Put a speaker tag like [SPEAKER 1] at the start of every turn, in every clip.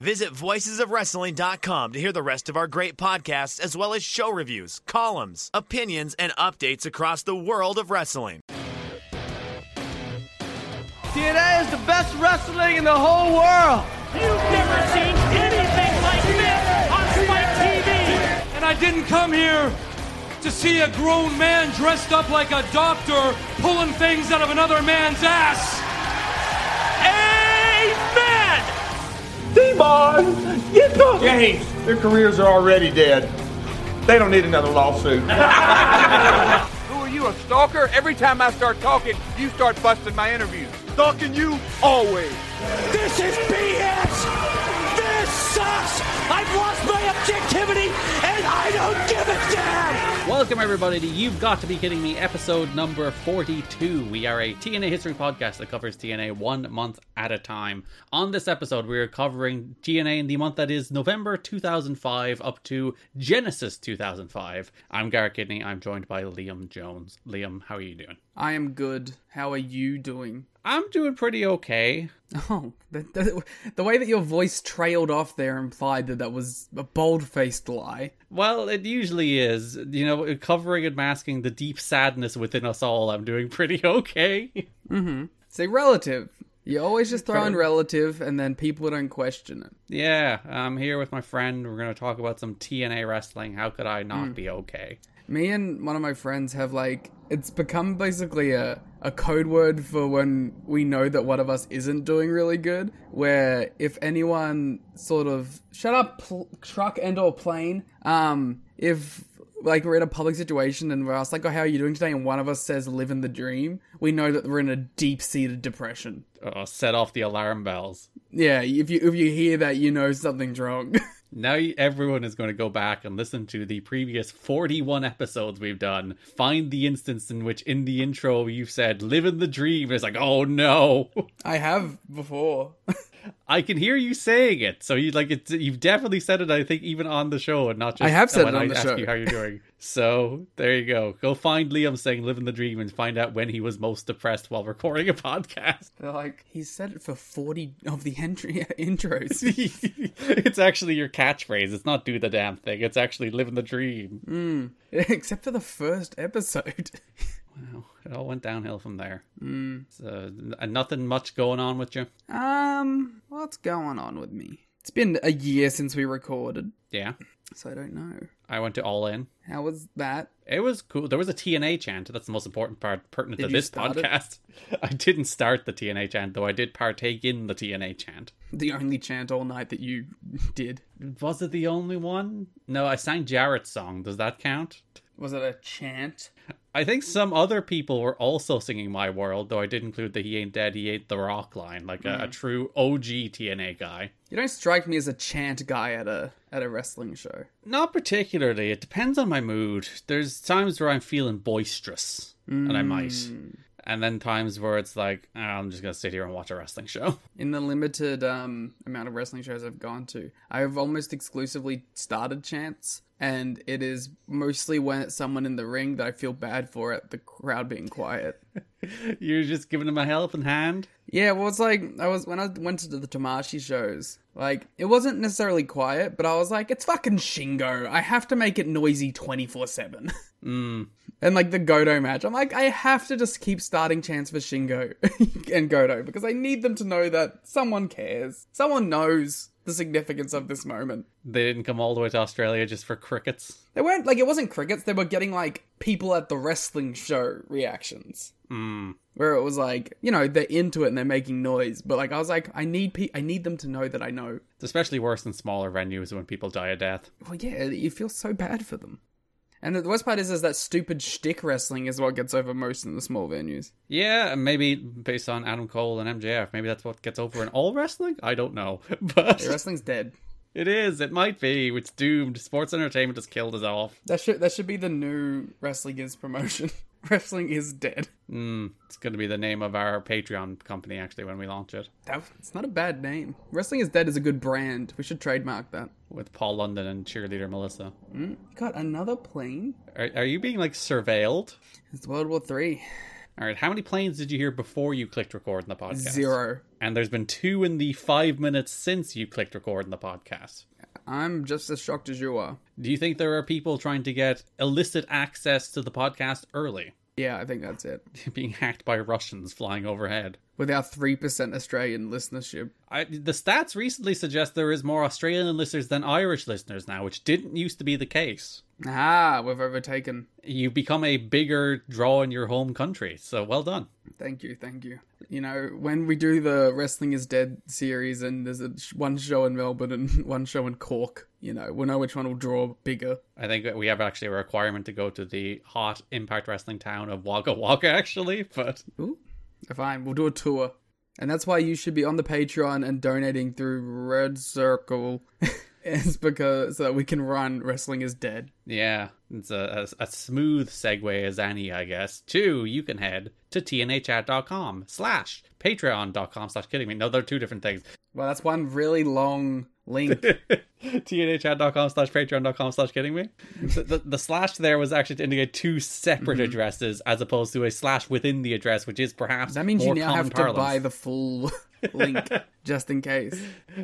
[SPEAKER 1] Visit voicesofwrestling.com to hear the rest of our great podcasts, as well as show reviews, columns, opinions, and updates across the world of wrestling.
[SPEAKER 2] TNA is the best wrestling in the whole world.
[SPEAKER 3] You've never seen anything like this on Spike TV.
[SPEAKER 2] And I didn't come here to see a grown man dressed up like a doctor pulling things out of another man's ass.
[SPEAKER 4] D-Boy, get the James. Their careers are already dead. They don't need another lawsuit.
[SPEAKER 5] Who are you, a stalker? Every time I start talking, you start busting my interviews. Stalking you always.
[SPEAKER 3] This is BS. This sucks. I've lost my objectivity, and I don't give a damn.
[SPEAKER 6] Welcome, everybody, to You've Got to Be Kidding Me, episode number 42. We are a TNA history podcast that covers TNA one month at a time. On this episode, we are covering TNA in the month that is November 2005 up to Genesis 2005. I'm Garrett Kidney. I'm joined by Liam Jones. Liam, how are you doing?
[SPEAKER 7] I am good. How are you doing?
[SPEAKER 6] I'm doing pretty okay.
[SPEAKER 7] Oh, the, the, the way that your voice trailed off there implied that that was a bold faced lie.
[SPEAKER 6] Well, it usually is. You know, covering and masking the deep sadness within us all, I'm doing pretty okay.
[SPEAKER 7] Mm-hmm. Say relative. You always just throw in relative and then people don't question it.
[SPEAKER 6] Yeah, I'm here with my friend. We're going to talk about some TNA wrestling. How could I not be okay?
[SPEAKER 7] Me and one of my friends have like it's become basically a, a code word for when we know that one of us isn't doing really good. Where if anyone sort of shut up pl- truck and or plane, um, if like we're in a public situation and we're asked like, "Oh, how are you doing today?" and one of us says "living the dream," we know that we're in a deep seated depression.
[SPEAKER 6] Oh, set off the alarm bells.
[SPEAKER 7] Yeah, if you if you hear that, you know something's wrong.
[SPEAKER 6] Now everyone is going to go back and listen to the previous 41 episodes we've done. Find the instance in which in the intro you've said "live in the dream." It's like, oh no,
[SPEAKER 7] I have before.
[SPEAKER 6] I can hear you saying it. So you like it. You've definitely said it. I think even on the show and not just
[SPEAKER 7] I have said
[SPEAKER 6] when
[SPEAKER 7] it on
[SPEAKER 6] I
[SPEAKER 7] the
[SPEAKER 6] ask
[SPEAKER 7] show.
[SPEAKER 6] you how you're doing. so there you go. Go find Liam saying "living the dream" and find out when he was most depressed while recording a podcast.
[SPEAKER 7] They're like, he said it for forty of the entry intros.
[SPEAKER 6] it's actually your catchphrase. It's not "do the damn thing." It's actually "living the dream." Hmm.
[SPEAKER 7] Except for the first episode.
[SPEAKER 6] Wow, it all went downhill from there. Mm. So, nothing much going on with you.
[SPEAKER 7] Um, what's going on with me? It's been a year since we recorded,
[SPEAKER 6] Yeah,
[SPEAKER 7] so I don't know.
[SPEAKER 6] I went to All In.
[SPEAKER 7] How was that?
[SPEAKER 6] It was cool. There was a TNA chant. That's the most important part pertinent
[SPEAKER 7] Did
[SPEAKER 6] to this
[SPEAKER 7] start it?
[SPEAKER 6] podcast. I didn't start the TNA chant, though I did partake in the TNA chant.
[SPEAKER 7] The only chant all night that you did.
[SPEAKER 6] Was it the only one? No, I sang Jarrett's song. Does that count?
[SPEAKER 7] Was it a chant?
[SPEAKER 6] I think some other people were also singing My World, though I did include the He Ain't Dead, He Ain't the Rock line, like a, a mm. true OG TNA guy.
[SPEAKER 7] You don't strike me as a chant guy at a at a wrestling show.
[SPEAKER 6] Not particularly. It depends on my mood. There's times where I'm feeling boisterous, and I might. Mm. And then times where it's like, "Ah, I'm just going to sit here and watch a wrestling show.
[SPEAKER 7] In the limited um, amount of wrestling shows I've gone to, I've almost exclusively started chants, and it is mostly when it's someone in the ring that I feel bad for it, the crowd being quiet.
[SPEAKER 6] You're just giving them a helping hand.
[SPEAKER 7] Yeah, well, it's like I was when I went to the Tamashii shows. Like, it wasn't necessarily quiet, but I was like, it's fucking Shingo. I have to make it noisy twenty four seven.
[SPEAKER 6] Mm.
[SPEAKER 7] And like the Goto match, I'm like, I have to just keep starting chants for Shingo and Goto because I need them to know that someone cares. Someone knows the significance of this moment.
[SPEAKER 6] They didn't come all the way to Australia just for crickets.
[SPEAKER 7] They weren't like it wasn't crickets. They were getting like people at the wrestling show reactions.
[SPEAKER 6] Mm.
[SPEAKER 7] where it was like, you know, they're into it and they're making noise, but like I was like, I need pe- I need them to know that I know.
[SPEAKER 6] It's especially worse in smaller venues when people die a death.
[SPEAKER 7] Well, yeah, you feel so bad for them. And the worst part is, is that stupid shtick wrestling is what gets over most in the small venues.
[SPEAKER 6] Yeah, and maybe based on Adam Cole and MJF, maybe that's what gets over in all wrestling. I don't know, but
[SPEAKER 7] Yeah, wrestling's dead.
[SPEAKER 6] it is. It might be. It's doomed. Sports entertainment has killed us off.
[SPEAKER 7] That should that should be the new wrestling is promotion. wrestling is dead.
[SPEAKER 6] Mm, it's going to be the name of our Patreon company actually when we launch it
[SPEAKER 7] That, it's not a bad name. Wrestling is dead is a good brand. We should trademark that.
[SPEAKER 6] with Paul London and cheerleader Melissa.
[SPEAKER 7] Mm, got another plane.
[SPEAKER 6] Are, are you being like surveilled?
[SPEAKER 7] It's World War Three.
[SPEAKER 6] All right. How many planes did you hear before you clicked record in the podcast?
[SPEAKER 7] Zero.
[SPEAKER 6] And there's been two in the five minutes since you clicked record in the podcast.
[SPEAKER 7] I'm just as shocked as you are.
[SPEAKER 6] Do you think there are people trying to get illicit access to the podcast early?
[SPEAKER 7] Yeah, I think that's it.
[SPEAKER 6] Being hacked by Russians flying overhead.
[SPEAKER 7] With our three percent Australian listenership.
[SPEAKER 6] I, the stats recently suggest there is more Australian listeners than Irish listeners now, which didn't used to be the case.
[SPEAKER 7] Ah, we've overtaken.
[SPEAKER 6] You've become a bigger draw in your home country, so well done.
[SPEAKER 7] Thank you, thank you. You know, when we do the Wrestling is Dead series and there's a, one show in Melbourne and one show in Cork, you know, we'll know which one will draw bigger.
[SPEAKER 6] I think we have actually a requirement to go to the hot Impact Wrestling town of Wagga Wagga, actually, but
[SPEAKER 7] Ooh, fine, we'll do a tour. And that's why you should be on the Patreon and donating through Red Circle. it's because so that we can run Wrestling is Dead.
[SPEAKER 6] yeah, it's a, a, a smooth segue as any, I guess. Two, you can head to tnachat.com slash patreon.com slash kidding me. No, they're two different things.
[SPEAKER 7] Well, that's one really long link.
[SPEAKER 6] tnachat.com slash patreon.com slash kidding me the, the, the slash there was actually to indicate two separate
[SPEAKER 7] Mm-hmm.
[SPEAKER 6] addresses as opposed to a slash within the address which is perhaps
[SPEAKER 7] that means you now have
[SPEAKER 6] parlance.
[SPEAKER 7] to buy the full link just in case.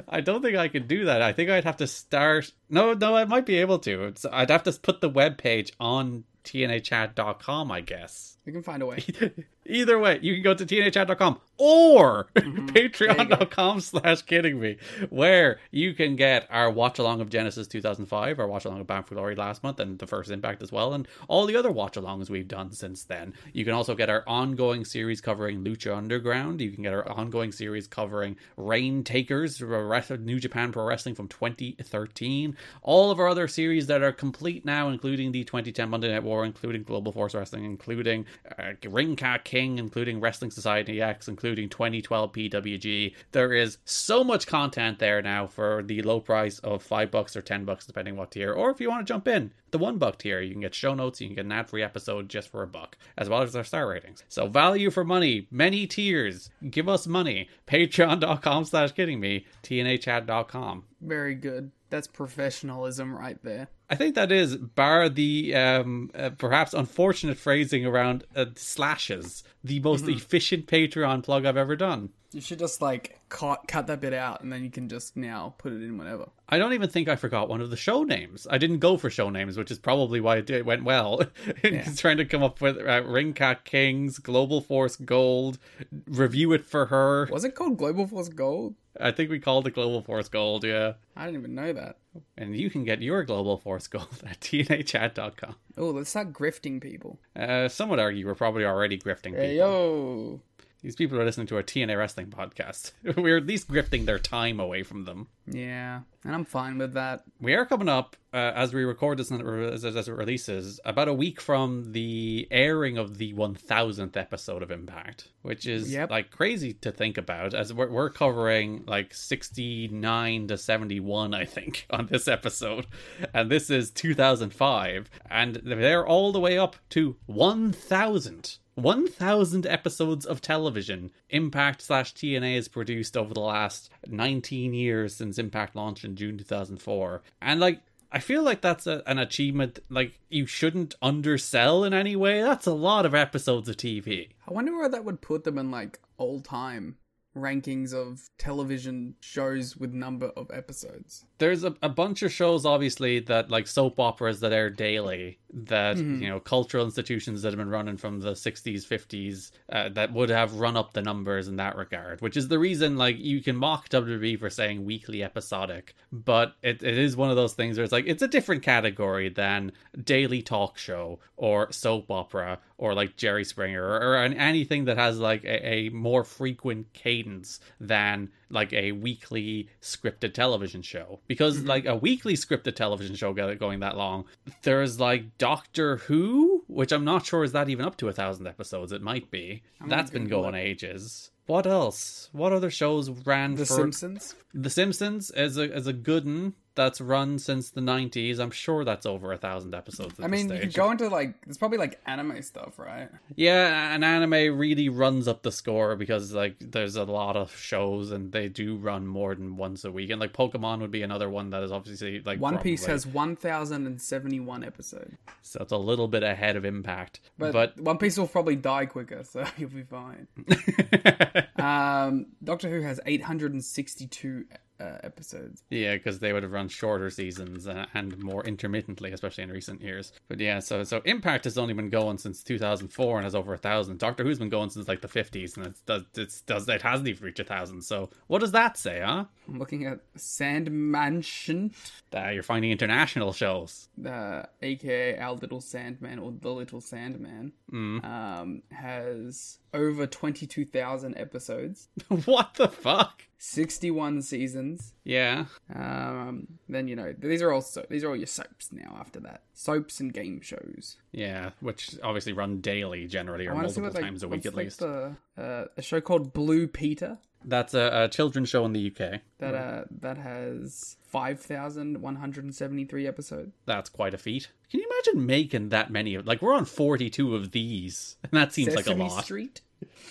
[SPEAKER 6] i don't think i could do that. I think i'd have to start no no i might be able to. It's, i'd have to put the web page on tnachat.com i guess
[SPEAKER 7] We can find a way.
[SPEAKER 6] Either way, you can go to tnachat.com or
[SPEAKER 7] Mm-hmm.
[SPEAKER 6] patreon.com slash kidding me, where you can get our watch along of Genesis 2005, our watch along of Bound for Glory last month, and the first impact as well, and all the other watch alongs we've done since then. You can also get our ongoing series covering Lucha Underground. You can get our ongoing series covering Rain Takers, New Japan Pro Wrestling from 2013. All of our other series that are complete now, including the 2010 Monday Night War, including Global Force Wrestling, including uh, Ring Ka King, including Wrestling Society X, including 2012 PWG. There is so much content there now for the low price of five bucks or ten bucks, depending what tier. Or if you want to jump in, the one buck tier, you can get show notes, you can get an ad free episode just for a buck, as well as our star ratings. So value for money, many tiers. Give us money. Patreon.com slash kidding me. TNAchat.com.
[SPEAKER 7] Very good. That's professionalism right there.
[SPEAKER 6] I think that is, bar the um, uh, perhaps unfortunate phrasing around uh, slashes, the most efficient Patreon plug I've ever done.
[SPEAKER 7] You should just like cut cut that bit out, and then you can just now put it in whenever.
[SPEAKER 6] I don't even think I forgot one of the show names. I didn't go for show names, which is probably why it did- went well. trying to come up with uh, Ring Ka Kings, Global Force Gold, review it for her.
[SPEAKER 7] Was it called Global Force Gold?
[SPEAKER 6] I think we called it Global Force Gold, yeah.
[SPEAKER 7] I didn't even know that.
[SPEAKER 6] And you can get your Global Force Gold at tnachat.com.
[SPEAKER 7] Oh, let's start grifting people.
[SPEAKER 6] Uh, some would argue we're probably already grifting people.
[SPEAKER 7] Hey yo,
[SPEAKER 6] These people are listening to a TNA wrestling podcast. We're at least grifting their time away from them.
[SPEAKER 7] Yeah, and I'm fine with that.
[SPEAKER 6] We are coming up uh, as we record this and as, as it releases about a week from the airing of the 1000th episode of Impact, which is
[SPEAKER 7] Yep.
[SPEAKER 6] like crazy to think about. As we're, we're covering like 69 to 71, I think, on this episode, and this is 2005, and they're all the way up to 1000. 1,000 episodes of television Impact slash TNA has produced over the last 19 years since Impact launched in June 2004. And, like, I feel like that's a, an achievement, like, you shouldn't undersell in any way. That's a lot of episodes of TV.
[SPEAKER 7] I wonder where that would put them in like all time rankings of television shows with number of episodes.
[SPEAKER 6] There's a, a bunch of shows, obviously, that, like, soap operas that air daily, that, you know, cultural institutions that have been running from the 60s, 50s, uh, that would have run up the numbers in that regard, which is the reason, like, you can mock WWE for saying weekly episodic, but it, it is one of those things where it's like, it's a different category than daily talk show or soap opera or like Jerry Springer or, or anything that has like a, a more frequent cadence than like a weekly scripted television show. Because mm-hmm. like a weekly scripted television show going that long there's like doctor who which i'm not sure is that even up to a thousand episodes. It might be. That's been going
[SPEAKER 7] it.
[SPEAKER 6] ages. What else? What other shows ran for
[SPEAKER 7] The
[SPEAKER 6] for
[SPEAKER 7] Simpsons.
[SPEAKER 6] the Simpsons is a is a good one that's run since the nineties. I'm sure that's over a thousand episodes.
[SPEAKER 7] I mean, you could go into like it's probably like anime stuff, right?
[SPEAKER 6] Yeah, an anime really runs up the score because like there's a lot of shows and they do run more than once a week. And like Pokemon would be another one that is obviously like
[SPEAKER 7] One Piece
[SPEAKER 6] probably-
[SPEAKER 7] has 1071 episodes.
[SPEAKER 6] so it's a little bit ahead of Impact.
[SPEAKER 7] But,
[SPEAKER 6] But,
[SPEAKER 7] One Piece will probably die quicker, so you'll be fine. um, Doctor Who has 862 uh, episodes.
[SPEAKER 6] yeah, because they would have run shorter seasons uh, and more intermittently, especially in recent years. But yeah, so so Impact has only been going since 2004 and has over a thousand. Doctor Who's been going since like the 50s and it's does it's does it hasn't even reached a thousand. So what does that say, huh?
[SPEAKER 7] I'm looking at Sandmännchen,
[SPEAKER 6] Uh, you're finding international shows.
[SPEAKER 7] uh, aka Our Little Sandman or The Little Sandman,
[SPEAKER 6] Mm.
[SPEAKER 7] um, has over 22,000 episodes,
[SPEAKER 6] what the fuck?
[SPEAKER 7] 61 seasons.
[SPEAKER 6] Yeah.
[SPEAKER 7] Um, then you know these are all so- these are all your soaps now. After that, soaps and game shows.
[SPEAKER 6] Yeah, which obviously run daily generally or
[SPEAKER 7] I wanna see
[SPEAKER 6] multiple times a week at
[SPEAKER 7] like,
[SPEAKER 6] least.
[SPEAKER 7] The, uh, a show called Blue Peter
[SPEAKER 6] That's a, a children's show in the UK.
[SPEAKER 7] that uh that has five thousand one hundred and seventy three episodes.
[SPEAKER 6] That's quite a feat. Can you imagine making that many of like we're on 42 of these and that seems like a
[SPEAKER 7] Sesame
[SPEAKER 6] lot.
[SPEAKER 7] Street,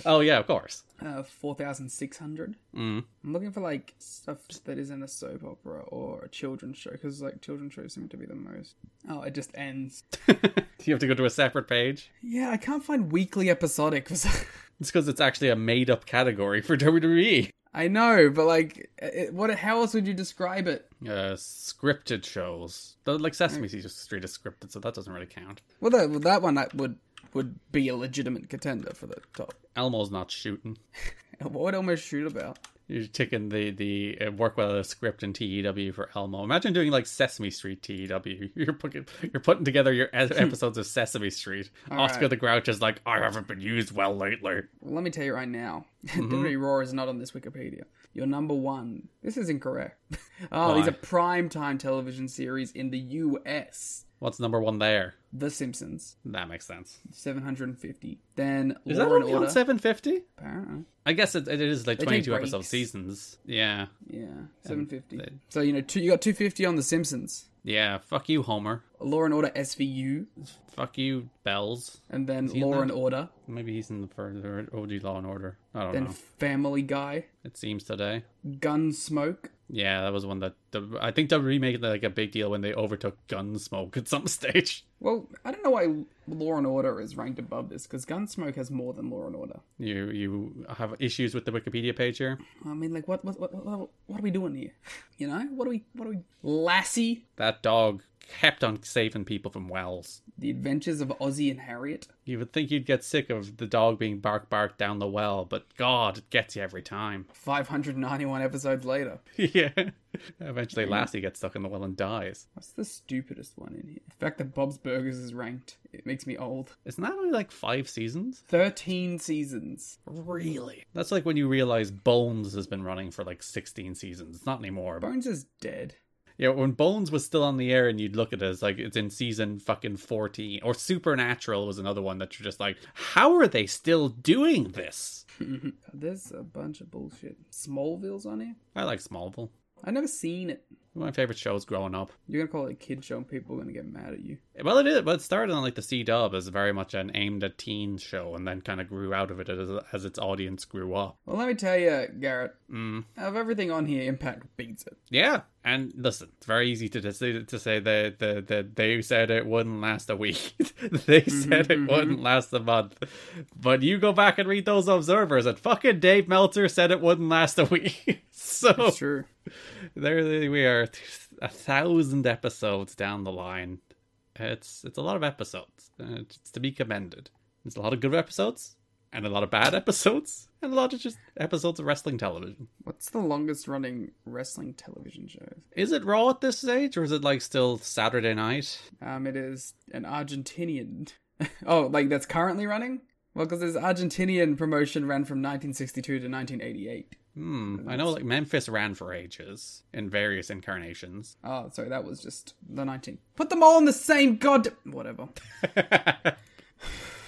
[SPEAKER 6] Oh yeah, of course.
[SPEAKER 7] uh, four thousand six hundred.
[SPEAKER 6] Mm.
[SPEAKER 7] I'm looking for like stuff that isn't a soap opera or a children's show because like children's shows seem to be the most. Oh, it just ends.
[SPEAKER 6] you have to go to a separate page.
[SPEAKER 7] Yeah, I can't find weekly episodic.
[SPEAKER 6] It's because it's actually a made up category for WWE.
[SPEAKER 7] I know, but like, it, what? How else would you describe it?
[SPEAKER 6] Uh, scripted shows. Like Sesame Street is scripted, so that doesn't really count.
[SPEAKER 7] Well, that, well, that one that would would be a legitimate contender for the top.
[SPEAKER 6] Elmo's not shooting.
[SPEAKER 7] What would Elmo shoot about?
[SPEAKER 6] You're taking the the uh, work with a script in TEW for Elmo. Imagine doing like Sesame Street TEW. You're putting you're putting together your episodes of Sesame Street. Oscar
[SPEAKER 7] right.
[SPEAKER 6] the Grouch is like, I haven't been used well lately.
[SPEAKER 7] Well, let me tell you right now,
[SPEAKER 6] Mm-hmm.
[SPEAKER 7] WWE Raw is not on this Wikipedia. Your number one. This is incorrect. oh, these are prime time television series in the U.S.
[SPEAKER 6] What's number one there?
[SPEAKER 7] The Simpsons,
[SPEAKER 6] That makes sense.
[SPEAKER 7] 750. Then
[SPEAKER 6] Is
[SPEAKER 7] Law
[SPEAKER 6] that
[SPEAKER 7] and
[SPEAKER 6] only
[SPEAKER 7] Order.
[SPEAKER 6] on 750?
[SPEAKER 7] Apparently,
[SPEAKER 6] I guess it, it is like
[SPEAKER 7] They take
[SPEAKER 6] 22 episode
[SPEAKER 7] breaks.
[SPEAKER 6] seasons. Yeah.
[SPEAKER 7] yeah, 750.
[SPEAKER 6] they-
[SPEAKER 7] So you know, two, you got 250 on The Simpsons.
[SPEAKER 6] Yeah. Fuck you, Homer.
[SPEAKER 7] Law and Order SVU,
[SPEAKER 6] Fuck you, Bells.
[SPEAKER 7] and then
[SPEAKER 6] he in
[SPEAKER 7] Law
[SPEAKER 6] that?
[SPEAKER 7] and Order,
[SPEAKER 6] Maybe he's in the further OG Law and Order. I don't
[SPEAKER 7] then
[SPEAKER 6] know.
[SPEAKER 7] Family Guy,
[SPEAKER 6] It seems today.
[SPEAKER 7] Gunsmoke.
[SPEAKER 6] Yeah, that was one that the, I think WWE made like a big deal when they overtook Gunsmoke at some stage.
[SPEAKER 7] Well, I don't know why Law and Order is ranked above this because Gunsmoke has more than Law and Order.
[SPEAKER 6] You you have issues with the Wikipedia page here.
[SPEAKER 7] I mean, like, what, what, what, what, what are we doing here? You know, what are we, what are we? Lassie,
[SPEAKER 6] That dog kept on saving people from wells.
[SPEAKER 7] The Adventures of Ozzie and Harriet.
[SPEAKER 6] You would think you'd get sick of the dog being bark bark down the well, but God, it gets you every time.
[SPEAKER 7] 591 episodes later.
[SPEAKER 6] yeah. Eventually, Lassie gets stuck in the well and dies.
[SPEAKER 7] What's the stupidest one in here? The fact that Bob's Burgers is ranked. It makes me old.
[SPEAKER 6] Isn't that only like five seasons?
[SPEAKER 7] 13 seasons.
[SPEAKER 6] Really? That's like when you realize Bones has been running for like 16 seasons. It's not anymore.
[SPEAKER 7] Bones is dead.
[SPEAKER 6] Yeah, when Bones was still on the air and you'd look at it as like it's in season fucking 14. Or Supernatural was another one that you're just like, how are they still doing this?
[SPEAKER 7] There's a bunch of bullshit. Smallville's on here?
[SPEAKER 6] I like Smallville.
[SPEAKER 7] I've never seen it.
[SPEAKER 6] One of my favorite shows growing up.
[SPEAKER 7] You're gonna call it a kid show and people are gonna get mad at you.
[SPEAKER 6] Well, it is, but it started on like the C Dub as very much an aimed at teens show, and then kind of grew out of it as, as its audience grew up.
[SPEAKER 7] Well, let me tell you, Garrett,
[SPEAKER 6] Mm.
[SPEAKER 7] of everything on here, Impact beats it.
[SPEAKER 6] Yeah, and listen, it's very easy to say to say that the, the, they said it wouldn't last a week. they said it wouldn't last a month, but you go back and read those observers, and fucking Dave Meltzer said it wouldn't last a week. so
[SPEAKER 7] It's true.
[SPEAKER 6] there we are, a thousand episodes down the line. It's it's a lot of episodes. Uh, It's to be commended. There's a lot of good episodes, and a lot of bad episodes, and a lot of just episodes of wrestling television.
[SPEAKER 7] What's the longest running wrestling television show?
[SPEAKER 6] Is it Raw at this stage, or is it like still Saturday night?
[SPEAKER 7] Um, it is an Argentinian. oh, like that's currently running? Well, because this Argentinian promotion ran from 1962 to 1988.
[SPEAKER 6] Hmm. I know like Memphis ran for ages in various incarnations.
[SPEAKER 7] Oh, sorry, that was just the 19. Put them all in the same god. Whatever.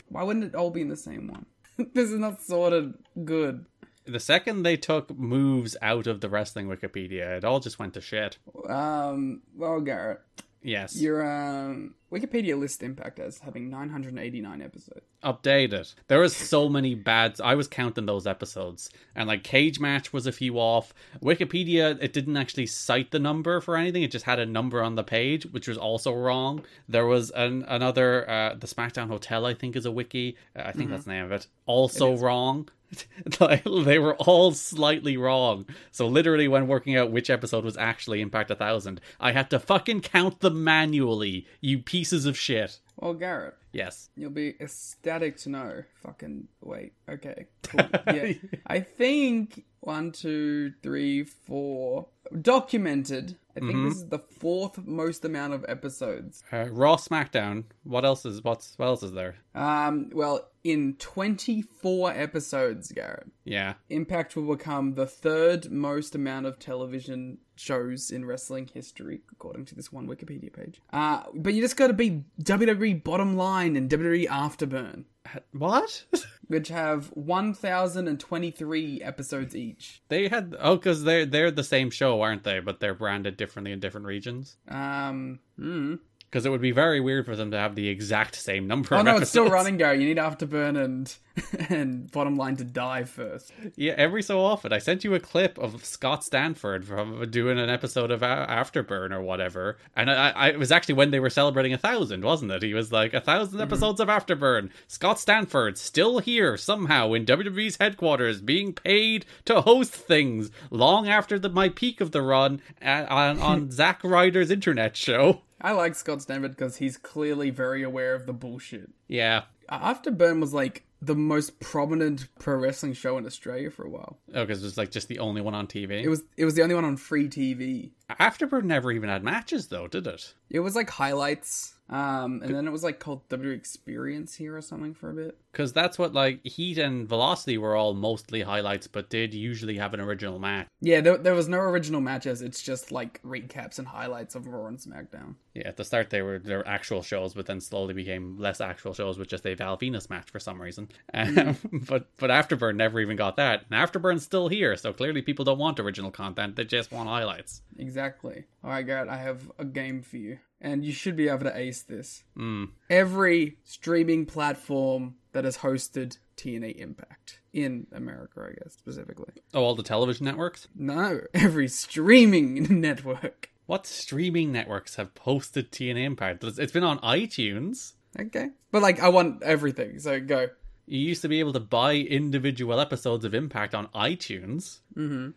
[SPEAKER 7] Why wouldn't it all be in the same one? this is not sorted good.
[SPEAKER 6] The second they took moves out of the wrestling Wikipedia, it all just went to shit.
[SPEAKER 7] Um, well, Garrett,
[SPEAKER 6] Yes.
[SPEAKER 7] your um Wikipedia lists Impact as having 989 episodes.
[SPEAKER 6] updated. There was so many bad. I was counting those episodes, and like Cagematch was a few off. Wikipedia it didn't actually cite the number for anything. It just had a number on the page, which was also wrong. There was an another uh, the SmackDown Hotel I think is a wiki. Uh, I think that's the name of it. Also wrong. They were all slightly wrong. So literally, when working out which episode was actually Impact a thousand, I had to fucking count them manually. You pieces of shit.
[SPEAKER 7] Well, Garrett,
[SPEAKER 6] Yes.
[SPEAKER 7] You'll be ecstatic to know. Fucking wait. Okay. Cool. Yeah. I think one, two, three, four. Documented. I think
[SPEAKER 6] Mm-hmm.
[SPEAKER 7] this is the fourth most amount of episodes.
[SPEAKER 6] Uh, Raw SmackDown. What else is what's what else is there?
[SPEAKER 7] Um. Well, in twenty-four episodes, Garrett,
[SPEAKER 6] Yeah.
[SPEAKER 7] Impact will become the third most amount of television shows in wrestling history, according to this one Wikipedia page. Uh, but you just got to be WWE Bottom Line and WWE Afterburn.
[SPEAKER 6] What?
[SPEAKER 7] which have 1023 episodes each.
[SPEAKER 6] they had oh, because they're they're the same show, aren't they? But they're branded differently in different regions.
[SPEAKER 7] Um, hmm.
[SPEAKER 6] Because it would be very weird for them to have the exact same number.
[SPEAKER 7] Oh no, it's still running, Gary. You need Afterburn and and Bottom Line to die first.
[SPEAKER 6] Yeah, every so often. I sent you a clip of Scott Stanford from doing an episode of Afterburn or whatever, and I, I it was actually when they were celebrating a thousand, wasn't it? He was like a 1000
[SPEAKER 7] Mm-hmm.
[SPEAKER 6] episodes of Afterburn. Scott Stanford still here somehow in WWE's headquarters, being paid to host things long after the my peak of the run on on Zack Ryder's internet show.
[SPEAKER 7] I like Scott Stanford because he's clearly very aware of the bullshit.
[SPEAKER 6] Yeah.
[SPEAKER 7] Afterburn was like the most prominent pro wrestling show in Australia for a while.
[SPEAKER 6] Oh, because it was like just the only one on TV.
[SPEAKER 7] It was it was the only one on free TV.
[SPEAKER 6] Afterburn never even had matches though, did it?
[SPEAKER 7] It was like highlights, um, and then it was like called W Experience here or something for a bit.
[SPEAKER 6] Because that's what like Heat and Velocity were all mostly highlights, but did usually have an original match.
[SPEAKER 7] Yeah, there, there was no original matches. It's just like recaps and highlights of Raw and SmackDown.
[SPEAKER 6] Yeah, at the start they were their actual shows, but then slowly became less actual shows with just a Val Venis match for some reason. Um, but but Afterburn never even got that, and Afterburn's still here, so clearly people don't want original content; they just want highlights.
[SPEAKER 7] Exactly. All right, Garrett, I have a game for you, and you should be able to ace this.
[SPEAKER 6] Mm.
[SPEAKER 7] Every streaming platform that has hosted TNA Impact in America, I guess specifically.
[SPEAKER 6] Oh, all the television networks.
[SPEAKER 7] No, every streaming network.
[SPEAKER 6] What streaming networks have posted TNA Impact? It's been on iTunes.
[SPEAKER 7] Okay, but like I want everything. So go.
[SPEAKER 6] You used to be able to buy individual episodes of Impact on iTunes.
[SPEAKER 7] Mm-hmm.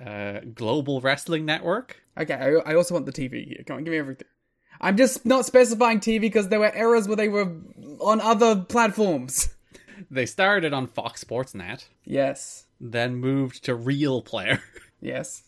[SPEAKER 6] Uh, Global Wrestling Network.
[SPEAKER 7] Okay, I, I also want the TV here. Come on, give me everything. I'm just not specifying TV because there were errors where they were on other platforms.
[SPEAKER 6] They started on Fox Sports Net,
[SPEAKER 7] Yes.
[SPEAKER 6] then moved to Real Player,
[SPEAKER 7] Yes.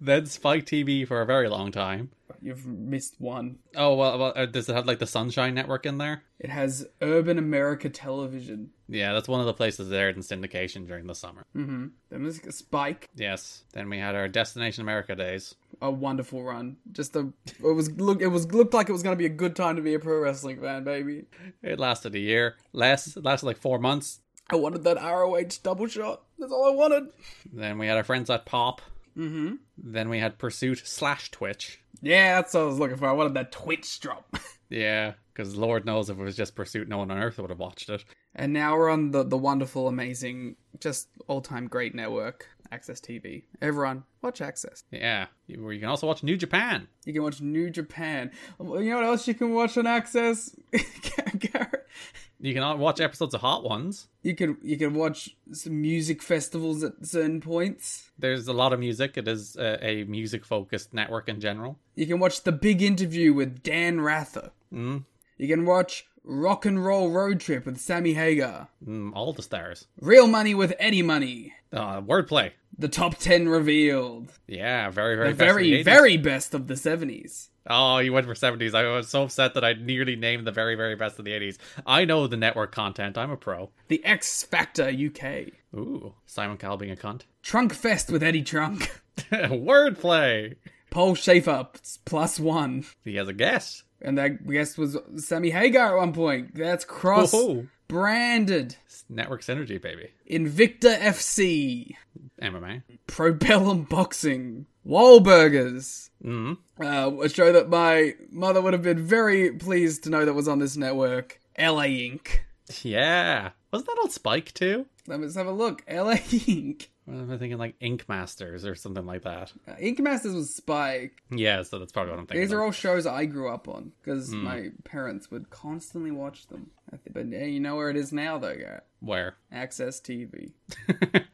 [SPEAKER 6] then Spike TV for a very long time,
[SPEAKER 7] you've missed one.
[SPEAKER 6] Oh well, well uh, does it have like the Sunshine Network in there?
[SPEAKER 7] It has Urban America Television.
[SPEAKER 6] Yeah, that's one of the places there in syndication during the summer.
[SPEAKER 7] Mm-hmm. Then there's Spike,
[SPEAKER 6] Yes. Then we had our Destination America days.
[SPEAKER 7] a wonderful run. Just a, it was look, it was looked like it was gonna be a good time to be a pro wrestling fan, baby.
[SPEAKER 6] It lasted a year. Less. It lasted like four months.
[SPEAKER 7] I wanted that ROH double shot. That's all I wanted.
[SPEAKER 6] Then we had our friends at Pop.
[SPEAKER 7] Mm-hmm.
[SPEAKER 6] Then we had Pursuit slash Twitch.
[SPEAKER 7] Yeah, that's what I was looking for. I wanted that Twitch drop.
[SPEAKER 6] Yeah, because Lord knows if it was just Pursuit, no one on earth would have watched it.
[SPEAKER 7] and now we're on the the wonderful, amazing, just all time great network, AXS TV. Everyone, watch AXS.
[SPEAKER 6] Yeah, where you can also watch New Japan.
[SPEAKER 7] You can watch New Japan. You know what else you can watch on AXS? Garrett?
[SPEAKER 6] You can watch episodes of Hot Ones.
[SPEAKER 7] You can you can watch some music festivals at certain points.
[SPEAKER 6] There's a lot of music. It is a, a music focused network in general.
[SPEAKER 7] You can watch the big interview with Dan Rather.
[SPEAKER 6] Mm.
[SPEAKER 7] You can watch Rock and Roll Road Trip with Sammy Hagar.
[SPEAKER 6] Mm, all the stars.
[SPEAKER 7] Real Money with Eddie Money.
[SPEAKER 6] Uh, wordplay.
[SPEAKER 7] The top ten revealed.
[SPEAKER 6] Yeah, very, very
[SPEAKER 7] The
[SPEAKER 6] best of
[SPEAKER 7] very,
[SPEAKER 6] the 80s.
[SPEAKER 7] very best of the seventies.
[SPEAKER 6] Oh, you went for 70s. I was so upset that I nearly named the very, very best of the 80s. I know the network content. I'm a pro.
[SPEAKER 7] The X Factor UK.
[SPEAKER 6] Ooh, Simon Cowell being a cunt.
[SPEAKER 7] Trunk Fest with Eddie Trunk.
[SPEAKER 6] Wordplay.
[SPEAKER 7] Paul Shaffer plus one.
[SPEAKER 6] He has a guest.
[SPEAKER 7] And that guest was Sammy Hagar at one point. That's cross
[SPEAKER 6] Whoa.
[SPEAKER 7] Branded.
[SPEAKER 6] It's network synergy, baby.
[SPEAKER 7] Invicta FC.
[SPEAKER 6] MMA.
[SPEAKER 7] Probellum Boxing. Wahlburgers.
[SPEAKER 6] Mm.
[SPEAKER 7] Uh, a show that my mother would have been very pleased to know that was on this network. LA Ink.
[SPEAKER 6] Yeah. Wasn't that on Spike too?
[SPEAKER 7] Let's have a look. LA Ink.
[SPEAKER 6] Am I thinking like Ink Masters or something like that?
[SPEAKER 7] Uh, Ink Masters was Spike.
[SPEAKER 6] Yeah, so that's probably what I'm thinking.
[SPEAKER 7] These are
[SPEAKER 6] of.
[SPEAKER 7] all shows I grew up on because
[SPEAKER 6] Hmm.
[SPEAKER 7] my parents would constantly watch them. But yeah, you know where it is now, though, Garrett.
[SPEAKER 6] Where?
[SPEAKER 7] AXS TV.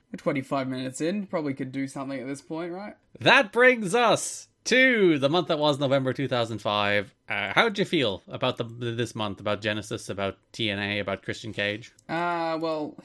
[SPEAKER 7] 25 minutes in, probably could do something at this point, right?
[SPEAKER 6] That brings us to the month that was November 2005. Uh, how did you feel about the this month? About Genesis? About TNA? About Christian Cage?
[SPEAKER 7] Uh, well,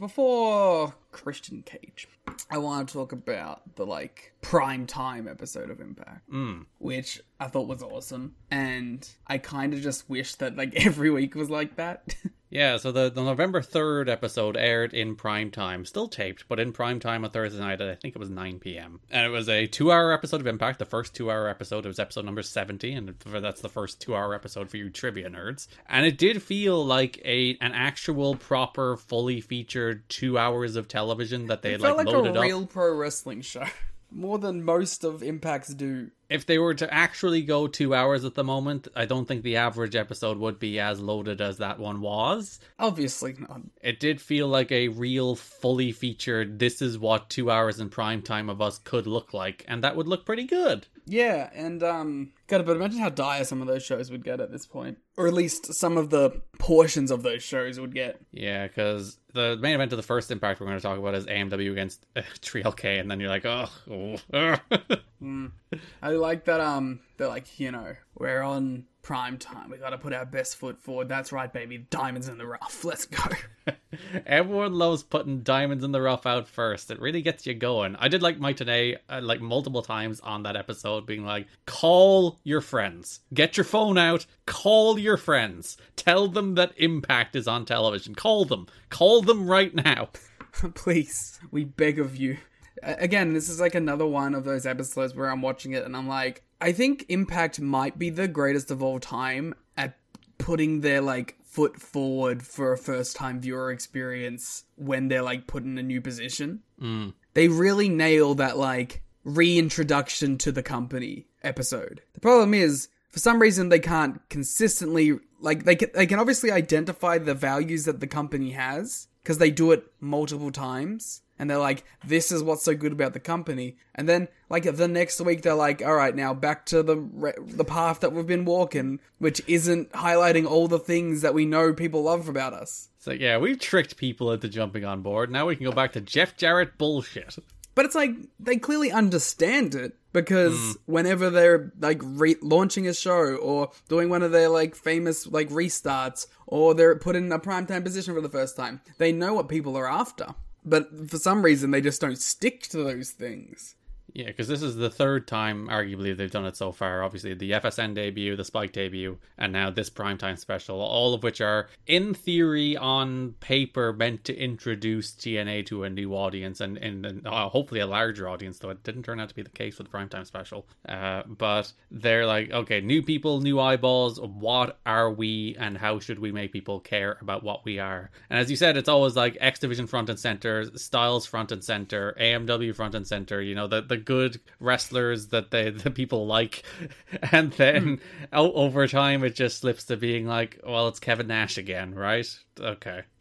[SPEAKER 7] before Christian Cage, I want to talk about the, like, prime time episode of Impact.
[SPEAKER 6] Mm.
[SPEAKER 7] which I thought was awesome. And I kind of just wish that like every week was like that.
[SPEAKER 6] Yeah, so the, the November 3rd episode aired in prime time, still taped, but in prime time on Thursday night at I think it was 9 p.m. And it was a two hour episode of Impact, the first two hour episode. It was episode number 70, and that's the first two hour episode for you trivia nerds. And it did feel like a an actual, proper, fully featured two hours of television that they
[SPEAKER 7] it
[SPEAKER 6] had
[SPEAKER 7] felt
[SPEAKER 6] like,
[SPEAKER 7] like
[SPEAKER 6] loaded
[SPEAKER 7] a
[SPEAKER 6] up.
[SPEAKER 7] real pro wrestling show. More than most of Impacts do.
[SPEAKER 6] If they were to actually go two hours at the moment, I don't think the average episode would be as loaded as that one was.
[SPEAKER 7] Obviously not.
[SPEAKER 6] It did feel like a real, fully featured, this is what two hours in prime time of us could look like, and that would look pretty good.
[SPEAKER 7] Yeah, and um, God, but imagine how dire some of those shows would get at this point, or at least some of the portions of those shows would get.
[SPEAKER 6] Yeah, because the main event of the first Impact we're going to talk about is AMW against uh, 3LK, and then you're like, oh, oh, oh.
[SPEAKER 7] Mm. I like that. Um, they're like, you know, we're on prime time. We got to put our best foot forward. That's right, baby. Diamonds in the rough. Let's go.
[SPEAKER 6] Everyone loves putting diamonds in the rough out first. It really gets you going. I did like Mike Tenay, uh, like multiple times on that episode, being like, call your friends. Get your phone out. Call your friends. Tell them that Impact is on television. Call them. Call them right now.
[SPEAKER 7] Please, we beg of you. Again, this is like another one of those episodes where I'm watching it and I'm like, I think Impact might be the greatest of all time at putting their like foot forward for a first time viewer experience when they're like put in a new position.
[SPEAKER 6] Mm.
[SPEAKER 7] They really nail that like reintroduction to the company episode. The problem is, for some reason, they can't consistently like they can, they can obviously identify the values that the company has because they do it multiple times. And they're like, this is what's so good about the company. And then, like, the next week, they're like, all right, now back to the re- the path that we've been walking, which isn't highlighting all the things that we know people love about us.
[SPEAKER 6] So, yeah, we've tricked people into jumping on board. Now we can go back to Jeff Jarrett bullshit.
[SPEAKER 7] But it's like they clearly understand it because mm. whenever they're like re- launching a show or doing one of their like famous like restarts or they're put in a primetime position for the first time, they know what people are after. But for some reason, they just don't stick to those things.
[SPEAKER 6] Yeah, because this is the third time, arguably, they've done it so far. Obviously, the FSN debut, the Spike debut, and now this primetime special, all of which are, in theory, on paper, meant to introduce TNA to a new audience and, and, and uh, hopefully a larger audience, though it didn't turn out to be the case with the primetime special. Uh, but they're like, okay, new people, new eyeballs. What are we, and how should we make people care about what we are? And as you said, it's always like X Division front and center, Styles front and center, AMW front and center. You know, the the good wrestlers that they the people like, and then hmm. o- over time it just slips to being like, well, it's Kevin Nash again, right? Okay.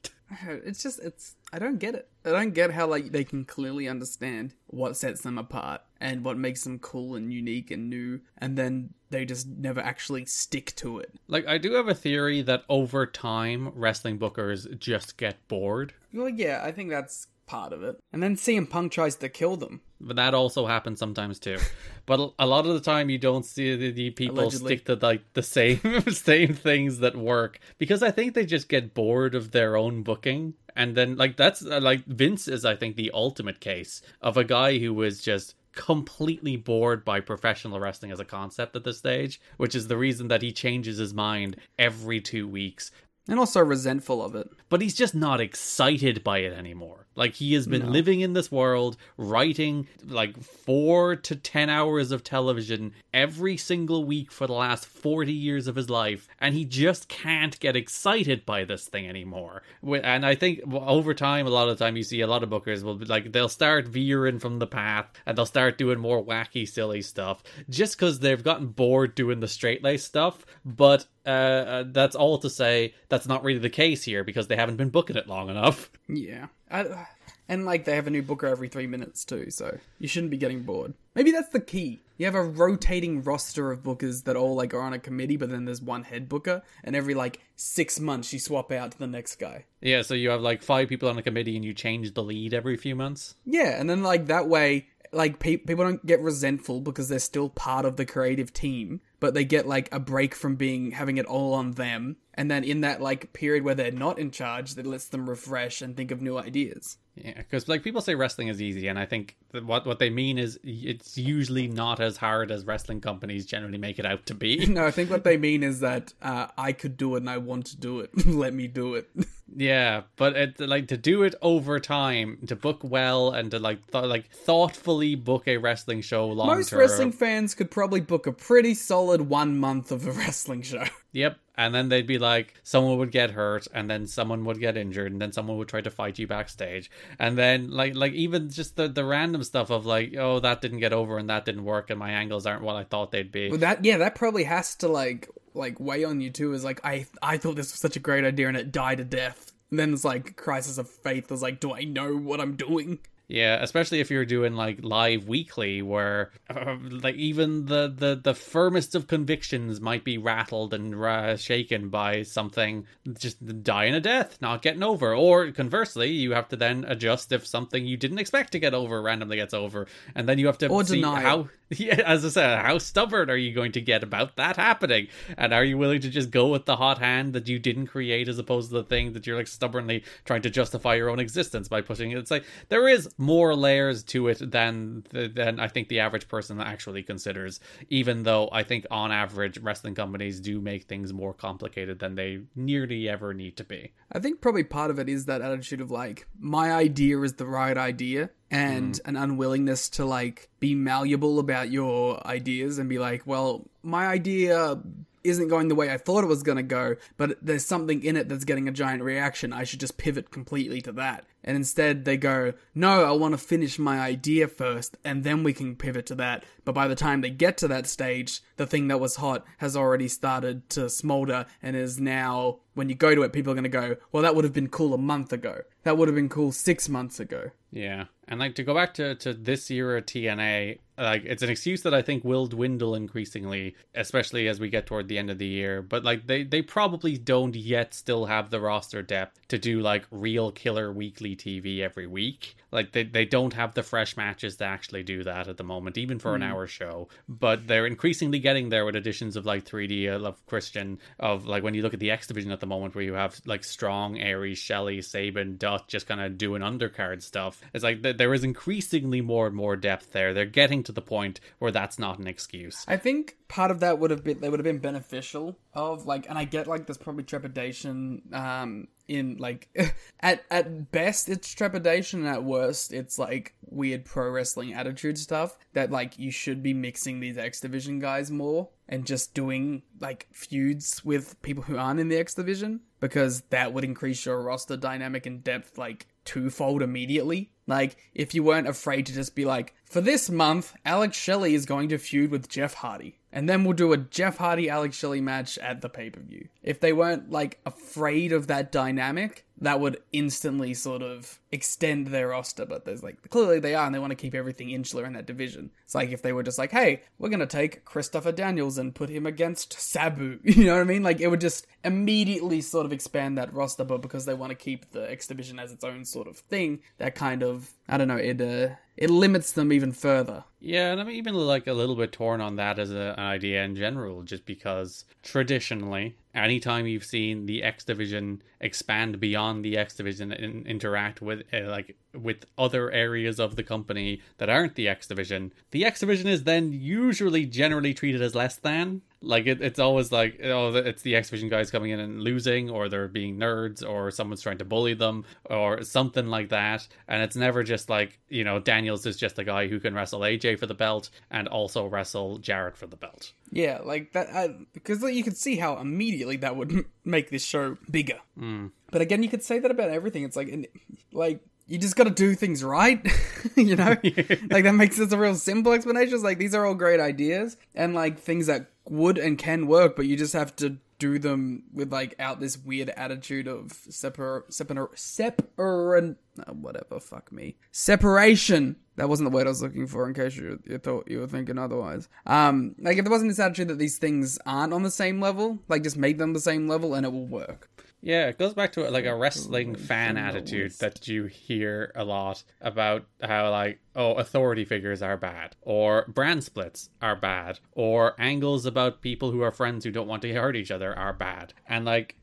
[SPEAKER 7] It's just it's I don't get it. I don't get how like they can clearly understand what sets them apart and what makes them cool and unique and new and then they just never actually stick to it.
[SPEAKER 6] Like I do have a theory that over time wrestling bookers just get bored.
[SPEAKER 7] Well, yeah, I think that's part of it. And then CM Punk tries to kill them.
[SPEAKER 6] But that also happens sometimes too. But a lot of the time, you don't see the, the people
[SPEAKER 7] Allegedly.
[SPEAKER 6] stick to like the same same things that work because I think they just get bored of their own booking. And then like that's uh, like Vince is I think the ultimate case of a guy who was just completely bored by professional wrestling as a concept at this stage, which is the reason that he changes his mind every two weeks.
[SPEAKER 7] And also resentful of it.
[SPEAKER 6] But he's just not excited by it anymore. Like he has been living in this world, writing like four to ten hours of television every single week for the last 40 years of his life, and he just can't get excited by this thing anymore. And I think over time, a lot of the time, you see a lot of bookers will be like, they'll start veering from the path and they'll start doing more wacky, silly stuff just because they've gotten bored doing the straight lace stuff. But uh, uh, that's all to say that's not really the case here because they haven't been booking it long enough.
[SPEAKER 7] Yeah. I, and like they have a new booker every three minutes too, so you shouldn't be getting bored. Maybe that's the key. You have a rotating roster of bookers that all like are on a committee, but then there's one head booker, and every like six months you swap out to the next guy.
[SPEAKER 6] Yeah, so you have like five people on a committee and you change the lead every few months.
[SPEAKER 7] Yeah, and then like that way, like pe- people don't get resentful because they're still part of the creative team, but they get like a break from being having it all on them. And then in that like period where they're not in charge, that lets them refresh and think of new ideas.
[SPEAKER 6] Yeah, because like people say wrestling is easy, and I think that what what they mean is it's usually not as hard as wrestling companies generally make it out to be.
[SPEAKER 7] No, I think what they mean is that uh, I could do it and I want to do it. Let me do it.
[SPEAKER 6] yeah, but it like to do it over time, to book well, and to like th- like thoughtfully book a wrestling show long
[SPEAKER 7] Most wrestling fans could probably book a pretty solid one month of a wrestling show.
[SPEAKER 6] Yep. And then they'd be like, someone would get hurt, and then someone would get injured, and then someone would try to fight you backstage, and then like like even just the the random stuff of like, oh that didn't get over and that didn't work, and my angles aren't what I thought they'd be.
[SPEAKER 7] Well, that yeah, that probably has to like like weigh on you too. Is like I I thought this was such a great idea and it died a death. And then it's like crisis of faith. Is like, do I know what I'm doing?
[SPEAKER 6] Yeah, especially if you're doing like live weekly, where uh, like even the, the the firmest of convictions might be rattled and uh, shaken by something just dying a death, not getting over. Or conversely, you have to then adjust if something you didn't expect to get over randomly gets over, and then you have to
[SPEAKER 7] Or
[SPEAKER 6] see
[SPEAKER 7] deny
[SPEAKER 6] how. Yeah, as I said, how stubborn are you going to get about that happening? And are you willing to just go with the hot hand that you didn't create as opposed to the thing that you're like stubbornly trying to justify your own existence by pushing it? It's like there is more layers to it than than I think the average person actually considers. Even though I think on average wrestling companies do make things more complicated than they nearly ever need to be.
[SPEAKER 7] I think probably part of it is that attitude of like, my idea is the right idea, and mm-hmm. an unwillingness to like be malleable about your ideas and be like, well, my idea isn't going the way I thought it was going to go, but there's something in it that's getting a giant reaction. I should just pivot completely to that. And instead they go, no, I want to finish my idea first and then we can pivot to that. But by the time they get to that stage, the thing that was hot has already started to smolder and is now, when you go to it, people are going to go, well, that would have been cool a month ago. That would have been cool six months ago.
[SPEAKER 6] Yeah. And like to go back to, to this era TNA, like it's an excuse that I think will dwindle increasingly, especially as we get toward the end of the year. But like they, they probably don't yet still have the roster depth to do like real killer weekly TV every week. Like they, they don't have the fresh matches to actually do that at the moment, even for an hour show. But they're increasingly getting there with additions of like 3D, I love Christian, of like when you look at the X division at the moment where you have like Strong, Aries, Shelley, Sabin, Dot just kind of doing undercard stuff. It's like th- there is increasingly more and more depth there. They're getting to the point where that's not an excuse.
[SPEAKER 7] I think part of that would have been they would have been beneficial of like, and I get like there's probably trepidation um in like at at best it's trepidation at worst it's like weird pro wrestling attitude stuff that like you should be mixing these X division guys more and just doing like feuds with people who aren't in the X division because that would increase your roster dynamic and depth like twofold immediately. Like, if you weren't afraid to just be like, for this month, Alex Shelley is going to feud with Jeff Hardy. And then we'll do a Jeff Hardy Alex Shelley match at the pay per view. If they weren't like afraid of that dynamic, that would instantly sort of extend their roster. But there's like clearly they are, and they want to keep everything insular in that division. It's like if they were just like, hey, we're gonna take Christopher Daniels and put him against Sabu. You know what I mean? Like it would just immediately sort of expand that roster. But because they want to keep the X division as its own sort of thing, that kind of I don't know it. Uh, it limits them even further.
[SPEAKER 6] Yeah, and I'm even like a little bit torn on that as a, an idea in general, just because traditionally, anytime you've seen the X division expand beyond the X division and interact with uh, like with other areas of the company that aren't the X division, the X division is then usually generally treated as less than. Like it, it's always like oh, it's the X division guys coming in and losing, or they're being nerds, or someone's trying to bully them, or something like that. And it's never just like you know Daniels is just a guy who can wrestle AJ for the belt and also wrestle Jarrett for the belt.
[SPEAKER 7] Yeah, like that I, because you can see how immediately that would make this show bigger.
[SPEAKER 6] Mm.
[SPEAKER 7] But again, you could say that about everything. It's like, like you just got to do things right, you know. like that makes this a real simple explanation. It's like these are all great ideas and like things that would and can work, but you just have to do them with like out this weird attitude of separ separ separ uh, whatever fuck me. Separation. That wasn't the word I was looking for in case you, you thought you were thinking otherwise. Um like if there wasn't this attitude that these things aren't on the same level like just make them the same level and it will work
[SPEAKER 6] yeah, it goes back to like a wrestling fan attitude that you hear a lot about how like oh authority figures are bad or brand splits are bad or angles about people who are friends who don't want to hurt each other are bad. And like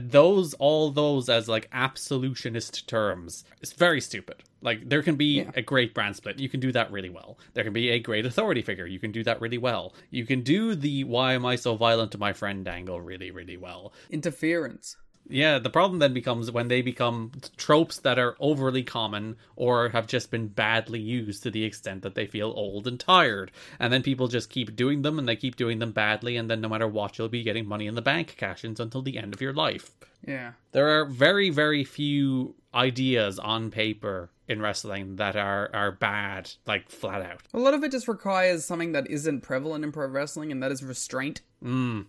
[SPEAKER 6] those all those as like absolutionist terms it's very stupid. Like there can be
[SPEAKER 7] Yeah.
[SPEAKER 6] a great brand split. You can do that really well. There can be a great authority figure. You can do that really well. You can do the why am i so violent to my friend angle really really well.
[SPEAKER 7] Interference
[SPEAKER 6] yeah, the problem then becomes when they become tropes that are overly common or have just been badly used to the extent that they feel old and tired. And then people just keep doing them and they keep doing them badly, and then no matter what, you'll be getting money in the bank cash ins until the end of your life.
[SPEAKER 7] yeah
[SPEAKER 6] There are very, very few ideas on paper in wrestling that are, are bad, like flat out.
[SPEAKER 7] a lot of it just requires something that isn't prevalent in pro wrestling and that is restraint
[SPEAKER 6] Mm.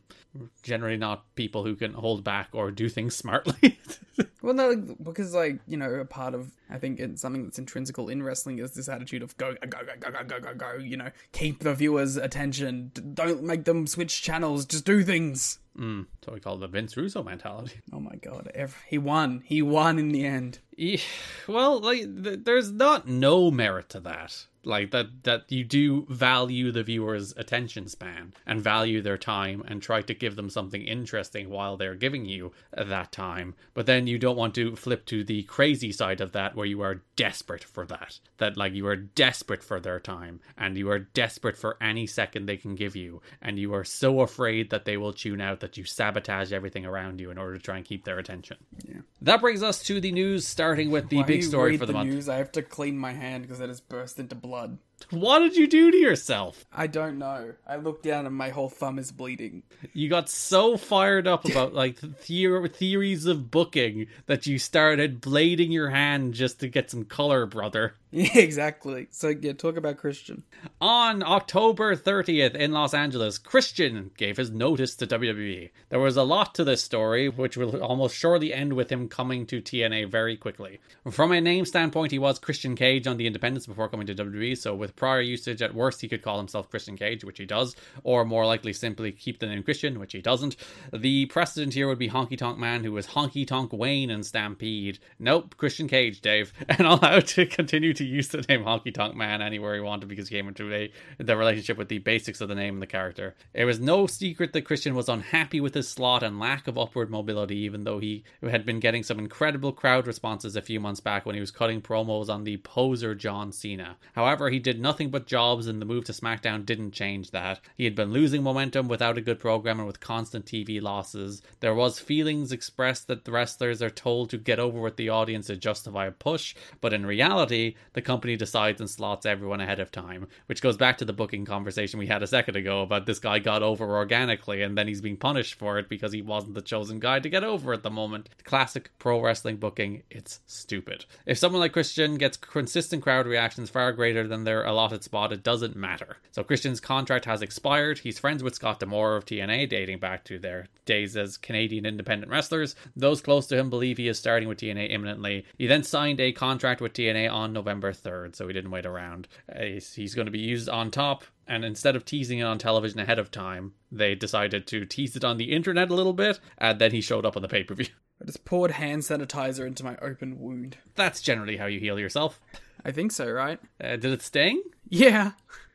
[SPEAKER 6] Generally, not people who can hold back or do things smartly.
[SPEAKER 7] Well, no, because like you know, a part of I think it's something that's intrinsical in wrestling is this attitude of go go go go go go go go. You know, keep the viewers' attention. Don't make them switch channels. Just do things.
[SPEAKER 6] Mm. So we call it the Vince Russo mentality.
[SPEAKER 7] Oh my god, ev- he won. He won in the end.
[SPEAKER 6] Yeah, well, like th- there's not no merit to that. Like that that you do value the viewer's attention span and value their time and try to give them something interesting while they're giving you that time. But then you don't want to flip to the crazy side of that where you are desperate for that. That like you are desperate for their time and you are desperate for any second they can give you and you are so afraid that they will tune out that you sabotage everything around you in order to try and keep their attention.
[SPEAKER 7] Yeah.
[SPEAKER 6] That brings us to the news, starting with the
[SPEAKER 7] Why
[SPEAKER 6] big story for the, month.
[SPEAKER 7] news. I have to clean my hand because it has burst into blood.
[SPEAKER 6] What did you do to yourself?
[SPEAKER 7] I don't know. I look down and my whole thumb is bleeding.
[SPEAKER 6] You got so fired up about like theor- theories of booking that you started blading your hand just to get some color, brother.
[SPEAKER 7] Yeah, exactly. So yeah, talk about Christian.
[SPEAKER 6] On October 30th in Los Angeles, Christian gave his notice to WWE. There was a lot to this story, which will almost surely end with him coming to TNA very quickly. From a name standpoint, he was Christian Cage on the Independents before coming to WWE, so with prior usage, at worst, he could call himself Christian Cage, which he does, or more likely simply keep the name Christian, which he doesn't. The precedent here would be Honky Tonk Man, who was Honky Tonk Wayne in Stampede. Nope, Christian Cage, Dave, and I'll have to continue to use the name Honky Tonk Man anywhere he wanted because he came into a, the relationship with the basics of the name and the character. It was no secret that Christian was unhappy with his slot and lack of upward mobility, even though he had been getting some incredible crowd responses a few months back when he was cutting promos on the poser John Cena. However, he did nothing but jobs, and the move to SmackDown didn't change that. He had been losing momentum without a good program and with constant TV losses. There was feelings expressed that the wrestlers are told to get over with the audience to justify a push, but in reality, the company decides and slots everyone ahead of time, which goes back to the booking conversation we had a second ago about this guy got over organically and then he's being punished for it because he wasn't the chosen guy to get over at the moment. Classic pro wrestling booking, it's stupid. If someone like Christian gets consistent crowd reactions far greater than their allotted spot, it doesn't matter. So Christian's contract has expired. He's friends with Scott D'Amore of TNA, dating back to their days as Canadian independent wrestlers. Those close to him believe he is starting with TNA imminently. He then signed a contract with TNA on November 3rd, so he didn't wait around. He's, he's going to be used on top and instead of teasing it on television ahead of time, they decided to tease it on the internet a little bit, and then he showed up on the pay per view.
[SPEAKER 7] I just poured hand sanitizer into my open wound.
[SPEAKER 6] That's generally how you heal yourself.
[SPEAKER 7] I think so, right?
[SPEAKER 6] Uh, did it sting?
[SPEAKER 7] Yeah.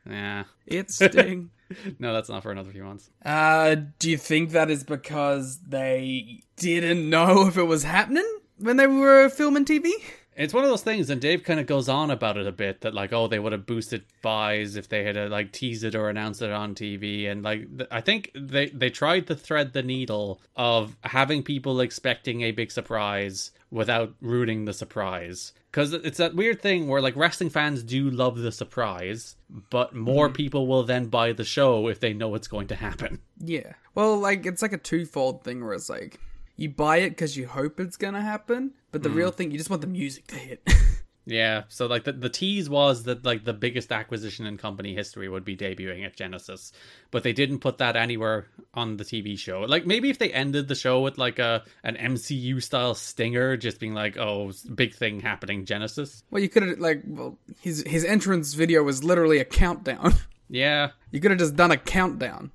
[SPEAKER 6] Yeah.
[SPEAKER 7] It sting.
[SPEAKER 6] no, that's not for another few months.
[SPEAKER 7] Uh, do you think that is because they didn't know if it was happening when they were filming TV?
[SPEAKER 6] It's one of those things, and Dave kind of goes on about it a bit that like, oh, they would have boosted buys if they had uh, like teased it or announced it on TV, and like th- I think they they tried to thread the needle of having people expecting a big surprise without ruining the surprise. Because it's that weird thing where like wrestling fans do love the surprise, but more
[SPEAKER 7] Mm-hmm.
[SPEAKER 6] people will then buy the show if they know it's going to happen.
[SPEAKER 7] Yeah. Well, like it's like a twofold thing where it's like you buy it because you hope it's gonna happen, but the hmm. real thing you just want the music to hit.
[SPEAKER 6] Yeah, so like the, the tease was that like the biggest acquisition in company history would be debuting at Genesis, but they didn't put that anywhere on the TV show. Like maybe if they ended the show with like a an MCU style stinger, just being like, "Oh, big thing happening, Genesis."
[SPEAKER 7] well, you could have like well his his entrance video was literally a countdown.
[SPEAKER 6] Yeah,
[SPEAKER 7] you could have just done a countdown.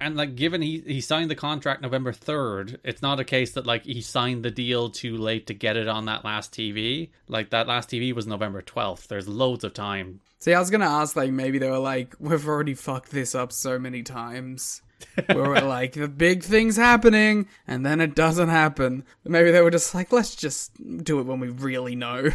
[SPEAKER 6] And like given he he signed the contract November third, it's not a case that like he signed the deal too late to get it on that last TV. Like that last TV was November twelfth. There's loads of time
[SPEAKER 7] See, I was gonna ask like maybe they were like we've already fucked this up so many times. where we're like the big thing's happening and then it doesn't happen. Maybe they were just like let's just do it when we really know.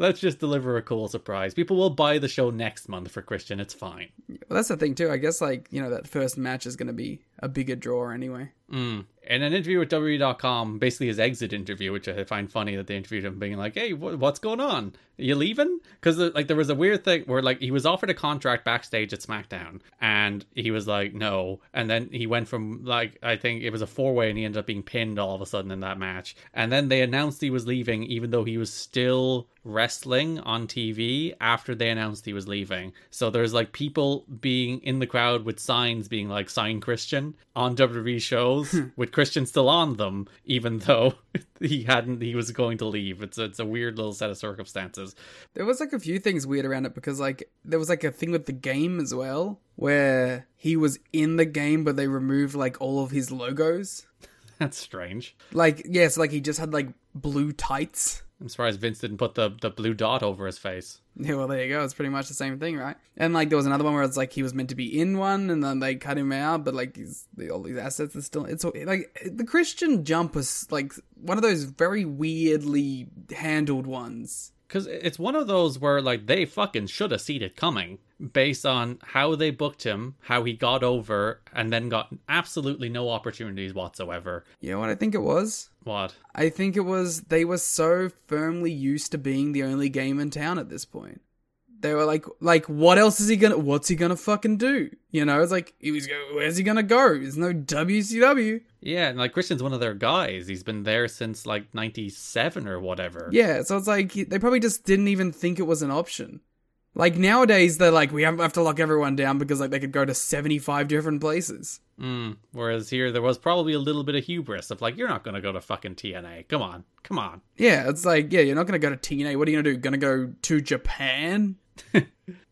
[SPEAKER 6] Let's just deliver a cool surprise. People will buy the show next month for Christian. It's fine.
[SPEAKER 7] Well, that's the thing too. I guess like you know that first match is gonna be a bigger draw anyway.
[SPEAKER 6] Mm. In an interview with WWE.com, basically his exit interview, which I find funny that they interviewed him being like, "Hey, wh- what's going on? Are you leaving?" Because uh, like there was a weird thing where like he was offered a contract backstage at SmackDown, and he was like, "No," and then he went from like I think it was a four way, and he ended up being pinned all of a sudden in that match, and then they announced he was leaving, even though he was still wrestling on TV after they announced he was leaving. So there's like people being in the crowd with signs being like sign Christian on WWE shows hmm. with Christian still on them, even though he hadn't he was going to leave. It's it's a weird little set of circumstances.
[SPEAKER 7] There was like a few things weird around it because like there was like a thing with the game as well where he was in the game but they removed like all of his logos.
[SPEAKER 6] That's strange.
[SPEAKER 7] Like yes, like he just had like blue tights.
[SPEAKER 6] I'm surprised Vince didn't put the, the blue dot over his face.
[SPEAKER 7] Yeah, well there you go. It's pretty much the same thing, right? And like there was another one where it's like he was meant to be in one and then they cut him out, but like he's, the, all these assets are still. It's like the Christian jump was like one of those very weirdly handled ones.
[SPEAKER 6] Because it's one of those where, like, they fucking should have seen it coming based on how they booked him, how he got over, and then got absolutely no opportunities whatsoever.
[SPEAKER 7] You know what I think it was?
[SPEAKER 6] What?
[SPEAKER 7] I think it was they were so firmly used to being the only game in town at this point. They were like, like, what else is he gonna? What's he gonna fucking do? You know, it's like he was. Where's he gonna go? There's no WCW.
[SPEAKER 6] Yeah, and like Christian's one of their guys. He's been there since like '97 or whatever.
[SPEAKER 7] Yeah, so it's like they probably just didn't even think it was an option. Like nowadays, they're like, we have to lock everyone down because like they could go to seventy-five different places.
[SPEAKER 6] Mm, whereas here, there was probably a little bit of hubris of like, you're not going to go to fucking TNA. Come on, come on.
[SPEAKER 7] Yeah, it's like, yeah, you're not gonna go to TNA. What are you gonna do? Gonna go to Japan?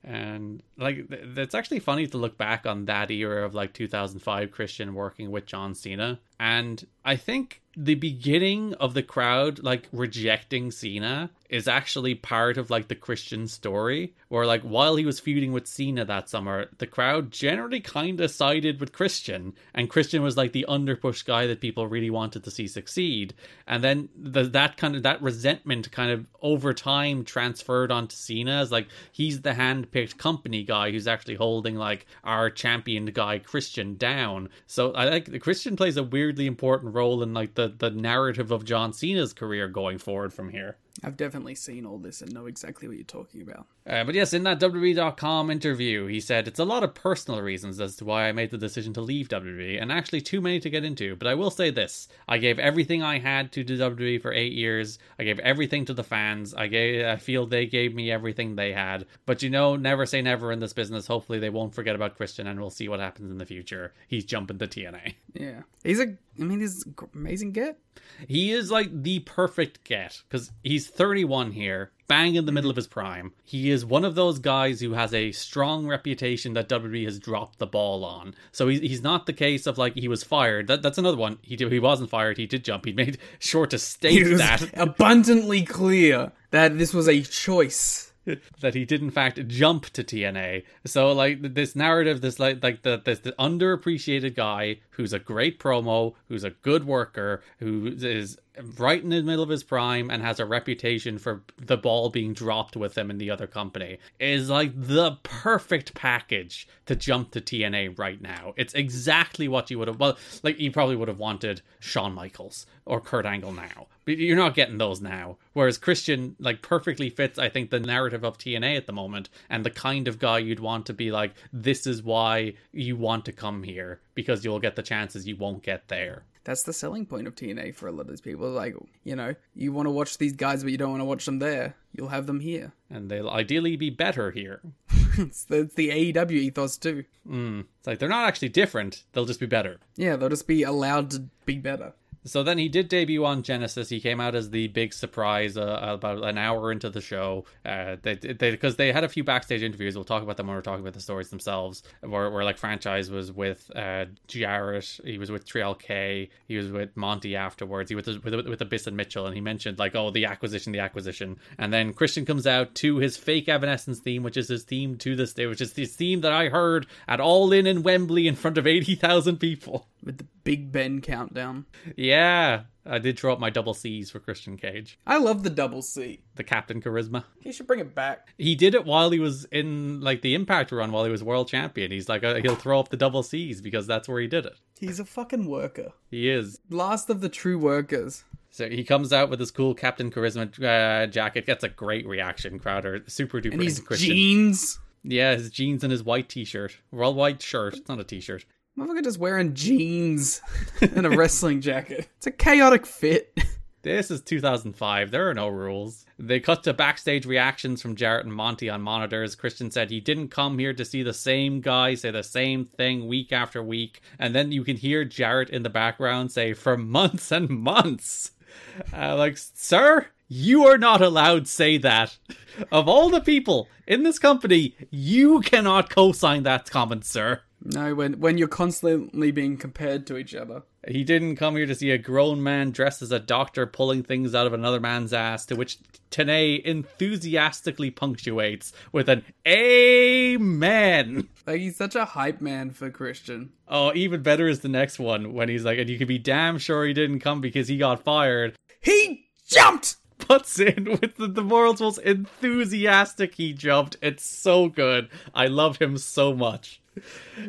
[SPEAKER 6] And like, th- it's actually funny to look back on that era of like 2005 Christian working with John Cena And I think the beginning of the crowd like rejecting Cena is actually part of like the Christian story where like while he was feuding with Cena that summer the crowd generally kind of sided with Christian. And Christian was like the underpush guy that people really wanted to see succeed. And then the, that kind of that resentment kind of over time transferred onto Cena as like he's the hand-picked company guy who's actually holding like our championed guy Christian down. So I like the Christian plays a weirdly important role in like the the narrative of John Cena's career going forward from here.
[SPEAKER 7] I've definitely seen all this and know exactly what you're talking about.
[SPEAKER 6] Uh, but yes, in that WWE.com interview, he said it's a lot of personal reasons as to why I made the decision to leave WWE, and actually too many to get into. But I will say this: I gave everything I had to WWE for eight years. I gave everything to the fans. I gave. I feel they gave me everything they had. But you know, never say never in this business. Hopefully, they won't forget about Christian, and we'll see what happens in the future. He's jumping to TNA.
[SPEAKER 7] Yeah, he's a. I mean, he's amazing get.
[SPEAKER 6] He is like the perfect get because he's 31 here, bang in the middle of his prime. He is one of those guys who has a strong reputation that WWE has dropped the ball on. So he's, he's not the case of like he was fired. That, that's another one. He did, he wasn't fired. He did jump. He made sure to state that
[SPEAKER 7] abundantly clear that this was a choice
[SPEAKER 6] that he did in fact jump to TNA. So like this narrative, this like like the this the underappreciated guy who's a great promo, who's a good worker, who is right in the middle of his prime and has a reputation for the ball being dropped with him in the other company is like the perfect package to jump to TNA right now. It's exactly what you would have well like you probably would have wanted Shawn Michaels or Kurt Angle now. But you're not getting those now. Whereas Christian like perfectly fits I think the narrative of TNA at the moment and the kind of guy you'd want to be like this is why you want to come here because you'll get the chances you won't get there
[SPEAKER 7] that's the selling point of TNA for a lot of these people. Like, you know, you want to watch these guys, but you don't want to watch them there. You'll have them here.
[SPEAKER 6] And they'll ideally be better here.
[SPEAKER 7] it's, the, it's the AEW ethos, too.
[SPEAKER 6] Mm. It's like they're not actually different, they'll just be better.
[SPEAKER 7] Yeah, they'll just be allowed to be better.
[SPEAKER 6] So then he did debut on Genesis. He came out as the big surprise uh, about an hour into the show. Uh, they because they, they, had a few backstage interviews. We'll talk about them when we're talking about the stories themselves. Where, where like franchise was with uh, Jarrett, he was with Trial K, he was with Monty afterwards. He was with with, with Abyss and Mitchell, and he mentioned like oh the acquisition, the acquisition. And then Christian comes out to his fake Evanescence theme, which is his theme to this day, which is his theme that I heard at All In in Wembley in front of eighty thousand people
[SPEAKER 7] with the Big Ben countdown.
[SPEAKER 6] Yeah, I did throw up my double C's for Christian Cage.
[SPEAKER 7] I love the double C.
[SPEAKER 6] The Captain Charisma.
[SPEAKER 7] He should bring it back.
[SPEAKER 6] He did it while he was in like the Impact run while he was world champion. He's like uh, he'll throw up the double C's because that's where he did it.
[SPEAKER 7] He's a fucking worker.
[SPEAKER 6] He is.
[SPEAKER 7] Last of the true workers.
[SPEAKER 6] So he comes out with his cool Captain Charisma uh, jacket, gets a great reaction. Crowder super duper
[SPEAKER 7] and his jeans.
[SPEAKER 6] Yeah, his jeans and his white t-shirt. Well, white shirt. It's not a t-shirt.
[SPEAKER 7] Motherfucker just wearing jeans and a wrestling jacket. It's a chaotic fit.
[SPEAKER 6] This is 2005. There are no rules. They cut to backstage reactions from Jarrett and Monty on monitors. Christian said he didn't come here to see the same guy say the same thing week after week. And then you can hear Jarrett in the background say, for months and months. Uh, like, sir, you are not allowed to say that. Of all the people in this company, you cannot co sign that comment, sir.
[SPEAKER 7] No, when when you're constantly being compared to each other.
[SPEAKER 6] He didn't come here to see a grown man dressed as a doctor pulling things out of another man's ass, to which Tenay enthusiastically punctuates with an Amen.
[SPEAKER 7] Like he's such a hype man for Christian.
[SPEAKER 6] Oh, even better is the next one when he's like, and you can be damn sure he didn't come because he got fired.
[SPEAKER 7] He jumped!
[SPEAKER 6] puts in with the, the world's most enthusiastic he jumped. It's so good. I love him so much.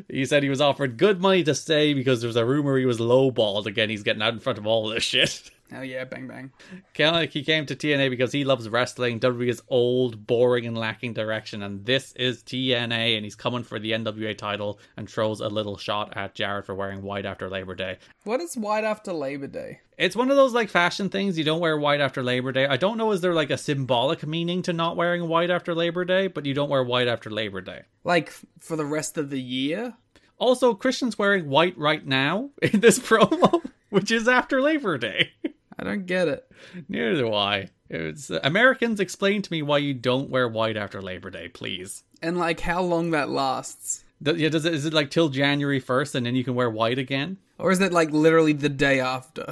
[SPEAKER 6] He said he was offered good money to stay because there's a rumor he was lowballed. Again, he's getting out in front of all this shit.
[SPEAKER 7] Hell yeah, bang bang.
[SPEAKER 6] Kind of like he came to TNA because he loves wrestling. WWE is old, boring, and lacking direction, and this is TNA, and he's coming for the NWA title and throws a little shot at Jarrett for wearing white after Labor Day.
[SPEAKER 7] What is white after Labor Day?
[SPEAKER 6] It's one of those like fashion things. You don't wear white after Labor Day. I don't know is there like a symbolic meaning to not wearing white after Labor Day, but you don't wear white after Labor Day.
[SPEAKER 7] Like for the rest of the year?
[SPEAKER 6] Also, Christian's wearing white right now in this promo, which is after Labor Day.
[SPEAKER 7] I don't get it.
[SPEAKER 6] Neither do I. It's uh, Americans explain to me why you don't wear white after Labor Day, please.
[SPEAKER 7] And like how long that lasts.
[SPEAKER 6] yeah, does it is it like till January first and then you can wear white again?
[SPEAKER 7] Or is it like literally the day after?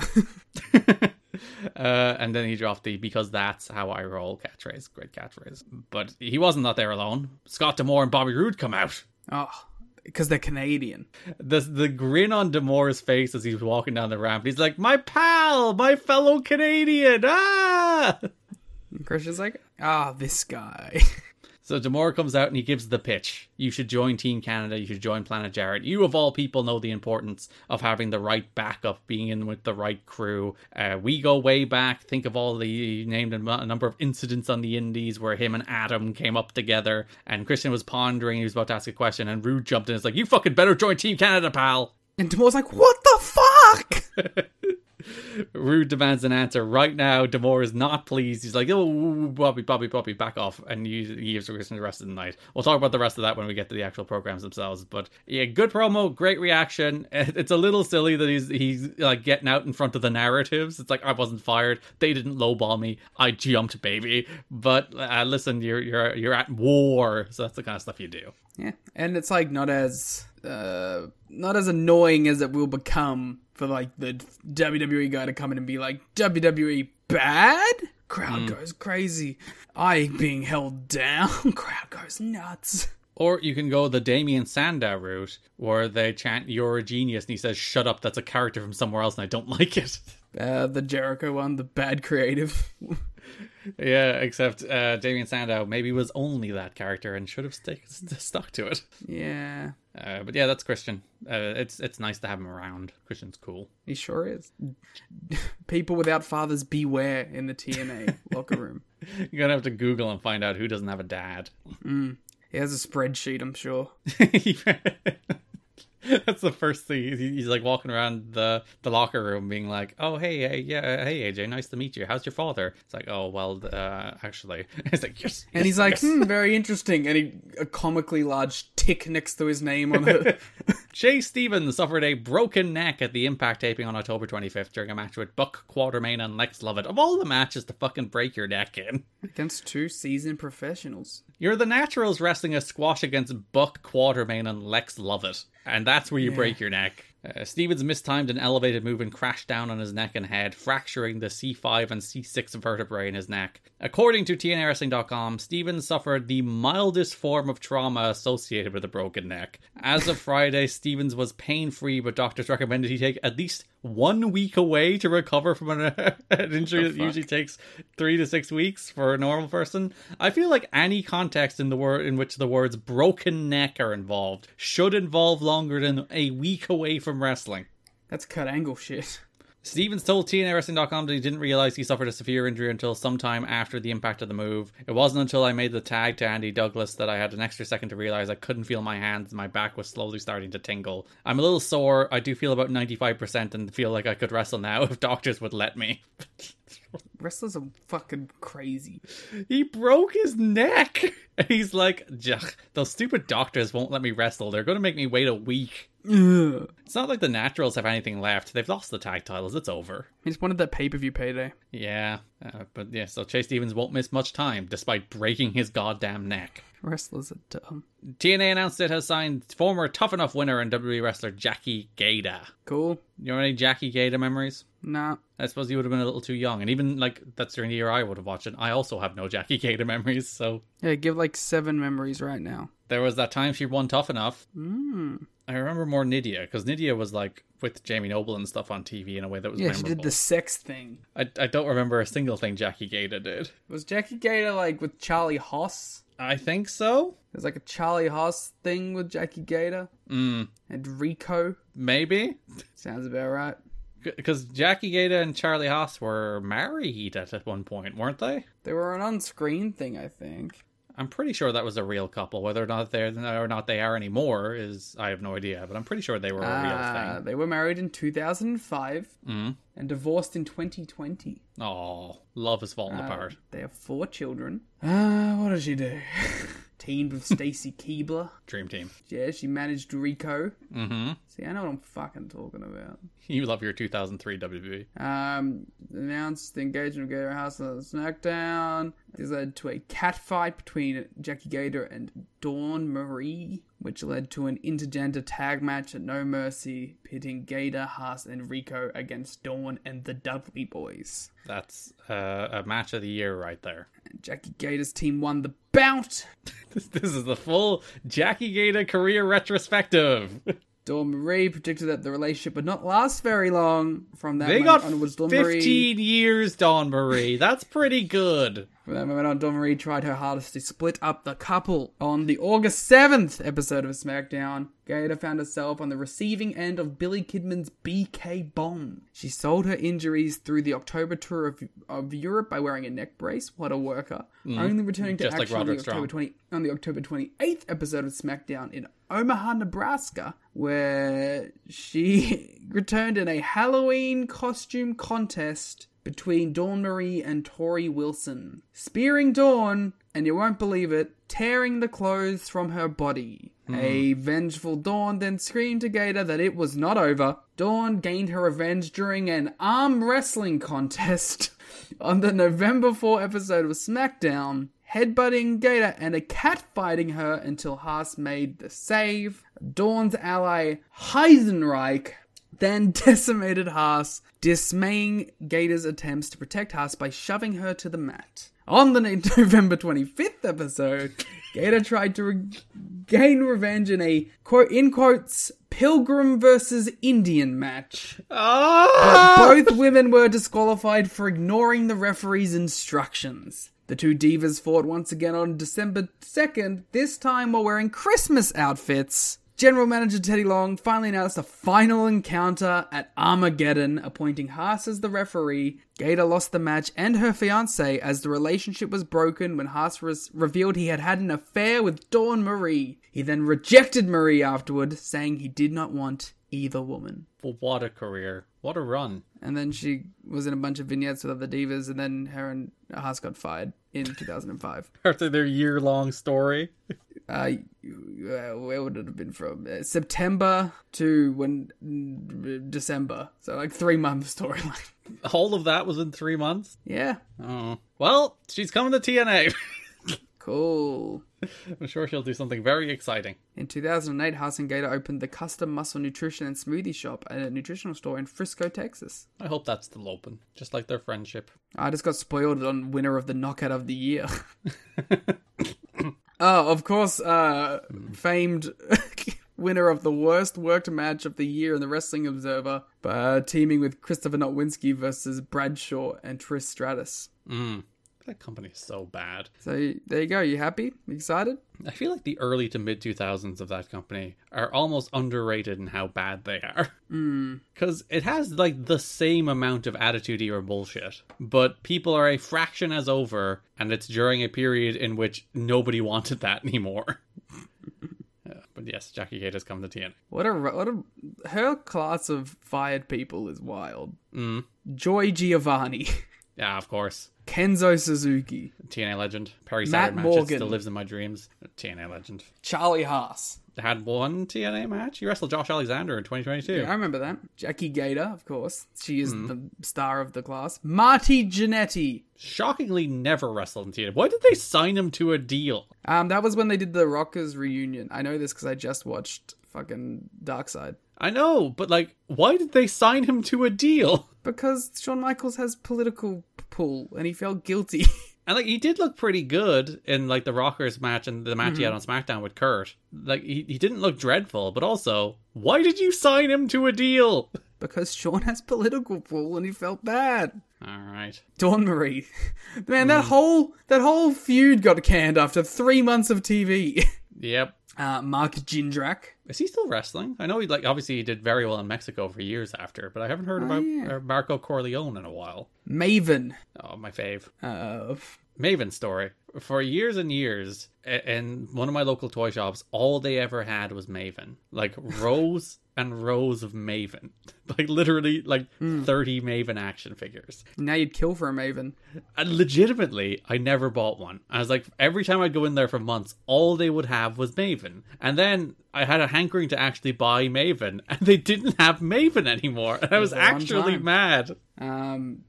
[SPEAKER 6] Uh, and then he dropped the because that's how I roll catchphrase. Great catchphrase. But he wasn't not there alone. Scott D'Amore and Bobby Roode come out.
[SPEAKER 7] oh, because they're Canadian.
[SPEAKER 6] The the grin on D'Amore's face as he's walking down the ramp. He's like, "My pal, my fellow Canadian." Ah.
[SPEAKER 7] And Christian's like, ah, this guy.
[SPEAKER 6] So D'Amore comes out and he gives the pitch. You should join Team Canada. You should join Planet Jarrett. You, of all people, know the importance of having the right backup, being in with the right crew. Uh, we go way back. Think of all the named a number of incidents on the Indies where him and Adam came up together. And Christian was pondering. He was about to ask a question, and Roode jumped in. It's like, you fucking better join Team Canada, pal.
[SPEAKER 7] and D'Amore's like, what the fuck?
[SPEAKER 6] Roode demands an answer right now. D'Amore is not pleased. He's like, "Oh, Bobby, Bobby, Bobby, back off!" And he, gives Christian the rest of the night. We'll talk about the rest of that when we get to the actual programs themselves. But yeah, good promo, great reaction. It's a little silly that he's he's like getting out in front of the narratives. It's like I wasn't fired. They didn't lowball me. I jumped, baby. But uh, listen, you're you're you're at war, so that's the kind of stuff you do.
[SPEAKER 7] Yeah, and it's like not as uh not as annoying as it will become for like the WWE guy to come in and be like WWE bad. Crowd goes crazy. I being held down. Crowd goes nuts.
[SPEAKER 6] Or you can go the Damien Sandow route, where they chant "You're a genius," and he says "Shut up." That's a character from somewhere else, and I don't like it.
[SPEAKER 7] Uh, the Jericho one, the bad creative.
[SPEAKER 6] Yeah, except uh, Damien Sandow maybe was only that character and should have stick, stuck to it.
[SPEAKER 7] yeah,
[SPEAKER 6] Uh, but yeah, that's Christian. Uh, it's it's nice to have him around. Christian's cool.
[SPEAKER 7] he sure is. People without fathers beware in the TNA locker room.
[SPEAKER 6] You're gonna have to Google and find out who doesn't have a dad.
[SPEAKER 7] He has a spreadsheet, I'm sure.
[SPEAKER 6] That's the first thing. He's, like walking around the, the locker room, being like, "Oh, hey, hey, yeah, hey, AJ, nice to meet you. How's your father?" It's like, "Oh, well, uh, actually," it's like, "Yes."
[SPEAKER 7] And he's like, hmm, very interesting. And he a comically large tick next to his name on it.
[SPEAKER 6] Jay Stevens suffered a broken neck at the Impact taping on October 25th during a match with Buck Quartermain and Lex Lovett. Of all the matches to fucking break your neck in,
[SPEAKER 7] Against two seasoned professionals.
[SPEAKER 6] you're the Naturals wrestling a squash against Buck Quartermain and Lex Lovett, and that's where you break your neck. Uh, Stevens mistimed an elevated move and crashed down on his neck and head, fracturing the C5 and C6 vertebrae in his neck. According to TNAWrestling.com, Stevens suffered the mildest form of trauma associated with a broken neck. As of Friday, Stevens was pain free, but doctors recommended he take at least one week away to recover from an, an injury that usually takes three to six weeks for a normal person. I feel like any context in the word in which the words broken neck are involved should involve longer than a week away from wrestling.
[SPEAKER 7] That's Kurt Angle shit.
[SPEAKER 6] Stevens told TNAWrestling.com that he didn't realize he suffered a severe injury until sometime after the impact of the move. It wasn't until I made the tag to Andy Douglas that I had an extra second to realize I couldn't feel my hands. My back was slowly starting to tingle. I'm a little sore. I do feel about 95% and feel like I could wrestle now if doctors would let me.
[SPEAKER 7] Wrestlers are fucking crazy.
[SPEAKER 6] He broke his neck. He's like, those stupid doctors won't let me wrestle. They're going to make me wait a week.
[SPEAKER 7] Ugh.
[SPEAKER 6] It's not like the Naturals have anything left. They've lost the tag titles. It's over.
[SPEAKER 7] He just wanted that pay per view payday.
[SPEAKER 6] Yeah, uh, but yeah, so Chase Stevens won't miss much time despite breaking his goddamn neck.
[SPEAKER 7] Wrestlers are dumb.
[SPEAKER 6] TNA announced it has signed former Tough Enough winner and WWE wrestler Jackie Gayda.
[SPEAKER 7] Cool.
[SPEAKER 6] You know any Jackie Gayda memories?
[SPEAKER 7] Nah.
[SPEAKER 6] I suppose you would have been a little too young, and even like that's during the year I would have watched it. I also have no Jackie Gayda memories, so
[SPEAKER 7] Yeah, give like seven memories right now.
[SPEAKER 6] there was that time she won Tough Enough.
[SPEAKER 7] Mm.
[SPEAKER 6] I remember more Nydia because Nydia was like with Jamie Noble and stuff on TV in a way that was
[SPEAKER 7] Yeah,
[SPEAKER 6] memorable.
[SPEAKER 7] she did the sex thing.
[SPEAKER 6] I, I don't remember a single thing Jackie Gayda did.
[SPEAKER 7] Was Jackie Gayda like with Charlie Haas?
[SPEAKER 6] I think so.
[SPEAKER 7] There's like a Charlie Haas thing with Jackie Gayda
[SPEAKER 6] Mm,
[SPEAKER 7] and Rico.
[SPEAKER 6] maybe
[SPEAKER 7] Sounds about right.
[SPEAKER 6] because Jackie Gayda and Charlie Haas were married at, at one point, weren't they?
[SPEAKER 7] They were an on-screen thing, I think.
[SPEAKER 6] I'm pretty sure that was a real couple. Whether or not they're or not they are anymore is I have no idea. But I'm pretty sure they were a
[SPEAKER 7] Ah,
[SPEAKER 6] real thing.
[SPEAKER 7] they were married in 2005
[SPEAKER 6] Mm.
[SPEAKER 7] and divorced in 2020.
[SPEAKER 6] Oh, love has fallen
[SPEAKER 7] Uh,
[SPEAKER 6] apart.
[SPEAKER 7] They have four children. Ah, what does she do? Teamed with Stacy Keibler.
[SPEAKER 6] Dream team.
[SPEAKER 7] Yeah, she managed Rico.
[SPEAKER 6] Mm-hmm.
[SPEAKER 7] See, I know what I'm fucking talking about.
[SPEAKER 6] You love your 2003 WWE.
[SPEAKER 7] Um, announced the engagement of Gayda House on SmackDown. This led to a cat fight between Jackie Gayda and Dawn Marie. which led to an intergender tag match at No Mercy, pitting Gayda, Haas, and Rico against Dawn and the Dudley Boyz.
[SPEAKER 6] That's uh, a match of the year right there.
[SPEAKER 7] Jackie Gayda's team won the bout.
[SPEAKER 6] This, this is the full Jackie Gayda career retrospective.
[SPEAKER 7] Dawn Marie predicted that the relationship would not last very long. From that
[SPEAKER 6] They got
[SPEAKER 7] onwards, Dawn
[SPEAKER 6] 15
[SPEAKER 7] Marie
[SPEAKER 6] years, Dawn Marie. That's pretty good.
[SPEAKER 7] From that moment on, Marie tried her hardest to split up the couple. On the August 7th episode of SmackDown, Gayda found herself on the receiving end of Billy Kidman's BK bomb. She sold her injuries through the October tour of, of Europe by wearing a neck brace. What a worker. Mm-hmm. Only returning to
[SPEAKER 6] Just like
[SPEAKER 7] action on, the October 20, on the October 28th episode of SmackDown in Omaha, Nebraska, where she returned in a Halloween costume contest between Dawn Marie and Torrie Wilson, spearing Dawn, and you won't believe it, tearing the clothes from her body. Hmm. A vengeful Dawn then screamed to Gayda that it was not over. Dawn gained her revenge during an arm wrestling contest on the November 4 episode of SmackDown, headbutting Gayda and a cat fighting her until Haas made the save. Dawn's ally Heidenreich then decimated Haas, dismaying Gayda's attempts to protect Haas by shoving her to the mat. On the November 25th episode, Gayda tried to re- gain revenge in a quote in quotes Pilgrim versus Indian match.
[SPEAKER 6] Ah!
[SPEAKER 7] But both women were disqualified for ignoring the referee's instructions. The two divas fought once again on December 2nd, this time while wearing Christmas outfits. General Manager Teddy Long finally announced a final encounter at Armageddon, appointing Haas as the referee. Gayda lost the match and her fiance as the relationship was broken when Haas res- revealed he had had an affair with Dawn Marie. He then rejected Marie afterward, saying he did not want either woman.
[SPEAKER 6] What a career. What a run.
[SPEAKER 7] And then she was in a bunch of vignettes with other divas, and then her and Haas got fired in 2005.
[SPEAKER 6] After their year long story.
[SPEAKER 7] Uh, uh, where would it have been from? Uh, September to when mm, December, so like three month storyline.
[SPEAKER 6] All of that was in three months.
[SPEAKER 7] yeah,
[SPEAKER 6] Oh. Well, she's coming to TNA.
[SPEAKER 7] cool.
[SPEAKER 6] I'm sure she'll do something very exciting.
[SPEAKER 7] In 2008, Haas and Gayda opened the Custom Muscle Nutrition and Smoothie Shop at a nutritional store in Frisco, Texas.
[SPEAKER 6] I hope that's still open, just like their friendship.
[SPEAKER 7] I just got spoiled on winner of the knockout of the year. oh, of course, uh, famed winner of the worst worked match of the year in the Wrestling Observer, uh, teaming with Christopher Nowinski versus Bradshaw and Trish Stratus.
[SPEAKER 6] Mm. That company is so bad.
[SPEAKER 7] So there you go. You happy? Excited?
[SPEAKER 6] I feel like the early to mid 2000s of that company are almost underrated in how bad they are. Because it has like the same amount of attitude or bullshit, but people are a fraction as over, and it's during a period in which nobody wanted that anymore. Yeah, but yes, Jackie Gayda has come to TNA.
[SPEAKER 7] What a what a her class of fired people is wild.
[SPEAKER 6] Mm.
[SPEAKER 7] Joy Giovanni,
[SPEAKER 6] Yeah, of course.
[SPEAKER 7] Kenzo Suzuki,
[SPEAKER 6] TNA legend. Perry
[SPEAKER 7] Matt
[SPEAKER 6] Saturn match
[SPEAKER 7] Morgan.
[SPEAKER 6] still lives in my dreams. TNA legend.
[SPEAKER 7] Charlie Haas.
[SPEAKER 6] Had one TNA match. He wrestled Josh Alexander in 2022.
[SPEAKER 7] Yeah, I remember that. Jackie Gayda, of course. She is the star of the class. Marty Jannetty.
[SPEAKER 6] Shockingly, never wrestled in TNA. Why did they sign him to a deal?
[SPEAKER 7] Um, that was when they did the Rockers reunion. I know this because I just watched fucking Dark Side.
[SPEAKER 6] I know, but like, why did they sign him to a deal?
[SPEAKER 7] Because Shawn Michaels has political pull and he felt guilty.
[SPEAKER 6] And like, he did look pretty good in like the Rockers match and the match he had mm-hmm. on SmackDown with Kurt. Like, he, he didn't look dreadful, but also, why did you sign him to a deal?
[SPEAKER 7] because Shawn has political pull and he felt bad.
[SPEAKER 6] All right.
[SPEAKER 7] Dawn Marie. Man, that mm. whole that whole feud got canned after three months of TV.
[SPEAKER 6] Yep.
[SPEAKER 7] Uh, Mark Jindrak.
[SPEAKER 6] Is he still wrestling? I know he like obviously he did very well in Mexico for years after, but I haven't heard about
[SPEAKER 7] yeah.
[SPEAKER 6] uh, Marco Corleone in a while.
[SPEAKER 7] Maven.
[SPEAKER 6] Oh, my fave.
[SPEAKER 7] Uh,
[SPEAKER 6] Maven story. For years and years, in one of my local toy shops, all they ever had was Maven. Like rows and rows of Maven. Like literally like 30 Maven action figures.
[SPEAKER 7] now you'd kill for a Maven.
[SPEAKER 6] And legitimately, I never bought one. I was like, every time I'd go in there for months, all they would have was Maven. And then I had a hankering to actually buy Maven, and they didn't have Maven anymore. And I was actually
[SPEAKER 7] time.
[SPEAKER 6] mad.
[SPEAKER 7] Um,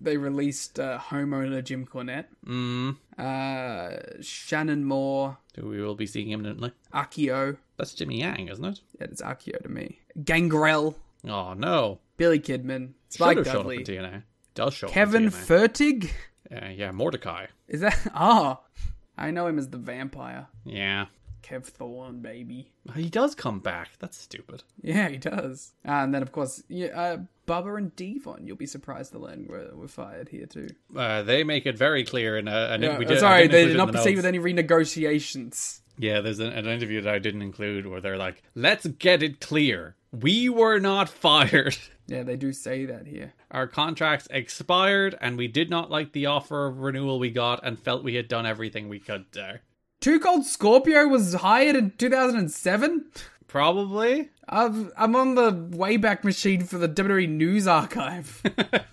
[SPEAKER 7] they released uh, homeowner Jim Cornette.
[SPEAKER 6] Mm.
[SPEAKER 7] Uh, Shannon Moore.
[SPEAKER 6] Who we will be seeing imminently.
[SPEAKER 7] Akio.
[SPEAKER 6] That's Jimmy Yang, isn't it?
[SPEAKER 7] Yeah, it's Akio to me. Gangrel,
[SPEAKER 6] Oh no.
[SPEAKER 7] Billy Kidman,
[SPEAKER 6] Should
[SPEAKER 7] Spike
[SPEAKER 6] have shown up in TNA. Does show
[SPEAKER 7] Kevin
[SPEAKER 6] up in
[SPEAKER 7] Fertig.
[SPEAKER 6] Yeah, yeah, Mordecai.
[SPEAKER 7] Is that? Ah, I know him as the vampire.
[SPEAKER 6] Yeah.
[SPEAKER 7] Kev Thorn, baby.
[SPEAKER 6] He does come back. That's stupid.
[SPEAKER 7] Yeah, he does. and then, of course, yeah, uh, Bubba and Devon. You'll be surprised to learn were, were fired here too.
[SPEAKER 6] Uh, they make it very clear in a, an
[SPEAKER 7] Yeah,
[SPEAKER 6] we
[SPEAKER 7] uh,
[SPEAKER 6] did,
[SPEAKER 7] sorry, they did not proceed with any renegotiations.
[SPEAKER 6] Yeah, there's an, an interview that I didn't include where they're like, "Let's get it clear. We were not fired.
[SPEAKER 7] Yeah, they do say that here.
[SPEAKER 6] Our contracts expired, and we did not like the offer of renewal we got, and felt we had done everything we could there.
[SPEAKER 7] Two Cold Scorpio was hired in 2007.
[SPEAKER 6] Probably.
[SPEAKER 7] I've, I'm on the Wayback Machine for the WWE News Archive.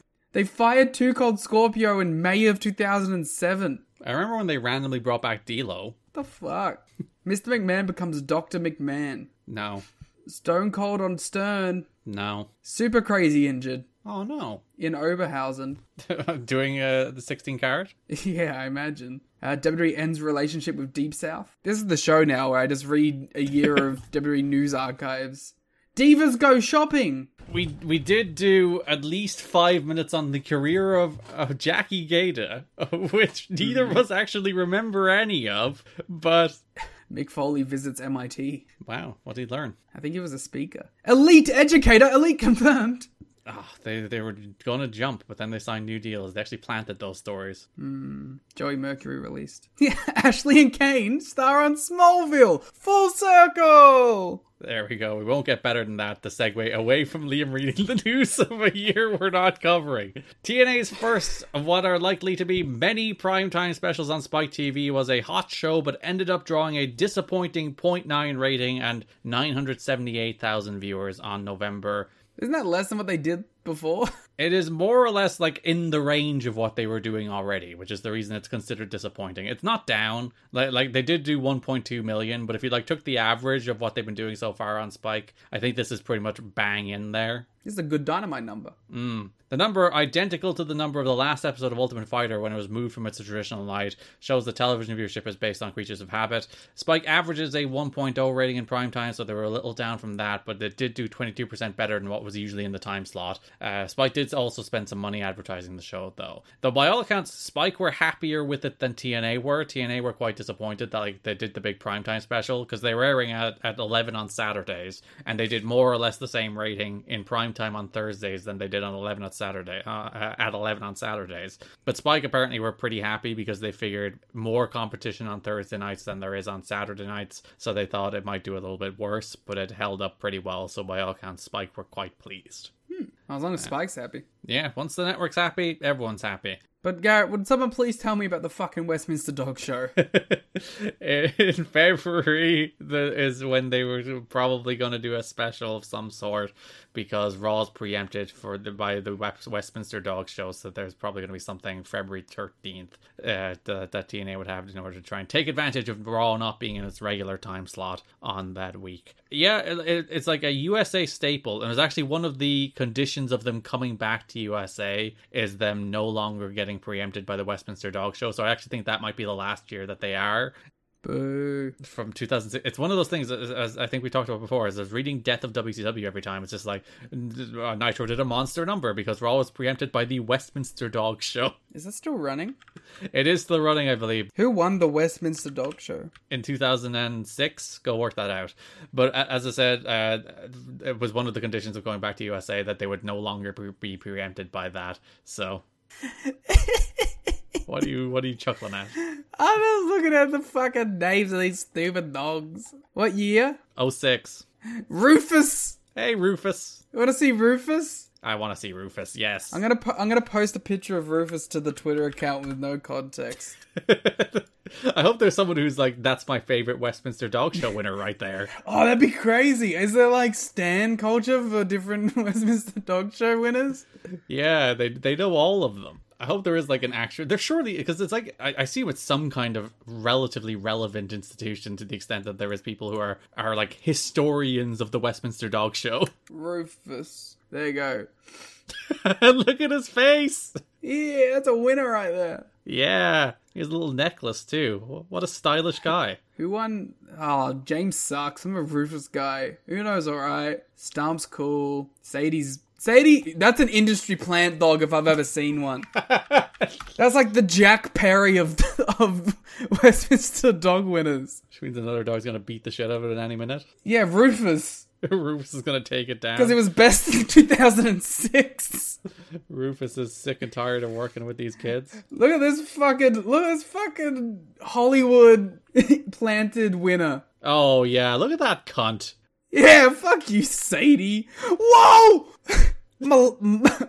[SPEAKER 7] they fired Two Cold Scorpio in May of 2007.
[SPEAKER 6] I remember when they randomly brought back D'Lo.
[SPEAKER 7] What the fuck? Mr. McMahon becomes Dr. McMahon.
[SPEAKER 6] No,
[SPEAKER 7] Stone Cold on Stern.
[SPEAKER 6] no.
[SPEAKER 7] Super crazy injured
[SPEAKER 6] Oh no.
[SPEAKER 7] in Oberhausen.
[SPEAKER 6] Doing uh, the 16 carat?
[SPEAKER 7] yeah, I imagine. Uh, WWE ends relationship with Deep South. This is the show now where I just read a year of WWE news archives. Divas go shopping.
[SPEAKER 6] We we did do at least five minutes on the career of, of Jackie Gayda, which neither of us actually remember any of. But
[SPEAKER 7] Mick Foley visits MIT.
[SPEAKER 6] wow, what did he learn?
[SPEAKER 7] I think he was a speaker. Elite educator, elite confirmed.
[SPEAKER 6] Oh, they they were gonna jump, but then they signed new deals. They actually planted those stories. Hmm.
[SPEAKER 7] Joey Mercury released. Yeah, Ashley and Kane star on Smallville. Full circle.
[SPEAKER 6] There we go. We won't get better than that. The segue away from Liam reading the news of a year we're not covering. TNA's first of what are likely to be many primetime specials on Spike TV was a hot show, but ended up drawing a disappointing 0.9 rating and 978,000 viewers on November.
[SPEAKER 7] Isn't that less than what they did before?
[SPEAKER 6] It is more or less like in the range of what they were doing already, which is the reason it's considered disappointing. It's not down. Like like they did do 1.2 million, but if you like took the average of what they've been doing so far on Spike, I think this is pretty much bang in there.
[SPEAKER 7] This is a good dynamite number. Mm.
[SPEAKER 6] The number identical to the number of the last episode of Ultimate Fighter when it was moved from its traditional night shows the television viewership is based on creatures of habit. Spike averages a 1.0 rating in prime time, so they were a little down from that, but it did do 22% better than what was usually in the time slot. Uh, Spike did also spend some money advertising the show, though. Though by all accounts, Spike were happier with it than TNA were. TNA were quite disappointed that like they did the big primetime special because they were airing at, at 11 on Saturdays, and they did more or less the same rating in primetime on Thursdays than they did on 11 at Saturday uh, at 11 on Saturdays. But Spike apparently were pretty happy because they figured more competition on Thursday nights than there is on Saturday nights, so they thought it might do a little bit worse, but it held up pretty well. So by all accounts, Spike were quite pleased.
[SPEAKER 7] As long as Spike's happy.
[SPEAKER 6] Yeah, once the network's happy, everyone's happy.
[SPEAKER 7] But Garrett, would someone please tell me about the fucking Westminster Dog Show?
[SPEAKER 6] in February is when they were probably going to do a special of some sort because Raw's preempted for the by the Westminster Dog Show, so there's probably going to be something February 13th uh, that, that TNA would have in order to try and take advantage of Raw not being in its regular time slot on that week. Yeah, it- it's like a USA staple, and it's actually one of the conditions of them coming back to USA is them no longer getting preempted by the Westminster Dog Show. So I actually think that might be the last year that they are
[SPEAKER 7] Boo.
[SPEAKER 6] from 2006. It's one of those things, as, as I think we talked about before, is as reading Death of WCW every time. It's just like uh, Nitro did a monster number because Raw was preempted by the Westminster Dog Show.
[SPEAKER 7] Is that still running?
[SPEAKER 6] It is still running, I believe,
[SPEAKER 7] Who won the Westminster Dog Show?
[SPEAKER 6] in 2006. Go work that out. But as I said, uh, it was one of the conditions of going back to USA that they would no longer be preempted by that. So. What are you what are you chuckling at?
[SPEAKER 7] I'm just looking at the fucking names of these stupid dogs. What year?
[SPEAKER 6] 06.
[SPEAKER 7] Rufus.
[SPEAKER 6] Hey Rufus.
[SPEAKER 7] You want to see Rufus?
[SPEAKER 6] I want to see Rufus. Yes.
[SPEAKER 7] I'm gonna po- I'm gonna post a picture of Rufus to the Twitter account with no context.
[SPEAKER 6] I hope there's someone who's like, that's my favorite Westminster Dog Show winner right there.
[SPEAKER 7] Oh, that'd be crazy. Is there like stan culture for different Westminster Dog Show winners?
[SPEAKER 6] Yeah, they they know all of them. I hope there is like an actual. There's surely because it's like I, I see with some kind of relatively relevant institution to the extent that there is people who are are like historians of the Westminster Dog Show.
[SPEAKER 7] Rufus. There you go.
[SPEAKER 6] Look at his face.
[SPEAKER 7] Yeah, that's a winner right there.
[SPEAKER 6] Yeah, He has a little necklace too. What a stylish guy.
[SPEAKER 7] Who won? Oh, James sucks. I'm a Rufus guy. Uno's alright. Stomp's cool. Sadie's. Sadie, that's an industry plant dog if I've ever seen one. that's like the Jack Perry of of Westminster dog winners.
[SPEAKER 6] Which means another dog's gonna beat the shit out of it in any minute.
[SPEAKER 7] Yeah, Rufus.
[SPEAKER 6] Rufus is gonna take it down.
[SPEAKER 7] Because it was best in 2006.
[SPEAKER 6] Rufus is sick and tired of working with these kids.
[SPEAKER 7] Look at this fucking look at this fucking Hollywood planted winner.
[SPEAKER 6] Oh yeah, look at that cunt.
[SPEAKER 7] Yeah, fuck you, Sadie. Whoa! Mal-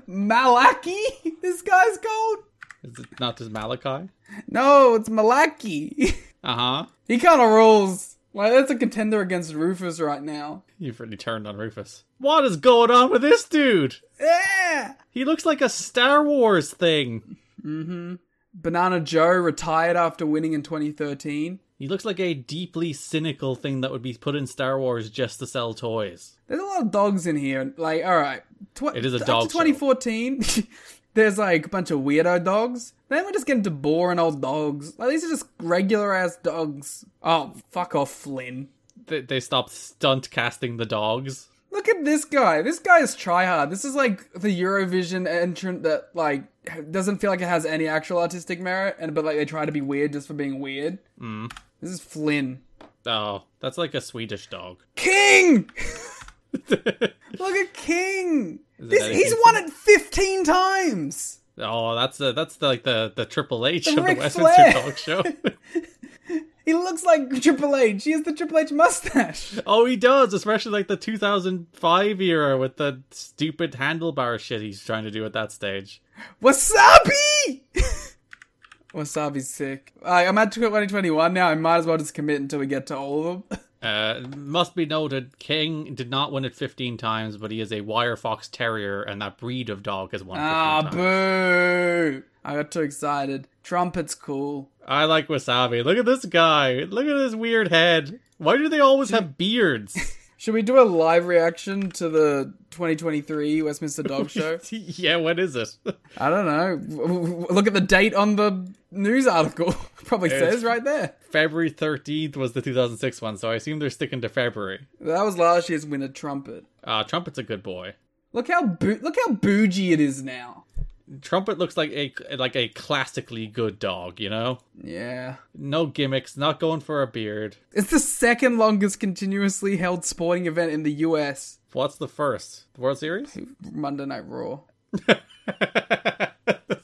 [SPEAKER 7] Malaki? This guy's called?
[SPEAKER 6] Is it not just Malachi?
[SPEAKER 7] No, it's Malaki.
[SPEAKER 6] Uh huh.
[SPEAKER 7] he kind of rules. Like, that's a contender against Rufus right now.
[SPEAKER 6] You've really turned on Rufus. What is going on with this dude?
[SPEAKER 7] Yeah!
[SPEAKER 6] He looks like a Star Wars thing. Mm-hmm.
[SPEAKER 7] Banana Joe retired after winning in 2013.
[SPEAKER 6] He looks like a deeply cynical thing that would be put in Star Wars just to sell toys.
[SPEAKER 7] There's a lot of dogs in here. Like, alright. Tw-
[SPEAKER 6] It is a
[SPEAKER 7] up
[SPEAKER 6] dog
[SPEAKER 7] to
[SPEAKER 6] show.
[SPEAKER 7] 2014, there's like a bunch of weirdo dogs. Then we're just getting to boring old dogs. Like, these are just regular ass dogs. Oh, fuck off, Flynn.
[SPEAKER 6] They, they stopped stunt casting the dogs.
[SPEAKER 7] Look at this guy. This guy is tryhard. This is like the Eurovision entrant that like doesn't feel like it has any actual artistic merit, and but like they try to be weird just for being weird.
[SPEAKER 6] Mm.
[SPEAKER 7] This is Flynn.
[SPEAKER 6] Oh, that's like a Swedish dog.
[SPEAKER 7] King. Look at King. This, he's won it fifteen times.
[SPEAKER 6] Oh, that's the that's the, like the the Triple H
[SPEAKER 7] The
[SPEAKER 6] of the
[SPEAKER 7] Ric
[SPEAKER 6] Westminster
[SPEAKER 7] Flair.
[SPEAKER 6] Dog Show.
[SPEAKER 7] He looks like Triple H. He has the Triple H mustache.
[SPEAKER 6] oh, he does, especially like the 2005 era with the stupid handlebar shit he's trying to do at that stage.
[SPEAKER 7] Wasabi. Wasabi's sick. I'm at 2021 now. I might as well just commit until we get to all of them.
[SPEAKER 6] Uh, must be noted, King did not win it 15 times, but he is a wire fox terrier, and that breed of dog has won 15
[SPEAKER 7] Ah,
[SPEAKER 6] times.
[SPEAKER 7] boo! I got too excited. Trumpet's cool.
[SPEAKER 6] I like Wasabi. Look at this guy. Look at his weird head. Why do they always have beards?
[SPEAKER 7] Should we do a live reaction to the 2023 Westminster Dog Show?
[SPEAKER 6] yeah, what is it?
[SPEAKER 7] I don't know. Look at the date on the news article. Probably
[SPEAKER 6] It's-
[SPEAKER 7] says right there.
[SPEAKER 6] February 13th was the 2006 one, so I assume they're sticking to February.
[SPEAKER 7] That was last year's winner, Trumpet.
[SPEAKER 6] Uh, Trumpet's a good boy.
[SPEAKER 7] Look how boo- look how bougie it is now.
[SPEAKER 6] Trumpet looks like a like a classically good dog, you know?
[SPEAKER 7] Yeah.
[SPEAKER 6] No gimmicks, not going for a beard.
[SPEAKER 7] It's the second longest continuously held sporting event in the US.
[SPEAKER 6] What's the first? The World Series?
[SPEAKER 7] Monday Night Raw.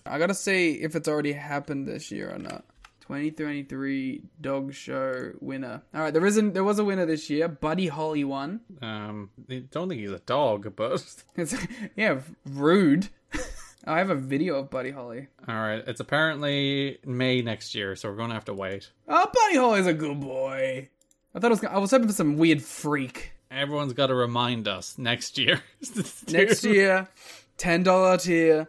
[SPEAKER 7] I gotta see if it's already happened this year or not. 2023 dog show winner. All right, there isn't. There was a winner this year. Buddy Holly won.
[SPEAKER 6] Um, I don't think he's a dog, but
[SPEAKER 7] It's yeah, rude. I have a video of Buddy Holly.
[SPEAKER 6] all right. It's apparently May next year, so we're gonna have to wait.
[SPEAKER 7] Oh, Buddy Holly's a good boy. I thought it was. I was hoping for some weird freak
[SPEAKER 6] Everyone's got to remind us next year.
[SPEAKER 7] next year. Ten dollar tier.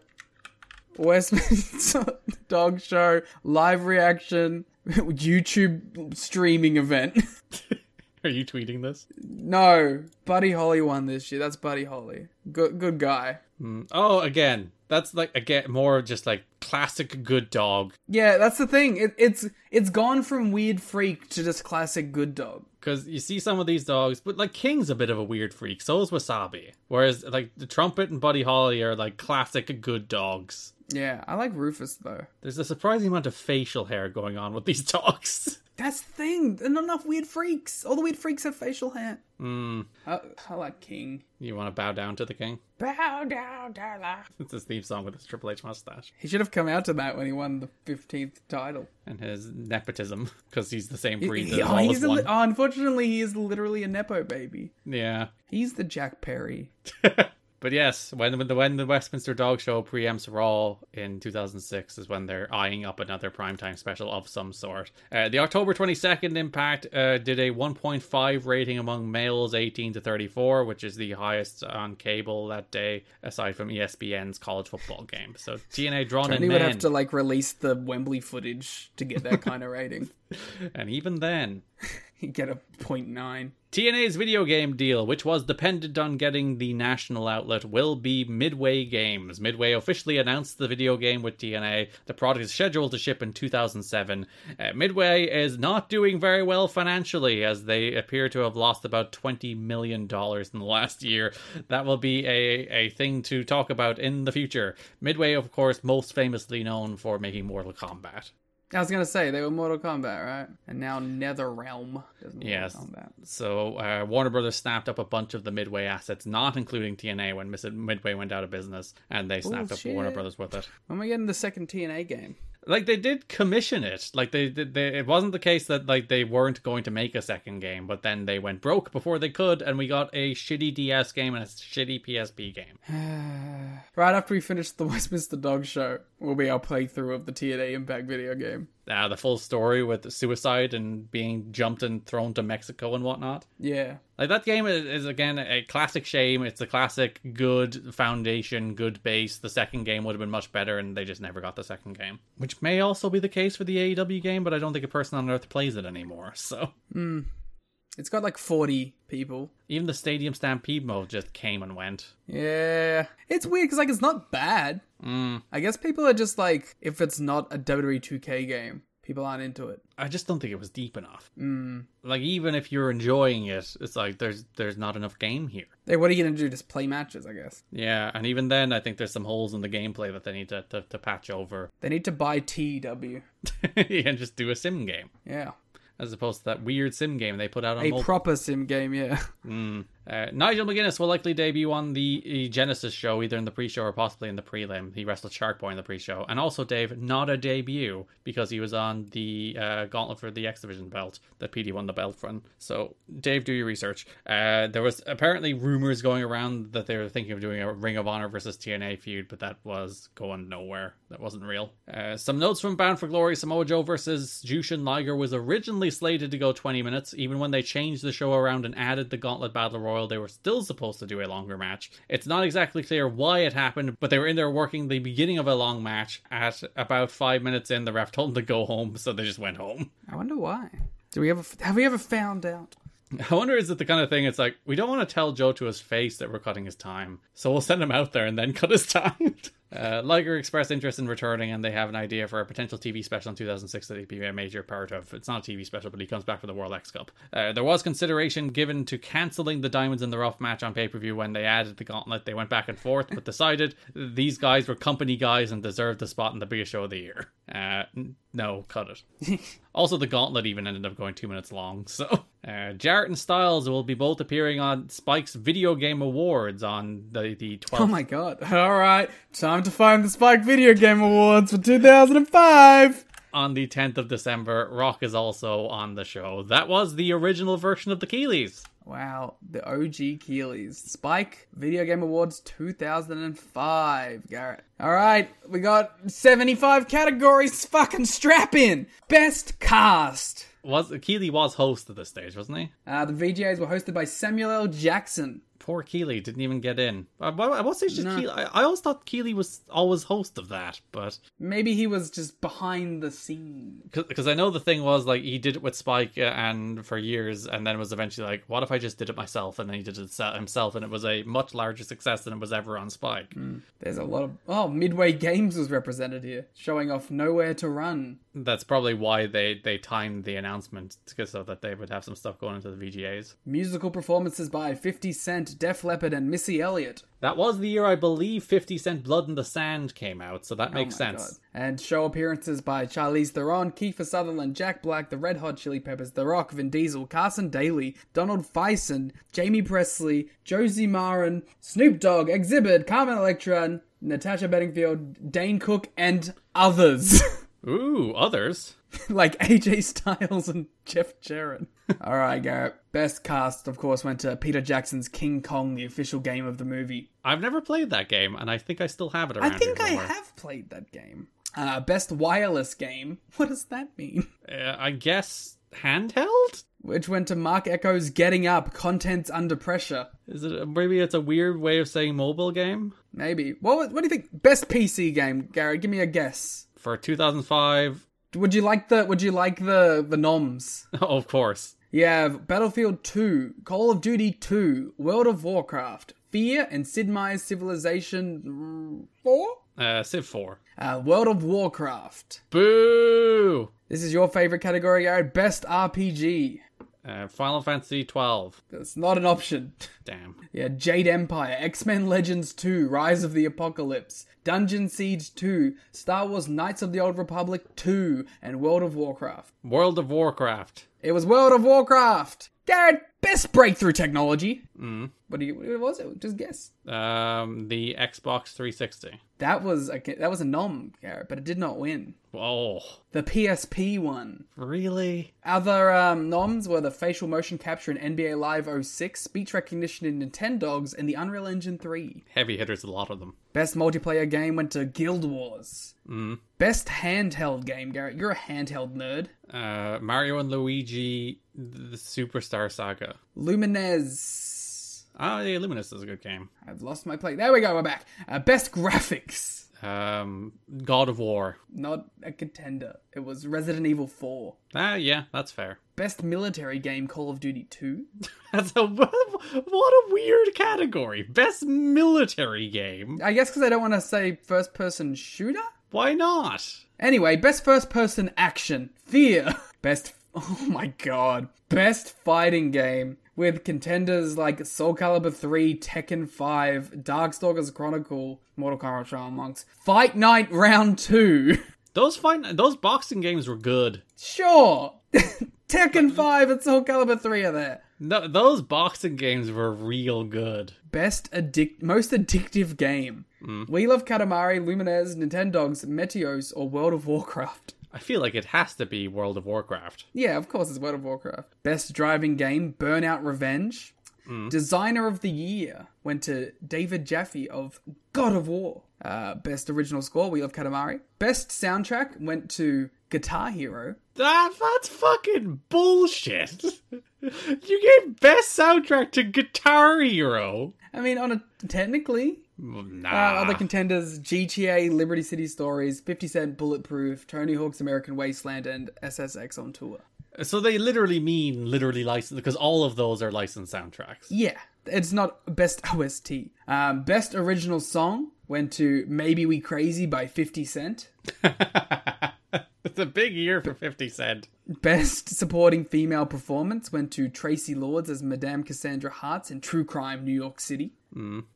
[SPEAKER 7] Westminster Dog Show live reaction YouTube streaming event.
[SPEAKER 6] Are you tweeting this?
[SPEAKER 7] no, Buddy Holly won this year. That's Buddy Holly. Good, good guy.
[SPEAKER 6] Mm. Oh, again, that's like again more just like classic good dog.
[SPEAKER 7] Yeah, that's the thing. It, it's it's gone from weird freak to just classic good dog.
[SPEAKER 6] Because you see some of these dogs, but like King's a bit of a weird freak. So is Wasabi. Whereas like the Trumpet and Buddy Holly are like classic good dogs.
[SPEAKER 7] Yeah, I like Rufus though.
[SPEAKER 6] There's a surprising amount of facial hair going on with these dogs.
[SPEAKER 7] That's the thing. There are not enough weird freaks. All the weird freaks have facial hair.
[SPEAKER 6] Mm,
[SPEAKER 7] I, I like King.
[SPEAKER 6] you want to bow down to the king?
[SPEAKER 7] Bow down, Della.
[SPEAKER 6] It's his theme song with his Triple H mustache
[SPEAKER 7] He should have come out to that when he won the 15th title.
[SPEAKER 6] and his nepotism because he's the same breed
[SPEAKER 7] he-
[SPEAKER 6] that
[SPEAKER 7] oh,
[SPEAKER 6] always
[SPEAKER 7] he's a
[SPEAKER 6] won.
[SPEAKER 7] li- oh, unfortunately, he is literally a Nepo baby.
[SPEAKER 6] yeah.
[SPEAKER 7] He's the Jack Perry.
[SPEAKER 6] But yes, when when the when the Westminster Dog Show preempts Raw in 2006 is when they're eyeing up another primetime special of some sort. Uh, the October 22nd Impact uh, did a 1.5 rating among males 18 to 34, which is the highest on cable that day, aside from ESPN's college football game. So TNA drawn in men,
[SPEAKER 7] would have to like release the Wembley footage to get that kind of rating.
[SPEAKER 6] and even then,
[SPEAKER 7] He'd get a 0.9.
[SPEAKER 6] TNA's video game deal, which was dependent on getting the national outlet, will be Midway Games. Midway officially announced the video game with TNA. The product is scheduled to ship in 2007. Uh, Midway is not doing very well financially, as they appear to have lost about $20 million in the last year. That will be a, a thing to talk about in the future. Midway, of course, most famously known for making Mortal Kombat.
[SPEAKER 7] I was gonna say they were Mortal Kombat, right? And now NetherRealm
[SPEAKER 6] Yes.
[SPEAKER 7] Kombat.
[SPEAKER 6] So uh, Warner Brothers snapped up a bunch of the Midway assets, not including TNA when Midway went out of business, and they snapped up Warner Brothers with it.
[SPEAKER 7] When we get in the second TNA game,
[SPEAKER 6] Like they did commission it. Like they, they, they it wasn't the case that like they weren't going to make a second game, but then they went broke before they could, and we got a shitty DS game and a shitty PSP game.
[SPEAKER 7] right after we finish the Westminster Dog Show, will be our playthrough of the TNA Impact video game.
[SPEAKER 6] Uh, the full story with suicide and being jumped and thrown to Mexico and whatnot.
[SPEAKER 7] Yeah,
[SPEAKER 6] Like that game is, is again a classic shame. It's a classic good foundation, good base. The second game would have been much better, and they just never got the second game, which may also be the case for the AEW game. But I don't think a person on Earth plays it anymore. So
[SPEAKER 7] it's got like forty people.
[SPEAKER 6] even the Stadium Stampede mode just came and went.
[SPEAKER 7] Yeah, it's weird because like it's not bad.
[SPEAKER 6] Mm.
[SPEAKER 7] I guess people are just like, if it's not a WWE 2K game, people aren't into it.
[SPEAKER 6] I just don't think it was deep enough.
[SPEAKER 7] Mm.
[SPEAKER 6] Like even if you're enjoying it, it's like there's there's not enough game here.
[SPEAKER 7] Hey, what are you gonna do? Just play matches, I guess.
[SPEAKER 6] Yeah, and even then, I think there's some holes in the gameplay that they need to to, to patch over
[SPEAKER 7] They need to buy TW.
[SPEAKER 6] and just do a sim game
[SPEAKER 7] Yeah,
[SPEAKER 6] as opposed to that weird sim game they put out on
[SPEAKER 7] a proper sim game. Yeah.
[SPEAKER 6] Mm. Uh, Nigel McGuinness will likely debut on the Genesis show, either in the pre-show or possibly in the prelim. He wrestled Shark Boy in the pre-show, and also Dave, not a debut because he was on the uh, Gauntlet for the X Division belt that PD won the belt from. So, Dave, do your research. Uh, there was apparently rumors going around that they were thinking of doing a Ring of Honor versus TNA feud, but that was going nowhere. That wasn't real. Uh, some notes from Bound for Glory: Samoa Joe versus Jushin Liger was originally slated to go 20 minutes. Even when they changed the show around and added the Gauntlet Battle Royal, they were still supposed to do a longer match. It's not exactly clear why it happened, but they were in there working the beginning of a long match. At about five minutes in, the ref told them to go home, so they just went home.
[SPEAKER 7] I wonder why. Do we ever have we ever found out?
[SPEAKER 6] I wonder is it the kind of thing it's like we don't want to tell Joe to his face that we're cutting his time, so we'll send him out there and then cut his time. Uh, Liger expressed interest in returning, and they have an idea for a potential TV special in 2006 that he'd be a major part of. It's not a TV special, but he comes back for the World X Cup. Uh, there was consideration given to cancelling the Diamonds in the Rough match on pay per view when they added the Gauntlet. They went back and forth, but decided these guys were company guys and deserved the spot in the biggest show of the year. Uh, no, cut it. Also, the gauntlet even ended up going two minutes long. So, uh, Jarrett and Styles will be both appearing on Spike's Video Game Awards on the the 12th.
[SPEAKER 7] Oh my god. Alright, time to find the Spike Video Game Awards for 2005!
[SPEAKER 6] on the 10th of December. Rock is also on the show. That was the original version of the Keighleys.
[SPEAKER 7] Wow, the OG Keighleys. Spike Video Game Awards 2005, Garrett. Alright, we got 75 categories. Fucking strap in! Best cast.
[SPEAKER 6] Was Keighley was host at this stage, wasn't he?
[SPEAKER 7] Uh, the VGAs were hosted by Samuel L. Jackson.
[SPEAKER 6] Poor Keighley didn't even get in. Stage did
[SPEAKER 7] No.
[SPEAKER 6] Keighley? I, I always thought Keighley was always host of that, but
[SPEAKER 7] Maybe he was just behind the scenes.
[SPEAKER 6] because I know the thing was like he did it with Spike uh, and for years, and then was eventually like, what if I just did it myself? And then he did it himself, and it was a much larger success than it was ever on Spike.
[SPEAKER 7] There's a lot of. Oh, Midway Games was represented here, showing off Nowhere to Run.
[SPEAKER 6] That's probably why they they timed the announcement so that they would have some stuff going into the VGAs.
[SPEAKER 7] Musical performances by 50 Cent, Def Leppard, and Missy Elliott.
[SPEAKER 6] That was the year I believe Fifty Cent Blood in the Sand came out, so that
[SPEAKER 7] Oh
[SPEAKER 6] makes
[SPEAKER 7] my
[SPEAKER 6] sense.
[SPEAKER 7] God. And show appearances by Charlize Theron, Kiefer Sutherland, Jack Black, The Red Hot Chili Peppers, The Rock, Vin Diesel, Carson Daly, Donald Faison, Jaime Pressly, Josie Maran, Snoop Dogg, Xzibit, Carmen Electra, Natasha Bedingfield, Dane Cook, and others.
[SPEAKER 6] Ooh, others.
[SPEAKER 7] like AJ Styles and Jeff Jarrett. All right, Garrett. Best cast, of course, went to Peter Jackson's King Kong, the official game of the movie.
[SPEAKER 6] I've never played that game, and I think I still have it around
[SPEAKER 7] I think
[SPEAKER 6] here
[SPEAKER 7] I have played that game. Uh, best wireless game. What does that mean?
[SPEAKER 6] Uh, I guess handheld.
[SPEAKER 7] Which went to Marc Ecko's Getting Up, Contents Under Pressure.
[SPEAKER 6] Is it maybe it's a weird way of saying mobile game
[SPEAKER 7] Maybe. What, what do you think? Best PC game, Garrett? Give me a guess.
[SPEAKER 6] For 2005?
[SPEAKER 7] Would you like the Would you like the the noms?
[SPEAKER 6] of course.
[SPEAKER 7] Yeah, Battlefield 2, Call of Duty 2, World of Warcraft, Fear, and Sid Meier's Civilization 4?
[SPEAKER 6] Uh, Civ 4.
[SPEAKER 7] Uh, World of Warcraft.
[SPEAKER 6] Boo!
[SPEAKER 7] This is your favorite category, Jared. Best RPG.
[SPEAKER 6] Uh, Final Fantasy 12.
[SPEAKER 7] That's not an option.
[SPEAKER 6] Damn.
[SPEAKER 7] Yeah, Jade Empire, X Men Legends 2, Rise of the Apocalypse, Dungeon Siege 2, Star Wars Knights of the Old Republic 2, and World of Warcraft.
[SPEAKER 6] World of Warcraft.
[SPEAKER 7] It was World of Warcraft! Garrett, best breakthrough technology. Mm. What do you? What was it? Just guess.
[SPEAKER 6] Um, the Xbox 360.
[SPEAKER 7] That was a that was a nom, Garrett, but it did not win.
[SPEAKER 6] Oh,
[SPEAKER 7] The PSP one.
[SPEAKER 6] really?
[SPEAKER 7] Other um, noms were the facial motion capture in NBA Live 06, speech recognition in Nintendogs, and the Unreal Engine 3.
[SPEAKER 6] Heavy hitters, a lot of them.
[SPEAKER 7] Best multiplayer game went to Guild Wars. Mm. Best handheld game, Garrett. You're a handheld nerd.
[SPEAKER 6] Uh, Mario and Luigi, the Superstar Saga.
[SPEAKER 7] Lumines.
[SPEAKER 6] Oh, yeah, Lumines is a good game.
[SPEAKER 7] I've lost my plate. There we go. We're back. Uh, best graphics.
[SPEAKER 6] Um, God of War.
[SPEAKER 7] Not a contender. It was Resident Evil 4.
[SPEAKER 6] Ah, yeah, that's fair.
[SPEAKER 7] Best military game, Call of Duty 2.
[SPEAKER 6] That's a what a weird category. Best military game.
[SPEAKER 7] I guess because I don't want to say first person shooter?
[SPEAKER 6] Why not?
[SPEAKER 7] Anyway, best first person action, Fear. Best, oh my god, best fighting game with contenders like Soul Calibur 3, Tekken 5, Darkstalkers Chronicle, Mortal Kombat Shaolin Monks, Fight Night Round 2.
[SPEAKER 6] Those fight those boxing games were good.
[SPEAKER 7] Sure, Tekken 5 and Soul Calibur 3 are there.
[SPEAKER 6] No, those boxing games were real good.
[SPEAKER 7] Best addict, most addictive game. Mm. We Love Katamari, Lumines, Nintendogs, Meteos, or World of Warcraft.
[SPEAKER 6] I feel like it has to be World of Warcraft.
[SPEAKER 7] Yeah, of course, it's World of Warcraft. Best driving game, Burnout Revenge. Designer of the Year went to David Jaffe of God of War. Uh, best original score, We Love Katamari. Best soundtrack went to Guitar Hero.
[SPEAKER 6] That that's fucking bullshit. you gave best soundtrack to Guitar Hero.
[SPEAKER 7] I mean, on a technically,
[SPEAKER 6] Nah.
[SPEAKER 7] uh, other contenders: GTA, Liberty City Stories, 50 Cent, Bulletproof, Tony Hawk's American Wasteland, and SSX on tour.
[SPEAKER 6] so they literally mean literally licensed because all of those are licensed soundtracks.
[SPEAKER 7] Yeah, it's not best OST. Um, best original song went to "Maybe We Crazy" by 50 Cent.
[SPEAKER 6] it's a big year for 50 Cent.
[SPEAKER 7] Best supporting female performance went to Traci Lords as Madame Cassandra Harts in True Crime New York City.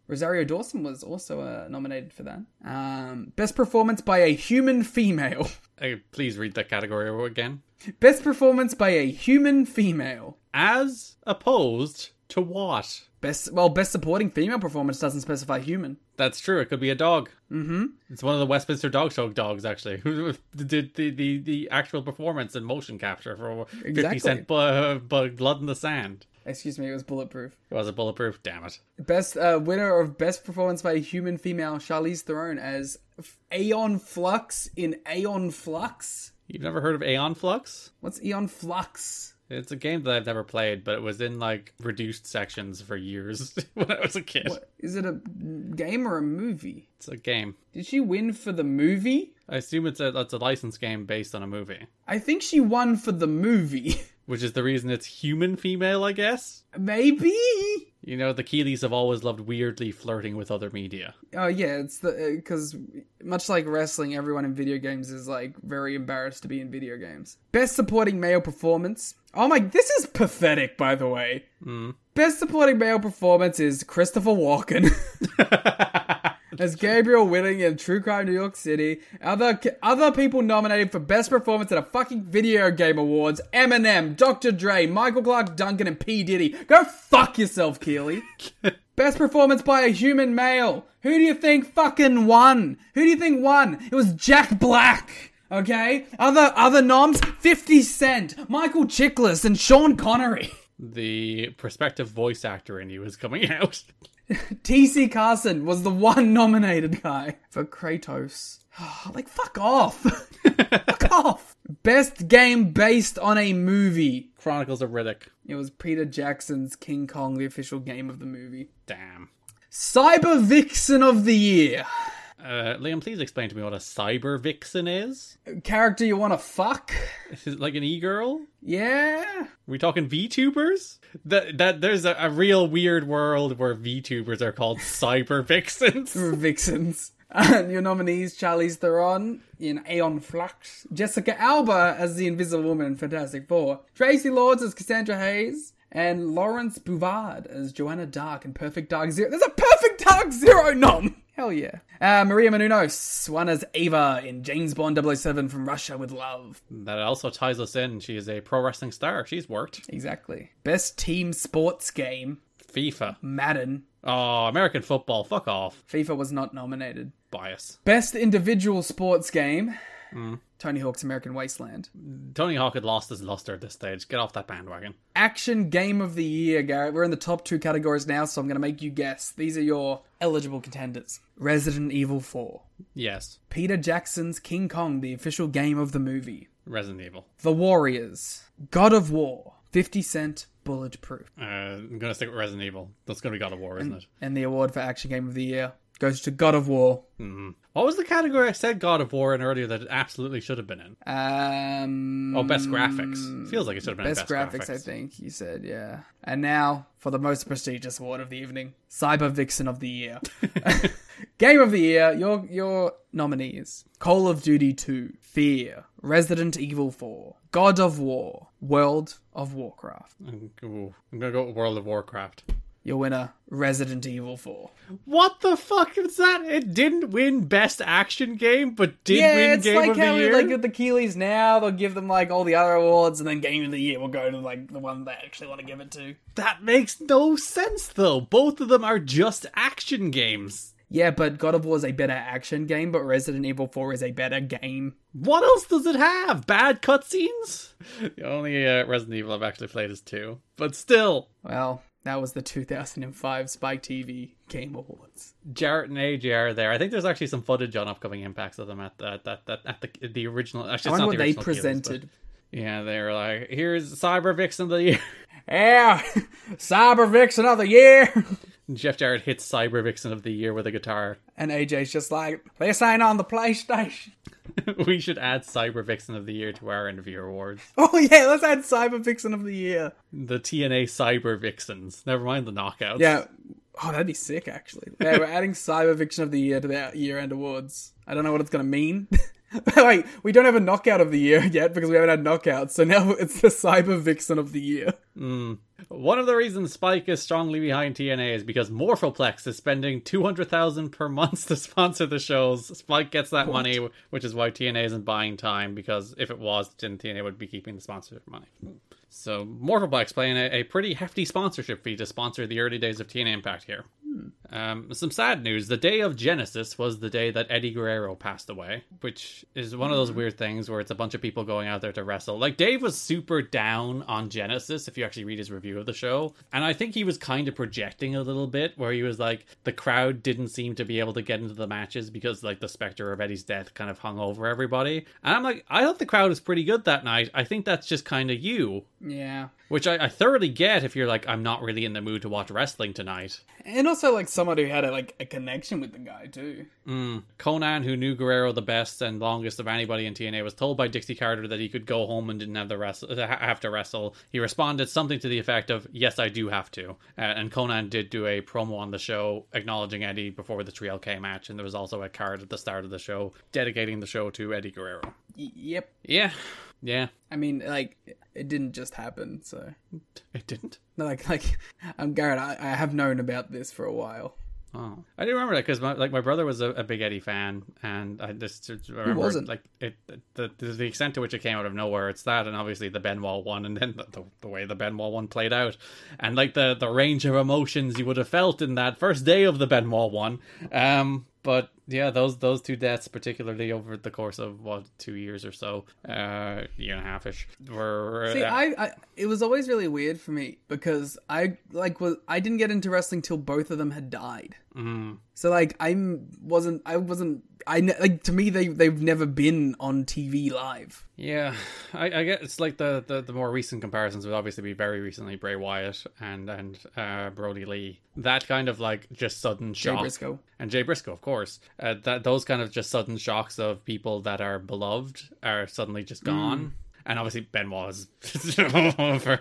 [SPEAKER 7] Rosario Dawson was also uh, nominated for that. Um, best performance by a human female.
[SPEAKER 6] Uh, please read that category again.
[SPEAKER 7] best performance by a human female.
[SPEAKER 6] As opposed to what?
[SPEAKER 7] Best well, best supporting female performance doesn't specify human.
[SPEAKER 6] That's true. It could be a dog. Mm-hmm. It's one of the Westminster Dog Show dogs, actually, who did the, the, the actual performance and motion capture for 50
[SPEAKER 7] Exactly.
[SPEAKER 6] Cent bu- bu- Blood in the Sand.
[SPEAKER 7] Excuse me, it was bulletproof.
[SPEAKER 6] It was a bulletproof, damn it.
[SPEAKER 7] Best uh, winner of best performance by a human female, Charlize Theron as Aeon Flux in Aeon Flux.
[SPEAKER 6] You've never heard of Aeon Flux?
[SPEAKER 7] What's Aeon Flux?
[SPEAKER 6] It's a game that I've never played, but it was in like reduced sections for years when I was a kid.
[SPEAKER 7] What, is it a game or a movie?
[SPEAKER 6] It's a game.
[SPEAKER 7] Did she win for the movie?
[SPEAKER 6] I assume it's a it's a licensed game based on a movie,
[SPEAKER 7] I think she won for the movie.
[SPEAKER 6] which is the reason it's human female, I guess.
[SPEAKER 7] Maybe.
[SPEAKER 6] You know, the Keighleys have always loved weirdly flirting with other media.
[SPEAKER 7] Oh yeah, it's the uh, because much like wrestling, everyone in video games is like very embarrassed to be in video games. Best supporting male performance. Oh my, this is pathetic, by the way. Hmm. Best supporting male performance is Christopher Walken as Gabriel Whitting in True Crime New York City. Other other people nominated for best performance at a fucking video game awards: Eminem, Dr. Dre, Michael Clarke Duncan, and P Diddy. Go fuck yourself, Keighley. Best performance by a human male. Who do you think fucking won? Who do you think won? It was Jack Black. Okay? Other other noms, 50 Cent, Michael Chiklis, and Sean Connery.
[SPEAKER 6] The prospective voice actor in you is coming out.
[SPEAKER 7] TC Carson was the one nominated guy for Kratos. like, fuck off. fuck off. Best game based on a movie.
[SPEAKER 6] Chronicles of Riddick.
[SPEAKER 7] It was Peter Jackson's King Kong, the official game of the movie.
[SPEAKER 6] Damn.
[SPEAKER 7] Cyber Vixen of the Year.
[SPEAKER 6] Uh, Liam, please explain to me what a cyber vixen is.
[SPEAKER 7] Character you want to fuck?
[SPEAKER 6] Is it like an e-girl?
[SPEAKER 7] Yeah.
[SPEAKER 6] Are we talking VTubers? That that there's a, a real weird world where VTubers are called cyber vixens.
[SPEAKER 7] Vixens. And your nominees Charlize Theron in Aeon Flux, Jessica Alba as the Invisible Woman in Fantastic Four, Traci Lords as Cassandra Hayes, and Lawrence Bouvard as Joanna Dark in Perfect Dark Zero. There's a Perfect Dark Zero nom! Hell yeah. Uh, Maria Menounos, won as Ava in James Bond 007 from Russia with Love.
[SPEAKER 6] that also ties us in. She is a pro wrestling star. She's worked.
[SPEAKER 7] Exactly. Best Team Sports Game,
[SPEAKER 6] FIFA.
[SPEAKER 7] Madden.
[SPEAKER 6] Oh, American football. Fuck off.
[SPEAKER 7] FIFA was not nominated.
[SPEAKER 6] Bias.
[SPEAKER 7] Best Individual Sports Game, Tony Hawk's American Wasteland.
[SPEAKER 6] Tony Hawk had lost his luster at this stage. Get off that bandwagon.
[SPEAKER 7] Action Game of the Year, Garrett. We're in the top two categories now, so I'm going to make you guess. These are your eligible contenders Resident Evil 4,
[SPEAKER 6] Yes.
[SPEAKER 7] Peter Jackson's King Kong, the official game of the movie,
[SPEAKER 6] Resident Evil.
[SPEAKER 7] The Warriors, God of War, 50 Cent Bulletproof.
[SPEAKER 6] Uh, I'm gonna stick with Resident Evil. That's gonna be God of War, isn't it?
[SPEAKER 7] And the award for Action Game of the Year goes to God of War.
[SPEAKER 6] What was the category I said God of War in earlier that it absolutely should have been in?
[SPEAKER 7] Um,
[SPEAKER 6] Oh, best graphics. Feels like it should have been
[SPEAKER 7] Best,
[SPEAKER 6] best,
[SPEAKER 7] graphics, I think you said, yeah. And now for the most prestigious award of the evening, Cyber Vixen of the Year, Game of the Year. Your your nominees: Call of Duty 2, Fear, Resident Evil 4, God of War, World of Warcraft.
[SPEAKER 6] Ooh, I'm gonna go with World of Warcraft.
[SPEAKER 7] Your winner, Resident Evil 4.
[SPEAKER 6] What the fuck is that? It didn't win Best Action Game, but did
[SPEAKER 7] yeah,
[SPEAKER 6] win Game
[SPEAKER 7] like
[SPEAKER 6] of the Year.
[SPEAKER 7] It's like with the Keighleys now, they'll give them like all the other awards, and then Game of the Year will go to like the one they actually want to give it to.
[SPEAKER 6] That makes no sense, though. Both of them are just action games.
[SPEAKER 7] Yeah, but God of War is a better action game, but Resident Evil 4 is a better game.
[SPEAKER 6] What else does it have? Bad cutscenes? The only uh, Resident Evil I've actually played is two, but still,
[SPEAKER 7] Well, that was the 2005 Spike TV Game Awards.
[SPEAKER 6] Jarrett and AJ are there. I think there's actually some footage on upcoming impacts of them at the, at, at, at, the the original. Actually,
[SPEAKER 7] I wonder what
[SPEAKER 6] the
[SPEAKER 7] they presented.
[SPEAKER 6] yeah, they were like, "Here's Cyber Vixen of the Year."
[SPEAKER 7] Yeah, Cyber Vixen of the Year.
[SPEAKER 6] Jeff Jarrett hits Cyber Vixen of the Year with a guitar.
[SPEAKER 7] and AJ's just like, this ain't on the PlayStation.
[SPEAKER 6] we should add Cyber Vixen of the Year to our interview awards.
[SPEAKER 7] Oh yeah, let's add Cyber Vixen of the Year.
[SPEAKER 6] The TNA Cyber Vixens. Never mind the knockouts.
[SPEAKER 7] Yeah. Oh, that'd be sick, actually. Yeah, we're adding Cyber Vixen of the Year to the year-end awards. I don't know what it's going to mean. Wait, we don't have a knockout of the year yet because we haven't had knockouts, so now it's the Cyber Vixen of the Year. Hmm.
[SPEAKER 6] One of the reasons Spike is strongly behind TNA is because Morphoplex is spending two hundred thousand per month to sponsor the shows. Spike gets that money, which is why TNA isn't buying time. Because if it was, then TNA would be keeping the sponsorship money. So Morphoplex playing a, a pretty hefty sponsorship fee to sponsor the early days of TNA Impact here. Um, some sad news. The day of Genesis was the day that Eddie Guerrero passed away, which is one of those weird things where it's a bunch of people going out there to wrestle. Like, Dave was super down on Genesis, if you actually read his review of the show. And I think he was kind of projecting a little bit, where he was like, the crowd didn't seem to be able to get into the matches because, like, the specter of Eddie's death kind of hung over everybody. And I'm like, I thought the crowd was pretty good that night. I think that's just kind of you.
[SPEAKER 7] Yeah.
[SPEAKER 6] Which I, I thoroughly get if you're like, I'm not really in the mood to watch wrestling tonight.
[SPEAKER 7] And also, like, someone who had a, like a connection with the guy, too.
[SPEAKER 6] Konnan, who knew Guerrero the best and longest of anybody in TNA, was told by Dixie Carter that he could go home and didn't have the wrestle have to wrestle. He responded something to the effect of, "Yes, I do have to." Uh, and Konnan did do a promo on the show acknowledging Eddie before the 3LK match, and there was also a card at the start of the show dedicating the show to Eddie Guerrero.
[SPEAKER 7] Y- yep.
[SPEAKER 6] Yeah, yeah,
[SPEAKER 7] I mean, like, it didn't just happen, so.
[SPEAKER 6] it didn't.
[SPEAKER 7] No, Like, like, I'm Garrett. I, I have known about this for a while.
[SPEAKER 6] Oh, I didn't remember that because my like my brother was a, a big Eddie fan, and I just remember
[SPEAKER 7] wasn't?
[SPEAKER 6] like it the, the the extent to which it came out of nowhere. It's that, and obviously the Benoit one, and then the, the, the way the Benoit one played out, and like the the range of emotions you would have felt in that first day of the Benoit one. Um, but yeah, those those two deaths, particularly over the course of what two years or so, uh, year and a half ish, were
[SPEAKER 7] See,
[SPEAKER 6] uh,
[SPEAKER 7] I, I, it was always really weird for me because I like was I didn't get into wrestling till both of them had died.
[SPEAKER 6] Mm.
[SPEAKER 7] So like I'm wasn't I wasn't I ne- like to me they they've never been on TV live.
[SPEAKER 6] Yeah, I, I get it's like the, the, the more recent comparisons would obviously be very recently Bray Wyatt and and uh, Brodie Lee. That kind of like just sudden
[SPEAKER 7] Jay
[SPEAKER 6] shock.
[SPEAKER 7] Briscoe.
[SPEAKER 6] and Jay Briscoe, of course. Uh, that those kind of just sudden shocks of people that are beloved are suddenly just gone. And obviously is over.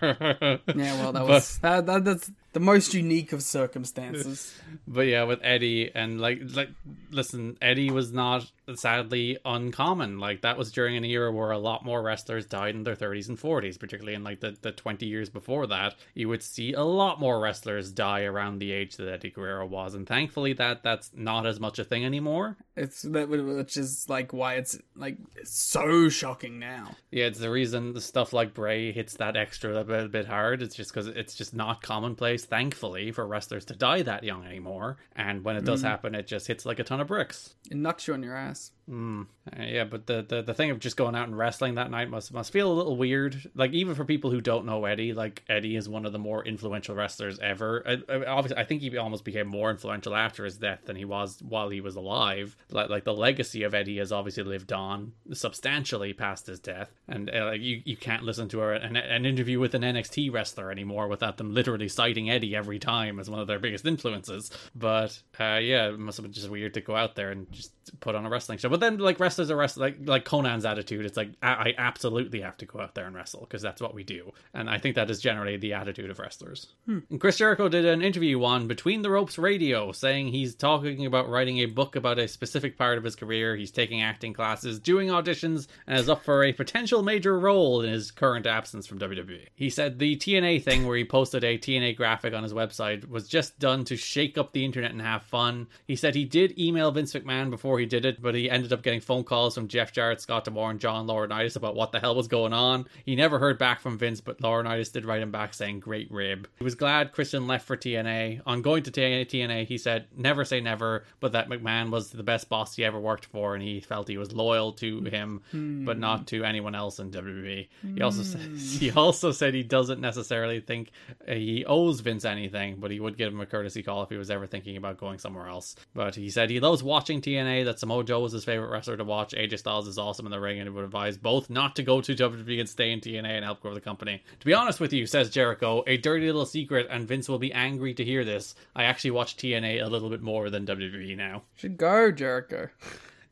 [SPEAKER 7] Yeah, well that
[SPEAKER 6] But-
[SPEAKER 7] was that, that that's the most unique of circumstances.
[SPEAKER 6] But yeah, with Eddie and like like listen, Eddie was not sadly uncommon. Like that was during an era where a lot more wrestlers died in their 30s and 40s, particularly in like the, the 20 years before that. You would see a lot more wrestlers die around the age that Eddie Guerrero was, and thankfully that that's not as much a thing anymore.
[SPEAKER 7] It's that which is like why it's like so shocking now.
[SPEAKER 6] Yeah, it's the reason the stuff like Bray hits that extra a bit, bit hard. It's just because it's just not commonplace, thankfully, for wrestlers to die that young anymore. And when it does
[SPEAKER 7] Mm.
[SPEAKER 6] happen, it just hits like a ton of bricks.
[SPEAKER 7] It knocks you on your ass.
[SPEAKER 6] Mm. Uh, yeah, but the, the the thing of just going out and wrestling that night must must feel a little weird. Like even for people who don't know Eddie, like Eddie is one of the more influential wrestlers ever. I, I, obviously, I think he almost became more influential after his death than he was while he was alive. Like like the legacy of Eddie has obviously lived on substantially past his death, and uh, you you can't listen to a, an, an interview with an NXT wrestler anymore without them literally citing Eddie every time as one of their biggest influences. But uh, yeah, it must have been just weird to go out there and just put on a wrestling show. But then like wrestlers are wrestling like like Konnan's attitude. It's like I, I absolutely have to go out there and wrestle because that's what we do. And I think that is generally the attitude of wrestlers. And Chris Jericho did an interview on Between the Ropes Radio saying he's talking about writing a book about a specific part of his career. He's taking acting classes, doing auditions, and is up for a potential major role in his current absence from WWE. He said the TNA thing where he posted a TNA graphic on his website was just done to shake up the internet and have fun. He said he did email Vince McMahon before he did it, but he ended up getting phone calls from Jeff Jarrett, Scott D'Amore, and John Laurinaitis about what the hell was going on. He never heard back from Vince, but Laurinaitis did write him back saying, Great rib. He was glad Christian left for TNA. On going to TNA, he said, Never say never, but that McMahon was the best boss he ever worked for, and he felt he was loyal to him, but not to anyone else in WWE. He also said, he also said he doesn't necessarily think uh, he owes Vince anything, but he would give him a courtesy call if he was ever thinking about going somewhere else. But he said he loves watching TNA, that Samoa Joe was his favorite wrestler to watch. AJ Styles is awesome in the ring, and he would advise both not to go to WWE and stay in TNA and help grow the company. To be honest with you, says Jericho, a dirty little secret, and Vince will be angry to hear this. I actually watch TNA a little bit more than WWE now.
[SPEAKER 7] Should go, Jericho.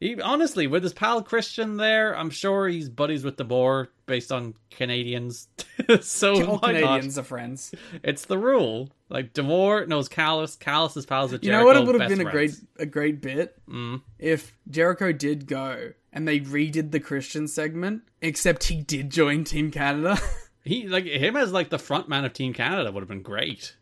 [SPEAKER 6] He, honestly, with his pal Christian there, I'm sure he's buddies with the boar based on Canadians. so
[SPEAKER 7] All? Canadians are friends.
[SPEAKER 6] It's the rule. Like D'Amore knows Callus. Callus is pals with
[SPEAKER 7] You
[SPEAKER 6] Jericho.
[SPEAKER 7] know what? It would have been a great a great bit
[SPEAKER 6] Mm.
[SPEAKER 7] if Jericho did go and they redid the Christian segment, except he did join Team Canada.
[SPEAKER 6] He like him as like the front man of Team Canada would have been great.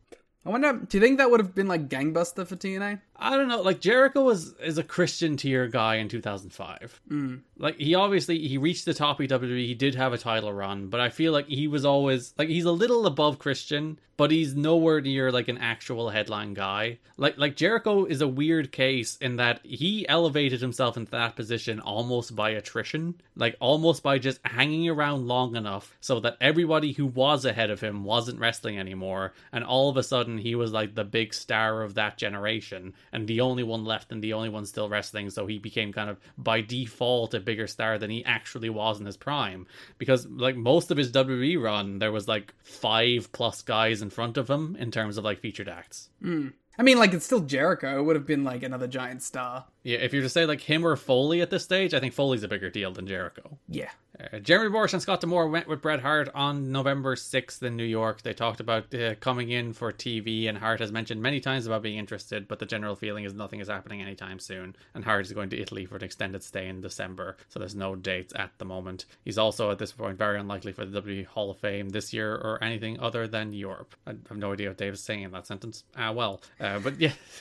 [SPEAKER 7] I wonder. Do you think that would have been like gangbuster for TNA?
[SPEAKER 6] I don't know. Like Jericho was is a Christian tier guy in 2005.
[SPEAKER 7] Mm.
[SPEAKER 6] Like he obviously he reached the top of WWE. He did have a title run, but I feel like he was always like he's a little above Christian, but he's nowhere near like an actual headline guy. Like like Jericho is a weird case in that he elevated himself into that position almost by attrition, like almost by just hanging around long enough so that everybody who was ahead of him wasn't wrestling anymore, and all of a sudden he was like the big star of that generation and the only one left and the only one still wrestling. So he became kind of by default a bigger star than he actually was in his prime. Because like most of his WWE run, there was like five plus guys in front of him in terms of like featured acts.
[SPEAKER 7] Mm. I mean, like it's still Jericho. It would have been like another giant star.
[SPEAKER 6] Yeah, if you're to say like him or Foley at this stage, I think Foley's a bigger deal than Jericho.
[SPEAKER 7] Yeah.
[SPEAKER 6] Uh, Jeremy Borash and Scott D'Amore went with Bret Hart on November 6th in New York. They talked about uh, coming in for TV, and Hart has mentioned many times about being interested, but the general feeling is nothing is happening anytime soon. And Hart is going to Italy for an extended stay in December, so there's no dates at the moment. He's also at this point very unlikely for the WWE Hall of Fame this year or anything other than Europe. I have no idea what Dave is saying in that sentence. Ah, well, uh, but yeah.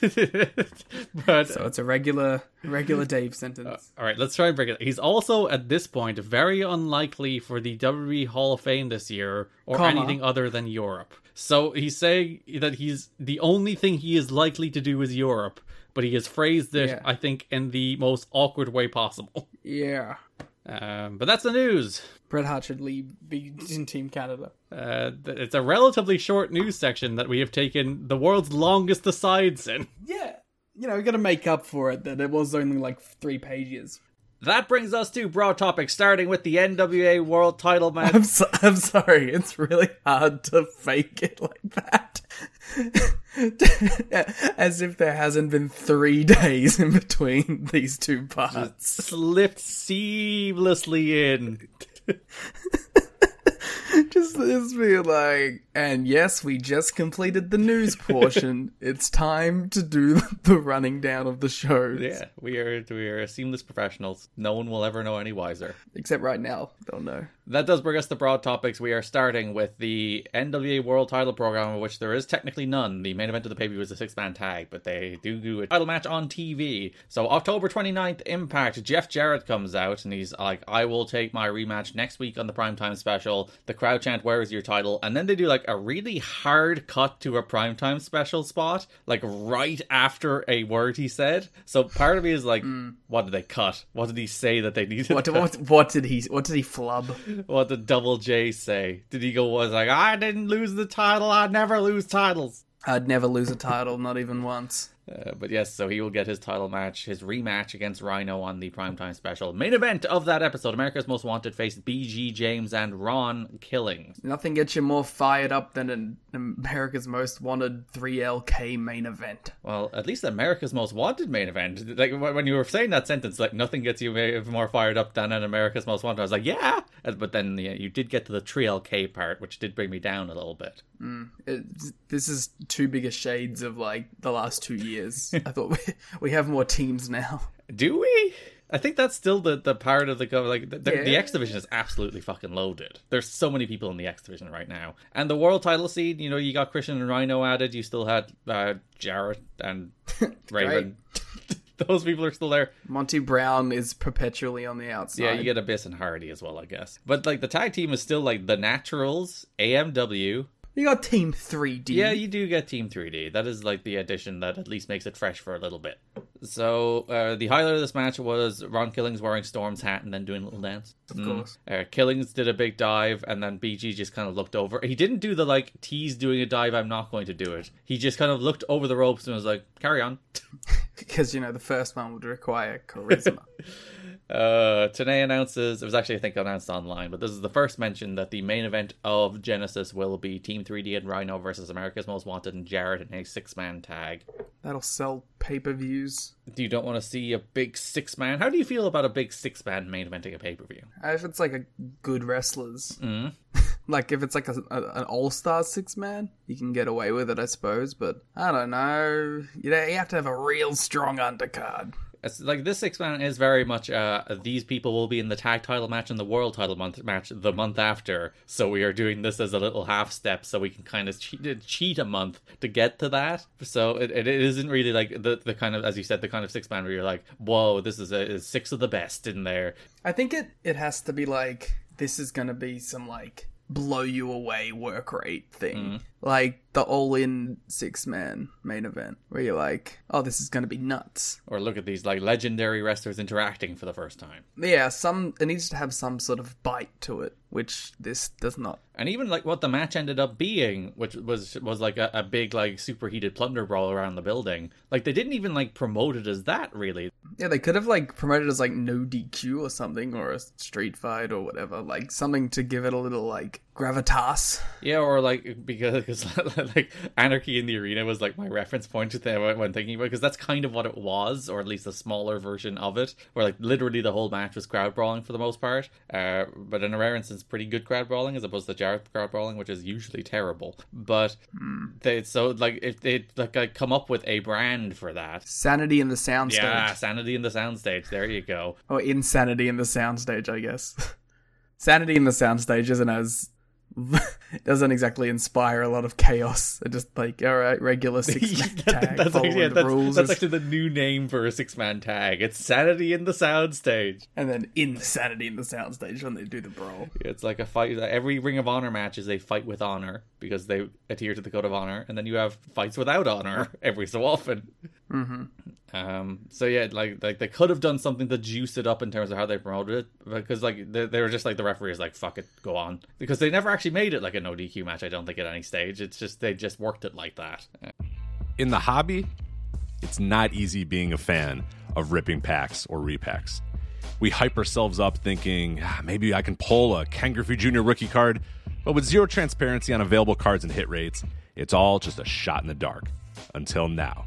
[SPEAKER 6] but
[SPEAKER 7] So it's a regular regular Dave sentence.
[SPEAKER 6] all right, let's try and break it. He's also at this point very unlikely for the WWE Hall of Fame this year or
[SPEAKER 7] Comma.
[SPEAKER 6] anything other than Europe. So he's saying that he's the only thing he is likely to do is Europe, but he has phrased it,
[SPEAKER 7] Yeah.
[SPEAKER 6] I think, in the most awkward way possible.
[SPEAKER 7] Yeah.
[SPEAKER 6] Um, but that's the news.
[SPEAKER 7] Bret Hart should leave, be in Team Canada.
[SPEAKER 6] Uh, it's a relatively short news section that we have taken the world's longest asides in.
[SPEAKER 7] Yeah. You know, we got to make up for it that it was only like three pages.
[SPEAKER 6] That brings us to broad topics, starting with the NWA World Title match.
[SPEAKER 7] I'm, so- I'm sorry, it's really hard to fake it like that. As if there hasn't been three days in between these two parts.
[SPEAKER 6] Slipped seamlessly in.
[SPEAKER 7] just this be like, and yes, we just completed the news portion. it's time to do the running down of the shows.
[SPEAKER 6] Yeah, we are we are seamless professionals. No one will ever know any wiser.
[SPEAKER 7] Except right now, they'll know.
[SPEAKER 6] That does bring us to broad topics. We are starting with the NWA World Title program, of which there is technically none. The main event of the pay per view is a six man tag, but they do do a title match on TV. So October 29th, Impact. Jeff Jarrett comes out and he's like, "I will take my rematch next week on the primetime special." The crowd chant, "Where is your title?" And then they do like a really hard cut to a primetime special spot, like right after a word he said. So part of me is like, hmm. "What did they cut? What did he say that they needed?"
[SPEAKER 7] What, what, what did he? What did he flub?
[SPEAKER 6] What did Double J say? Did he go was like, I didn't lose the title, I'd never lose titles.
[SPEAKER 7] I'd never lose a title, not even once.
[SPEAKER 6] Uh, but yes, so he will get his title match, his rematch against Rhino on the primetime special. Main event of that episode America's Most Wanted faced BG James and Ron Killings.
[SPEAKER 7] Nothing gets you more fired up than an America's Most Wanted 3LK main event.
[SPEAKER 6] Well, at least America's Most Wanted main event. Like when you were saying that sentence, like nothing gets you more fired up than an America's Most Wanted. I was like, yeah, but then yeah, you did get to the 3LK part, which did bring me down a little bit.
[SPEAKER 7] Mm, it, this is two bigger shades of like the last two years. I thought we, we have more teams now.
[SPEAKER 6] Do we? I think that's still the, the part of the go like the, the, the X division is absolutely fucking loaded. There's so many people in the X division right now, and the world title scene. You know, you got Christian and Rhino added. You still had uh, Jarrett and Raven. Those people are still there.
[SPEAKER 7] Monty Brown is perpetually on the outside.
[SPEAKER 6] Yeah, you get Abyss and Hardy as well, I guess. But like the tag team is still like the Naturals, AMW.
[SPEAKER 7] You got Team 3D.
[SPEAKER 6] Yeah, you do get Team 3D. That is like the addition that at least makes it fresh for a little bit. So uh, the highlight of this match was Ron Killings wearing Storm's hat and then doing a little dance.
[SPEAKER 7] Of course.
[SPEAKER 6] Uh, Killings did a big dive, and then BG just kind of looked over. He didn't do the like tease doing a dive. I'm not going to do it. He just kind of looked over the ropes and was like, "Carry on."
[SPEAKER 7] Because, you know, the first one would require charisma.
[SPEAKER 6] Uh, Tenay announces it was actually I think announced online, but this is the first mention that the main event of Genesis will be Team 3D and Rhino versus America's Most Wanted and Jarrett in a six man tag.
[SPEAKER 7] That'll sell pay per views.
[SPEAKER 6] You don't want to see a big six man. How do you feel about a big six man main eventing a pay per view?
[SPEAKER 7] If it's like a good wrestlers.
[SPEAKER 6] Mm.
[SPEAKER 7] like if it's like a, a, an all star six man, you can get away with it, I suppose. But I don't know. You know, you have to have a real strong undercard.
[SPEAKER 6] It's like this six man is very much uh these people will be in the tag title match and the world title month match the month after. So we are doing this as a little half step so we can kind of cheat, cheat a month to get to that. So it, it isn't really like the the kind of as you said the kind of six man where you're like whoa this is a is six of the best in there.
[SPEAKER 7] I think it it has to be like this is gonna be some like blow you away work rate thing. Like the all in six man main event where you're like, oh, this is gonna be nuts.
[SPEAKER 6] Or look at these like legendary wrestlers interacting for the first time.
[SPEAKER 7] Yeah, some it needs to have some sort of bite to it, which this does not.
[SPEAKER 6] And even like what the match ended up being, which was was like a, a big like superheated plunder brawl around the building. Like they didn't even like promote it as that really.
[SPEAKER 7] Yeah, they could have like promoted as like no DQ or something, or a street fight or whatever, like something to give it a little like gravitas.
[SPEAKER 6] Yeah, or like because cause, like Anarchy in the Arena was like my reference point to them when thinking about because that's kind of what it was, or at least a smaller version of it, where like literally the whole match was crowd brawling for the most part. Uh, but in a rare instance, pretty good crowd brawling as opposed to Jarrett crowd brawling, which is usually terrible. But they so like if they like, like come up with a brand for that.
[SPEAKER 7] Sanity in the soundstage.
[SPEAKER 6] Yeah, sanity in the soundstage. There you go.
[SPEAKER 7] Or insanity in the soundstage, I guess. Sanity in the soundstage isn't as doesn't exactly inspire a lot of chaos. It just like all right, regular six man tag,
[SPEAKER 6] that's actually, yeah,
[SPEAKER 7] the
[SPEAKER 6] that's,
[SPEAKER 7] rules,
[SPEAKER 6] that's
[SPEAKER 7] is-
[SPEAKER 6] actually the new name for a six man tag. It's Sanity in the Soundstage.
[SPEAKER 7] and then insanity in the soundstage when they do the brawl.
[SPEAKER 6] It's like a fight. Every Ring of Honor match is a fight with honor because they adhere to the code of honor, and then you have fights without honor every so often.
[SPEAKER 7] Mm-hmm.
[SPEAKER 6] Um. So yeah, like like they could have done something to juice it up in terms of how they promoted it, because like they, they were just like the referee is like fuck it, go on, because they never actually made it like a no DQ match. I don't think at any stage. It's just they just worked it like that.
[SPEAKER 8] In the hobby, it's not easy being a fan of ripping packs or repacks. We hype ourselves up thinking ah, maybe I can pull a Ken Griffey Jr. rookie card, but with zero transparency on available cards and hit rates, it's all just a shot in the dark. Until now.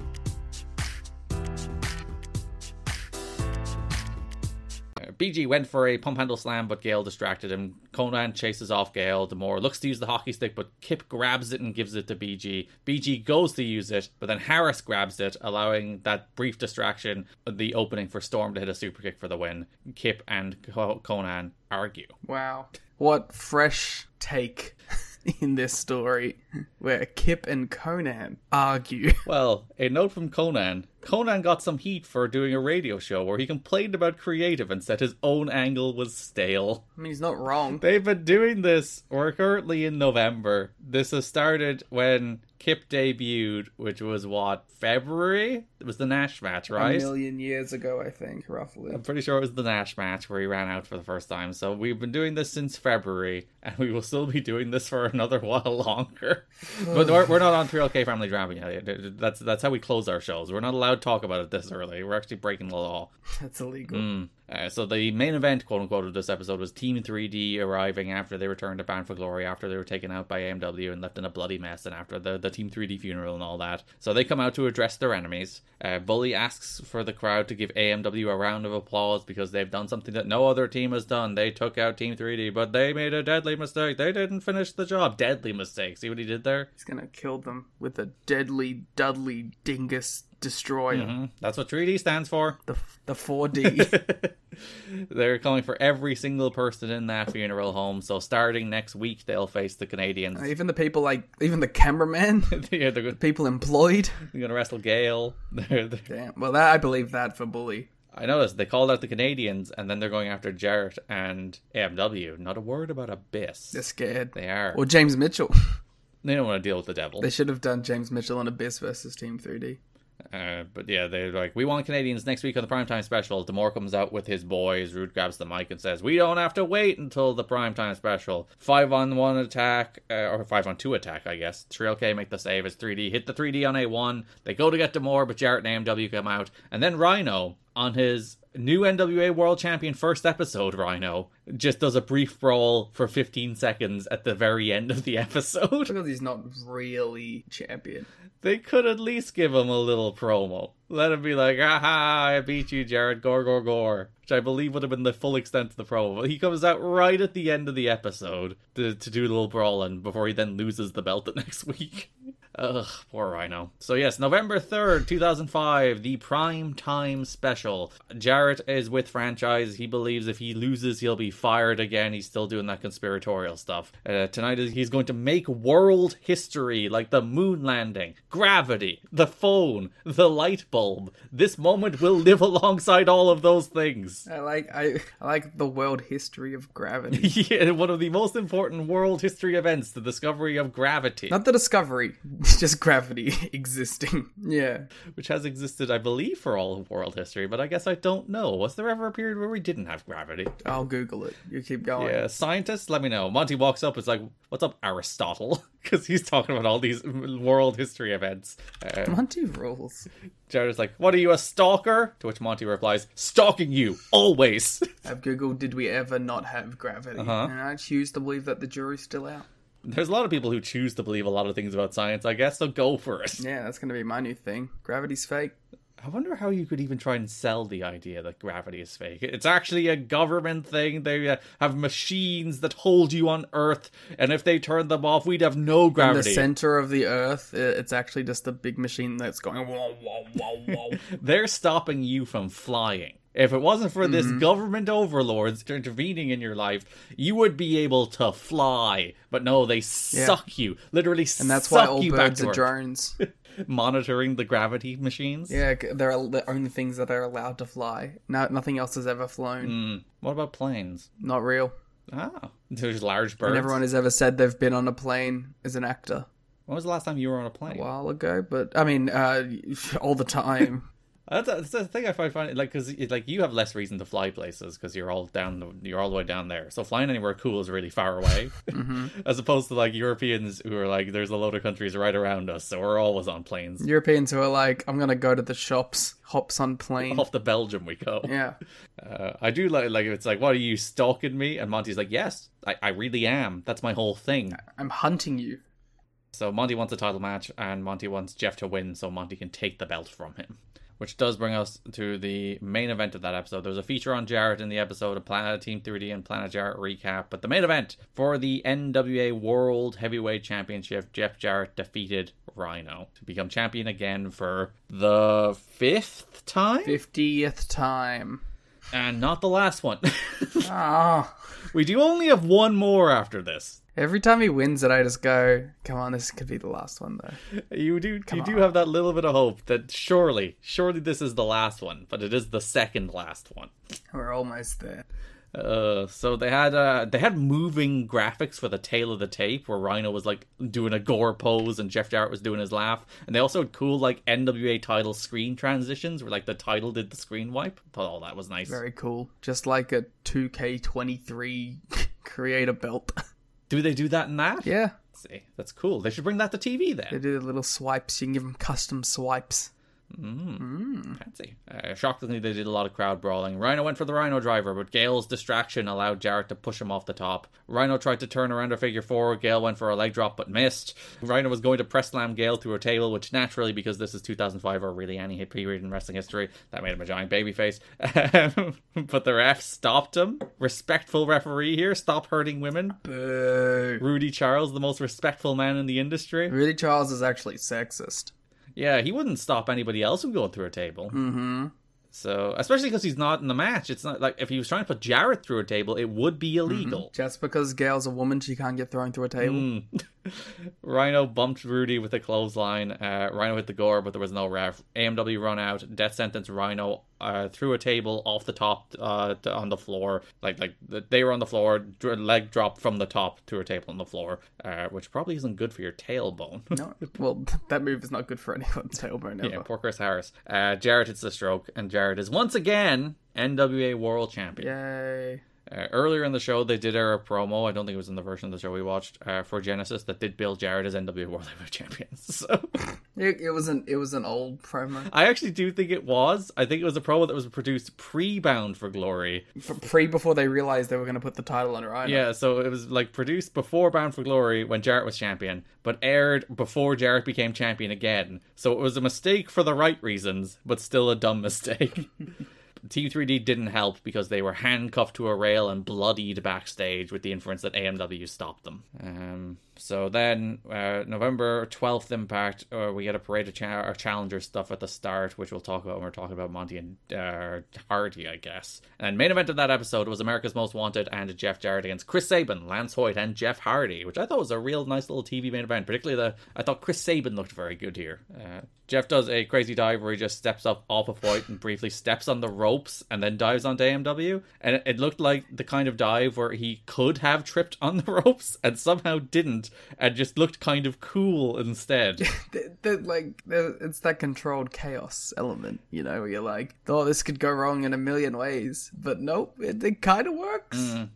[SPEAKER 6] BG went for a pump handle slam, but Gail distracted him. Konnan chases off Gail. D'Amore looks to use the hockey stick, but Kip grabs it and gives it to BG. BG goes to use it, but then Harris grabs it, allowing that brief distraction, the opening for Storm to hit a super kick for the win. Kip and Konnan argue.
[SPEAKER 7] Wow. What fresh take in this story where Kip and Konnan argue.
[SPEAKER 6] Well, a note from Konnan. Konnan got some heat for doing a radio show where he complained about creative and said his own angle was stale.
[SPEAKER 7] I mean, he's not wrong.
[SPEAKER 6] They've been doing this. We're currently in November. This has started when Kip debuted, which was what, February? It was the Nash match, right?
[SPEAKER 7] A million years ago, I think, roughly.
[SPEAKER 6] I'm pretty sure it was the Nash match where he ran out for the first time. So we've been doing this since February, and we will still be doing this for another while longer. but we're, we're not on 3LK Family Drama yet. That's, that's how we close our shows. We're not allowed to talk about it this early. We're actually breaking the law.
[SPEAKER 7] That's illegal.
[SPEAKER 6] Mm. Uh, so the main event, quote unquote, of this episode was Team 3D arriving after they returned to Bound for Glory, after they were taken out by AMW and left in a bloody mess, and after the, the Team 3D funeral and all that. So they come out to address their enemies. Uh, Bully asks for the crowd to give AMW a round of applause because they've done something that no other team has done. They took out Team 3D, but they made a deadly mistake. They didn't finish the job. Deadly mistake. See what he did there?
[SPEAKER 7] He's gonna kill them with a deadly Dudley Dingus destroyer.
[SPEAKER 6] Mhm. That's what 3D stands for.
[SPEAKER 7] The the 4D.
[SPEAKER 6] They're calling for every single person in that funeral home. So starting next week, they'll face the Canadians.
[SPEAKER 7] even the people like even the cameraman,
[SPEAKER 6] yeah, the
[SPEAKER 7] people employed.
[SPEAKER 6] they're gonna wrestle Gail. They're, they're-
[SPEAKER 7] Damn. Well, that I believe that for Bully.
[SPEAKER 6] I noticed they called out the Canadians, and then they're going after Jarrett and AMW. Not a word about Abyss.
[SPEAKER 7] They're scared.
[SPEAKER 6] They are.
[SPEAKER 7] Or James Mitchell.
[SPEAKER 6] They don't want to deal with the devil.
[SPEAKER 7] They should have done James Mitchell and Abyss versus Team 3D.
[SPEAKER 6] Uh, but yeah, they're like, we want Canadians next week on the primetime special. D'Amore comes out with his boys. Roode grabs the mic and says, "We don't have to wait until the primetime special. Five on one attack, uh, or five on two attack, I guess. 3LK make the save as 3D hit the 3D on A1. They go to get D'Amore, but Jarrett and AMW come out, and then Rhino on his new NWA World Champion first episode, Rhino just does a brief brawl for 15 seconds at the very end of the episode.
[SPEAKER 7] Because he's not really champion.
[SPEAKER 6] They could at least give him a little promo. Let him be like, aha, I beat you, Jarrett, gore, gore, gore. Which I believe would have been the full extent of the promo. But he comes out right at the end of the episode to, to do a little brawling before he then loses the belt the next week. Ugh, poor Rhino. So yes, November 3rd, 2005, the prime time special. Jarrett is with franchise. He believes if he loses, he'll be fired again. He's still doing that conspiratorial stuff. Uh, tonight is he's going to make world history like the moon landing, gravity, the phone, the light bulb. This moment will live alongside all of those things.
[SPEAKER 7] I like I, I like the world history of gravity.
[SPEAKER 6] yeah, one of the most important world history events, the discovery of gravity.
[SPEAKER 7] Not the discovery, just gravity existing. Yeah.
[SPEAKER 6] which has existed, I believe, for all of world history, but I guess I don't know. Was there ever a period where we didn't have gravity?
[SPEAKER 7] I'll Google it. You keep going.
[SPEAKER 6] Yeah, scientists, let me know. Monty walks up, it's like, what's up, Aristotle? Because he's talking about all these world history events. Uh,
[SPEAKER 7] Monty rules.
[SPEAKER 6] Jarrett's like, what are you, a stalker? To which Monty replies, stalking you, always.
[SPEAKER 7] I've Googled, did we ever not have gravity?
[SPEAKER 6] Uh-huh.
[SPEAKER 7] And I choose to believe that the jury's still out.
[SPEAKER 6] There's a lot of people who choose to believe a lot of things about science, I guess, so go for it.
[SPEAKER 7] Yeah, that's going to be my new thing. Gravity's fake.
[SPEAKER 6] I wonder how you could even try and sell the idea that gravity is fake. It's actually a government thing. They uh, have machines that hold you on Earth, and if they turned them off, we'd have no gravity.
[SPEAKER 7] In the center of the Earth, it's actually just a big machine that's going whoa, whoa, whoa, whoa.
[SPEAKER 6] They're stopping you from flying. If it wasn't for
[SPEAKER 7] Mm-hmm.
[SPEAKER 6] this government overlords intervening in your life, you would be able to fly. But no, they suck you, literally
[SPEAKER 7] and that's why
[SPEAKER 6] back
[SPEAKER 7] birds are drones.
[SPEAKER 6] monitoring the gravity machines.
[SPEAKER 7] yeah, they're the only things that are allowed to fly. No, nothing else has ever flown.
[SPEAKER 6] Mm, what about planes?
[SPEAKER 7] Not real.
[SPEAKER 6] Ah, there's large birds.
[SPEAKER 7] And everyone has ever said they've been on a plane as an actor
[SPEAKER 6] When was the last time you were on a plane?
[SPEAKER 7] a while ago, but I mean, uh, all the time.
[SPEAKER 6] That's, that's the thing I find funny, like because like you have less reason to fly places because you're all down, the, you're all the way down there. So flying anywhere cool is really far away,
[SPEAKER 7] Mm-hmm.
[SPEAKER 6] as opposed to like Europeans who are like, there's a load of countries right around us, so we're always on planes.
[SPEAKER 7] Europeans who are like, I'm gonna go to the shops, hops on plane.
[SPEAKER 6] Off to Belgium we go.
[SPEAKER 7] Yeah.
[SPEAKER 6] Uh, I do like like it's like, what are you stalking me? And Monty's like, yes, I, I really am. That's my whole thing.
[SPEAKER 7] I'm hunting you.
[SPEAKER 6] So Monty wants a title match, and Monty wants Jeff to win, so Monty can take the belt from him. Which does bring us to the main event of that episode. There was a feature on Jarrett in the episode, a Planet Team 3D and Planet Jarrett recap. But the main event for the NWA World Heavyweight Championship, Jeff Jarrett defeated Rhino to become champion again for the fifth time,
[SPEAKER 7] Fiftieth time.
[SPEAKER 6] And not the last one.
[SPEAKER 7] Ah.
[SPEAKER 6] we do only have one more after this.
[SPEAKER 7] Every time he wins it, I just go, "Come on, this could be the last one, though."
[SPEAKER 6] You do you
[SPEAKER 7] Come
[SPEAKER 6] do have that little bit of hope that surely, surely this is the last one, but it is the second last one.
[SPEAKER 7] We're almost there.
[SPEAKER 6] Uh, so they had uh they had moving graphics for the tail of the tape where Rhino was like doing a gore pose and Jeff Jarrett was doing his laugh, and they also had cool like NWA title screen transitions where like the title did the screen wipe. Thought all that was nice.
[SPEAKER 7] Very cool. Just like a 2K23 creator belt.
[SPEAKER 6] Do they do that in that?
[SPEAKER 7] yeah.
[SPEAKER 6] See, that's cool. They should bring that to TV then.
[SPEAKER 7] They do the little swipes. You can give them custom swipes.
[SPEAKER 6] Mm. Fancy. Uh, shockingly, they did a lot of crowd brawling. Rhino went for the Rhino driver, but Gail's distraction allowed Jarrett to push him off the top. Rhino tried to turn around a figure four. Gail went for a leg drop, but missed. Rhino was going to press slam Gale through a table, which naturally, because this is 2005 or really any hit period in wrestling history, that made him a giant baby face. but the ref stopped him. Respectful referee here. Stop hurting women.
[SPEAKER 7] Boo.
[SPEAKER 6] Rudy Charles, the most respectful man in the industry.
[SPEAKER 7] Rudy Charles is actually sexist.
[SPEAKER 6] Yeah, he wouldn't stop anybody else from going through a table.
[SPEAKER 7] Mm-hmm.
[SPEAKER 6] So, especially because he's not in the match, it's not like if he was trying to put Jarrett through a table, it would be illegal.
[SPEAKER 7] Just because Gail's a woman, she can't get thrown through a table.
[SPEAKER 6] Mm. Rhino bumped Rudy with a clothesline. Uh, Rhino hit the gore, but there was no ref. AMW run out. Death sentence Rhino uh, through a table off the top uh, to, on the floor. Like like they were on the floor. Leg drop from the top to a table on the floor, uh, which probably isn't good for your tailbone.
[SPEAKER 7] No, well, that move is not good for anyone's tailbone ever.
[SPEAKER 6] yeah, poor Chris Harris. Uh, Jarrett hits the stroke, and Jarrett is once again NWA World Champion.
[SPEAKER 7] Yay.
[SPEAKER 6] Uh, earlier in the show, they did air a promo. I don't think it was in the version of the show we watched uh, for Genesis that did Bill Jarrett as NWA World Heavyweight Champion. So
[SPEAKER 7] It, it was an it was an old promo.
[SPEAKER 6] I actually do think it was. I think it was a promo that was produced pre-Bound for Glory.
[SPEAKER 7] For pre before they realized they were going to put the title on Rhino.
[SPEAKER 6] Yeah, so it was like produced before Bound for Glory when Jarrett was champion, but aired before Jarrett became champion again. So it was a mistake for the right reasons, but still a dumb mistake. Team 3D didn't help because they were handcuffed to a rail and bloodied backstage with the inference that AMW stopped them. Um, so then, uh, November 12th Impact, uh, we get a parade of cha- challenger stuff at the start, which we'll talk about when we're talking about Monty and uh, Hardy, I guess. And main event of that episode was America's Most Wanted and Jeff Jarrett against Chris Sabin, Lance Hoyt, and Jeff Hardy, which I thought was a real nice little TV main event. Particularly the, I thought Chris Sabin looked very good here. Uh, Jeff does a crazy dive where he just steps up off of Hoyt and briefly steps on the ropes and then dives onto AMW. And it looked like the kind of dive where he could have tripped on the ropes and somehow didn't and just looked kind of cool instead.
[SPEAKER 7] The- the- like the- it's that controlled chaos element, you know, where you're like, oh, this could go wrong in a million ways, but nope, it, it kind of works.
[SPEAKER 6] Mm.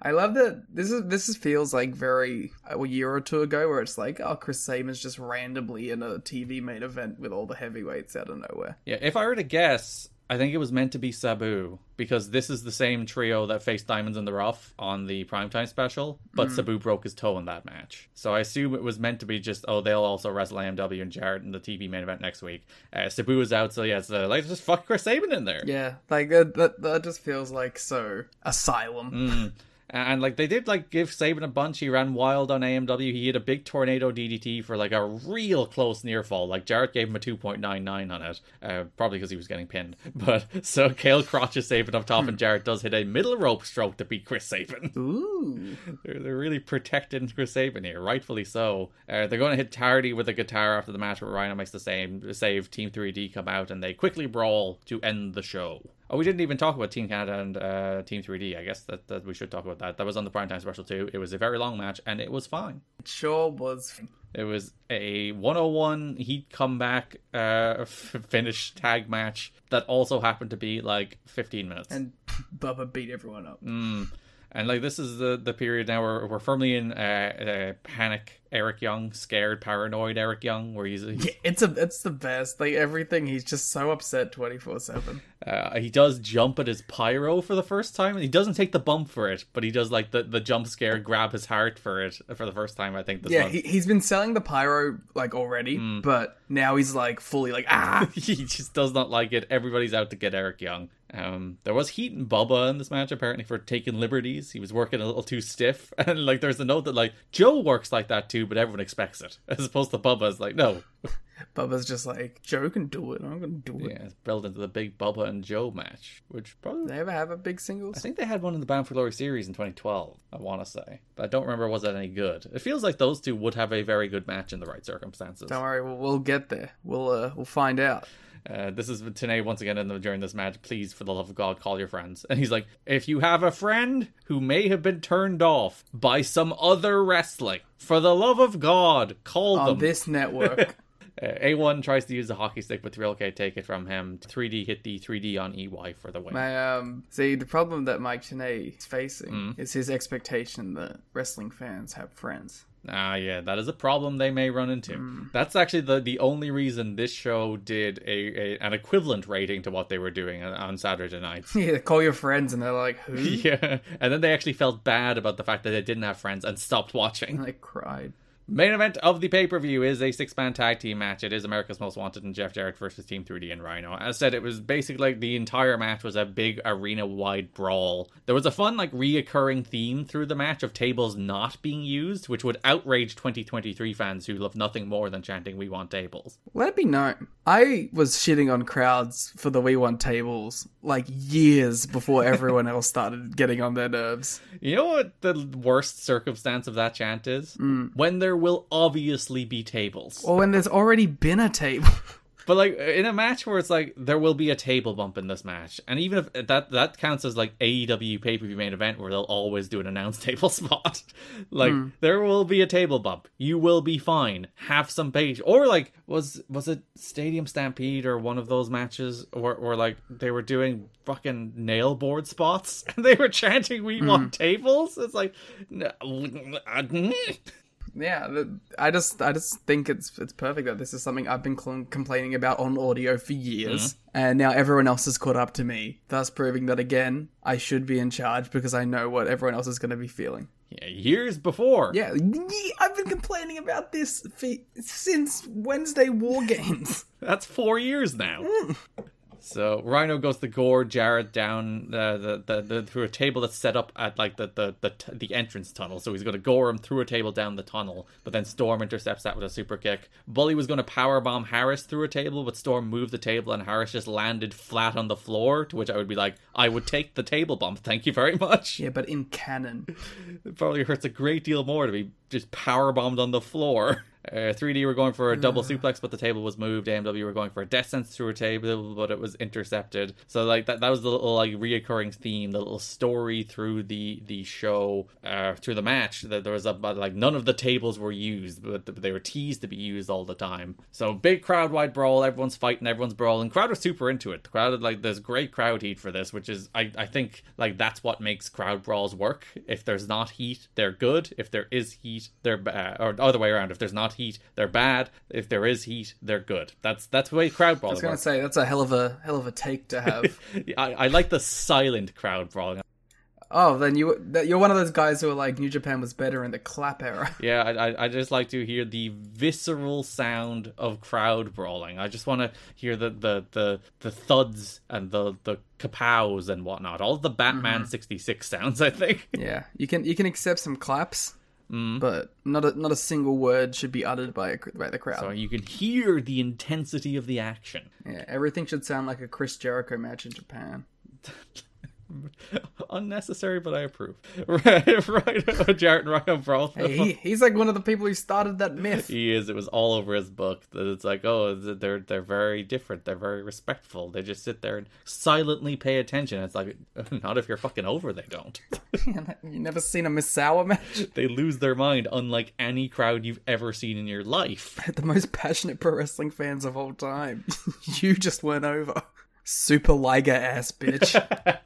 [SPEAKER 7] I love that this is this is feels like very a year or two ago where it's like, oh, Chris Sabin's just randomly in a TV main event with all the heavyweights out of nowhere.
[SPEAKER 6] Yeah, if I were to guess, I think it was meant to be Sabu because this is the same trio that faced Diamonds in the Rough on the primetime special, but
[SPEAKER 7] Mm.
[SPEAKER 6] Sabu broke his toe in that match. So I assume it was meant to be just, oh, they'll also wrestle AMW and Jarrett in the TV main event next week. Uh, Sabu is out, so yeah, so like just fuck Chris Sabin in there.
[SPEAKER 7] Yeah, like that that, that just feels like so asylum.
[SPEAKER 6] Mm. And like they did like give Sabin a bunch. He ran wild on AMW. He hit a big tornado DDT for like a real close near fall. Like Jarrett gave him a 2.99 on it, uh, probably because he was getting pinned. But so Gail crotches Sabin up top, and Jarrett does hit a middle rope stroke to beat Chris Sabin.
[SPEAKER 7] Ooh,
[SPEAKER 6] they're, they're really protecting Chris Sabin here, rightfully so. Uh, they're going to hit Hardy with a guitar after the match, where Rhino makes the same save. Team 3D come out and they quickly brawl to end the show. Oh, we didn't even talk about Team Canada and uh, Team 3D. I guess that, that we should talk about that. That was on the primetime special too. It was a very long match and it was fine.
[SPEAKER 7] it sure was.
[SPEAKER 6] It was a 101 heat comeback uh, f- finish tag match that also happened to be like 15 minutes.
[SPEAKER 7] And Bubba beat everyone up.
[SPEAKER 6] Mm. And like this is the the period now where we're firmly in uh, uh, panic. Eric Young, scared, paranoid. Eric Young, where he's, he's
[SPEAKER 7] Yeah, it's a it's the best. Like everything, he's just so upset twenty four seven.
[SPEAKER 6] Uh, he does jump at his pyro for the first time, and he doesn't take the bump for it, but he does like the, the jump scare, grab his heart for it for the first time. I think this
[SPEAKER 7] Yeah,
[SPEAKER 6] month.
[SPEAKER 7] he, he's been selling the pyro like already, but now he's like fully like ah.
[SPEAKER 6] he just does not like it. Everybody's out to get Eric Young. Um, there was heat and Bubba in this match apparently for taking liberties. He was working a little too stiff, and like there's a note that like Joe works like that too, but everyone expects it, as opposed to Bubba's like no.
[SPEAKER 7] Bubba's just like Joe can do it. I'm gonna do it.
[SPEAKER 6] Yeah, it's built into the big Bubba and Joe match, which probably
[SPEAKER 7] They ever have a big singles?
[SPEAKER 6] I think they had one in the Bound for Glory series in 2012. I want to say, but I don't remember was that any good. It feels like those two would have a very good match in the right circumstances.
[SPEAKER 7] Don't worry, we'll, we'll get there. We'll uh, we'll find out.
[SPEAKER 6] Uh, this is Tenay once again in the, during this match. Please, for the love of God, call your friends. And he's like, if you have a friend who may have been turned off by some other wrestling, for the love of God, call
[SPEAKER 7] On
[SPEAKER 6] them.
[SPEAKER 7] this network.
[SPEAKER 6] Uh, A1 tries to use the hockey stick, but 3LK take it from him. 3D hit the 3D on EY for the win.
[SPEAKER 7] My um, see the problem that Mike Tenay is facing
[SPEAKER 6] Mm.
[SPEAKER 7] is his expectation that wrestling fans have friends.
[SPEAKER 6] Ah, yeah, that is a problem they may run into.
[SPEAKER 7] Mm.
[SPEAKER 6] That's actually the the only reason this show did a, a an equivalent rating to what they were doing on, on Saturday nights.
[SPEAKER 7] Yeah, call your friends and they're like, who?
[SPEAKER 6] yeah, and then they actually felt bad about the fact that they didn't have friends and stopped watching.
[SPEAKER 7] And they cried.
[SPEAKER 6] Main event of the pay per view is a six man tag team match. It is America's Most Wanted and Jeff Jarrett versus Team 3D and Rhino. As said, it was basically like the entire match was a big arena wide brawl. There was a fun, like, reoccurring theme through the match of tables not being used, which would outrage 2023 fans who love nothing more than chanting, We want tables.
[SPEAKER 7] Let it be known, I was shitting on crowds for the We Want tables like years before everyone else started getting on their nerves.
[SPEAKER 6] You know what the worst circumstance of that chant is? Mm. When there will obviously be tables.
[SPEAKER 7] Or when there's already been a table.
[SPEAKER 6] But like in a match where it's like there will be a table bump in this match, and even if that that counts as like AEW pay per view main event where they'll always do an announced table spot, like
[SPEAKER 7] Hmm.
[SPEAKER 6] there will be a table bump. You will be fine. Have some page or like was was it Stadium Stampede or one of those matches or or like they were doing fucking nail board spots and they were chanting "We
[SPEAKER 7] Hmm.
[SPEAKER 6] want tables." It's like.
[SPEAKER 7] Yeah, the- I just I just think it's it's perfect that this is something I've been cl- complaining about on audio for years, mm-hmm. and now everyone else has caught up to me, thus proving that again I should be in charge because I know what everyone else is going to be feeling.
[SPEAKER 6] Yeah, years before.
[SPEAKER 7] Yeah, I've been complaining about this for, since Wednesday War Games.
[SPEAKER 6] That's four years now. Mm. So Rhino goes to gore Jarrett down uh, the, the the through a table that's set up at like the the the, t- the entrance tunnel. So he's going to gore him through a table down the tunnel. But then Storm intercepts that with a super kick. Bully was going to power bomb Harris through a table, but Storm moved the table and Harris just landed flat on the floor. To which I would be like, I would take the table bump, thank you very much.
[SPEAKER 7] yeah, but in canon,
[SPEAKER 6] It probably hurts a great deal more to be just power bombed on the floor. Uh, 3D were going for a double suplex, but the table was moved. AMW were going for a death sense through a table, but it was intercepted. So like that, that was the little like reoccurring theme, the little story through the the show, uh, through the match. That there was a like none of the tables were used, but they were teased to be used all the time. So big crowd wide brawl. Everyone's fighting, everyone's brawling. Crowd was super into it. The crowd had, like there's great crowd heat for this, which is I I think like that's what makes crowd brawls work. If there's not heat, they're good. If there is heat, they're bad. Or the other way around. If there's not heat, they're bad. If there is heat, they're good. That's that's the way crowd brawling.
[SPEAKER 7] I was going to say that's a hell of a hell of a take to have.
[SPEAKER 6] I, I like the silent crowd brawling.
[SPEAKER 7] oh, then you you're one of those guys who are like New Japan was better in the clap era.
[SPEAKER 6] Yeah, I, I, just like to hear the visceral sound of crowd brawling. I just want to hear the, the, the, the thuds and the, the kapows and whatnot. All the Batman mm-hmm. 66 sounds, I think.
[SPEAKER 7] Yeah, you can you can accept some claps, Mm-hmm. but not a not a single word should be uttered by a, by the crowd.
[SPEAKER 6] So you can hear the intensity of the action.
[SPEAKER 7] Yeah, everything should sound like a Chris Jericho match in Japan.
[SPEAKER 6] Unnecessary, but I approve. Right, right. Jarrett and Rhino brawl.
[SPEAKER 7] Hey, he, he's like one of the people who started that myth.
[SPEAKER 6] He is. It was all over his book. That it's like, oh, they're they're very different. They're very respectful. They just sit there and silently pay attention. It's like, not if you're fucking over. They don't.
[SPEAKER 7] you never seen a Misawa match?
[SPEAKER 6] they lose their mind, unlike any crowd you've ever seen in your life.
[SPEAKER 7] The most passionate pro wrestling fans of all time. you just weren't over. Super Liger ass bitch.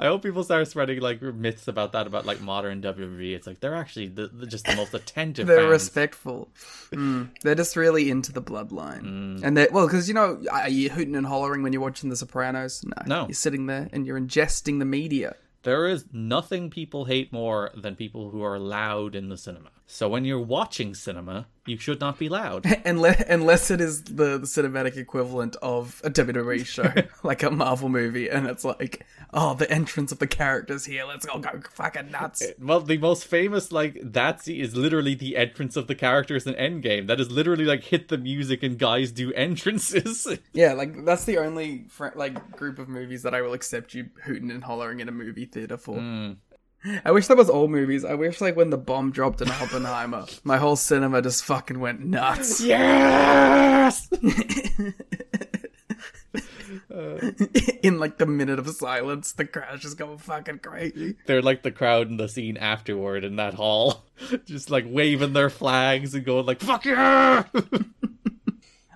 [SPEAKER 6] I hope people start spreading like myths about that about like modern WWE. It's like they're actually the, the- just the most attentive.
[SPEAKER 7] They're
[SPEAKER 6] fans.
[SPEAKER 7] respectful. Mm, they're just really into the bloodline. And they well, because you know, are you hooting and hollering when you're watching The Sopranos? No.
[SPEAKER 6] No.
[SPEAKER 7] You're sitting there and you're ingesting the media.
[SPEAKER 6] There is nothing people hate more than people who are loud in the cinema. So when you're watching cinema, you should not be loud.
[SPEAKER 7] unless, unless it is the, the cinematic equivalent of a WWE show, like a Marvel movie, and it's like, oh, the entrance of the characters here, let's all go fucking nuts.
[SPEAKER 6] Eh, well, the most famous like that is literally the entrance of the characters in Endgame. That is literally like hit the music and guys do entrances.
[SPEAKER 7] Yeah, like that's the only fr- like group of movies that I will accept you hooting and hollering in a movie theater for. Hmm. I wish that was all movies. I wish like when the bomb dropped in Oppenheimer, my whole cinema just fucking went nuts.
[SPEAKER 6] yes.
[SPEAKER 7] in like the minute of silence, the crowd's just going fucking crazy.
[SPEAKER 6] They're like the crowd in the scene afterward in that hall, just like waving their flags and going like "fuck yeah."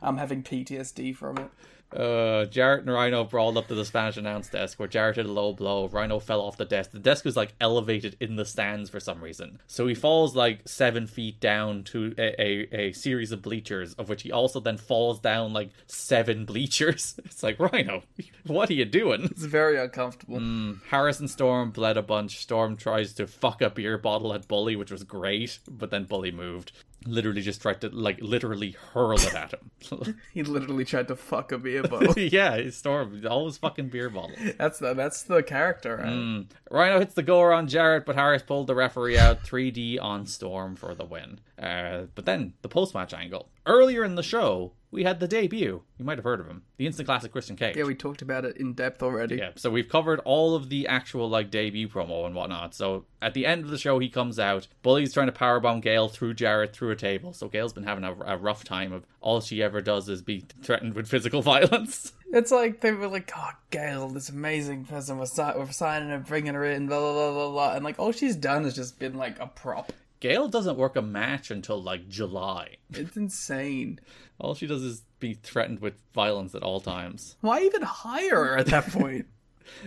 [SPEAKER 7] I'm having PTSD from it.
[SPEAKER 6] Uh, Jarrett and Rhino brawled up to the Spanish announce desk where Jarrett did a low blow. Rhino fell off the desk. The desk was like elevated in the stands for some reason. So he falls like seven feet down to a, a, a series of bleachers, of which he also then falls down like seven bleachers. It's like, Rhino, what are you doing?
[SPEAKER 7] It's very uncomfortable.
[SPEAKER 6] Mm, Harrison Storm bled a bunch. Storm tries to fuck a beer bottle at Bully, which was great, but then Bully moved. Literally just tried to like literally hurl it at him.
[SPEAKER 7] He literally tried to fuck a beer bottle.
[SPEAKER 6] yeah, Storm all his fucking beer bottles.
[SPEAKER 7] that's the that's the character. Right?
[SPEAKER 6] Mm. Rhino hits the goer on Jarrett, but Harris pulled the referee out 3D on Storm for the win. Uh, but then the post match angle. Earlier in the show, we had the debut. You might have heard of him. The instant classic Christian Cage.
[SPEAKER 7] Yeah, we talked about it in depth already.
[SPEAKER 6] Yeah, so we've covered all of the actual like debut promo and whatnot. So at the end of the show, he comes out. Bully's trying to powerbomb Gail through Jarrett through a table. So Gail's been having a, a rough time of all she ever does is be threatened with physical violence.
[SPEAKER 7] It's like they were like, "Oh, Gail, this amazing person, we're, si- we're signing her, bringing her in, blah blah blah blah blah," and like all she's done has just been like a prop.
[SPEAKER 6] Gail doesn't work a match until like July.
[SPEAKER 7] It's insane.
[SPEAKER 6] All she does is be threatened with violence at all times.
[SPEAKER 7] Why even hire her at that point?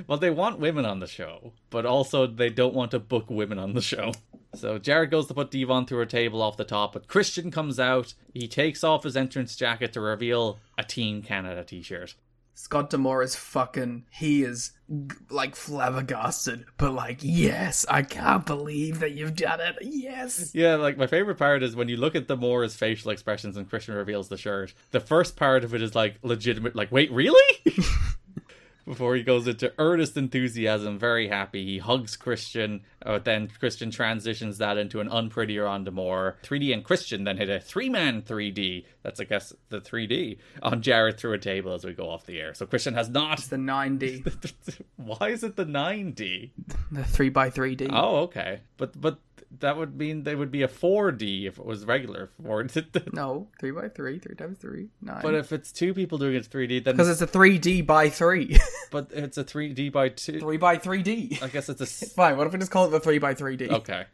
[SPEAKER 6] Well, they want women on the show, but also they don't want to book women on the show. So Jarrett goes to put Devon through a table off the top, but Christian comes out. He takes off his entrance jacket to reveal a Team Canada t-shirt.
[SPEAKER 7] Scott D'Amore is fucking. He is like flabbergasted, but like, yes, I can't believe that you've done it. Yes.
[SPEAKER 6] Yeah, like my favorite part is when you look at D'Amore's facial expressions and Christian reveals the shirt. The first part of it is like legitimate, like, wait, really? Before he goes into earnest enthusiasm, very happy. He hugs Christian, uh, then Christian transitions that into an unprettier on D'Amore. 3D and Christian then hit a three man 3D. That's, I guess, the 3D on Jarrett through a table as we go off the air. So Christian has not.
[SPEAKER 7] The 9D.
[SPEAKER 6] Why is it the 9D?
[SPEAKER 7] The 3x3D.
[SPEAKER 6] Oh, okay. But but that would mean they would be a 4D if it was regular 4
[SPEAKER 7] No, 3x3, 3 times 3, 9.
[SPEAKER 6] But if it's two people doing it 3D, then
[SPEAKER 7] Because it's a 3D by 3.
[SPEAKER 6] but it's a 3D by 2.
[SPEAKER 7] 3 by 3D.
[SPEAKER 6] I guess it's a
[SPEAKER 7] Fine, what if we just call it the 3 by 3D?
[SPEAKER 6] okay.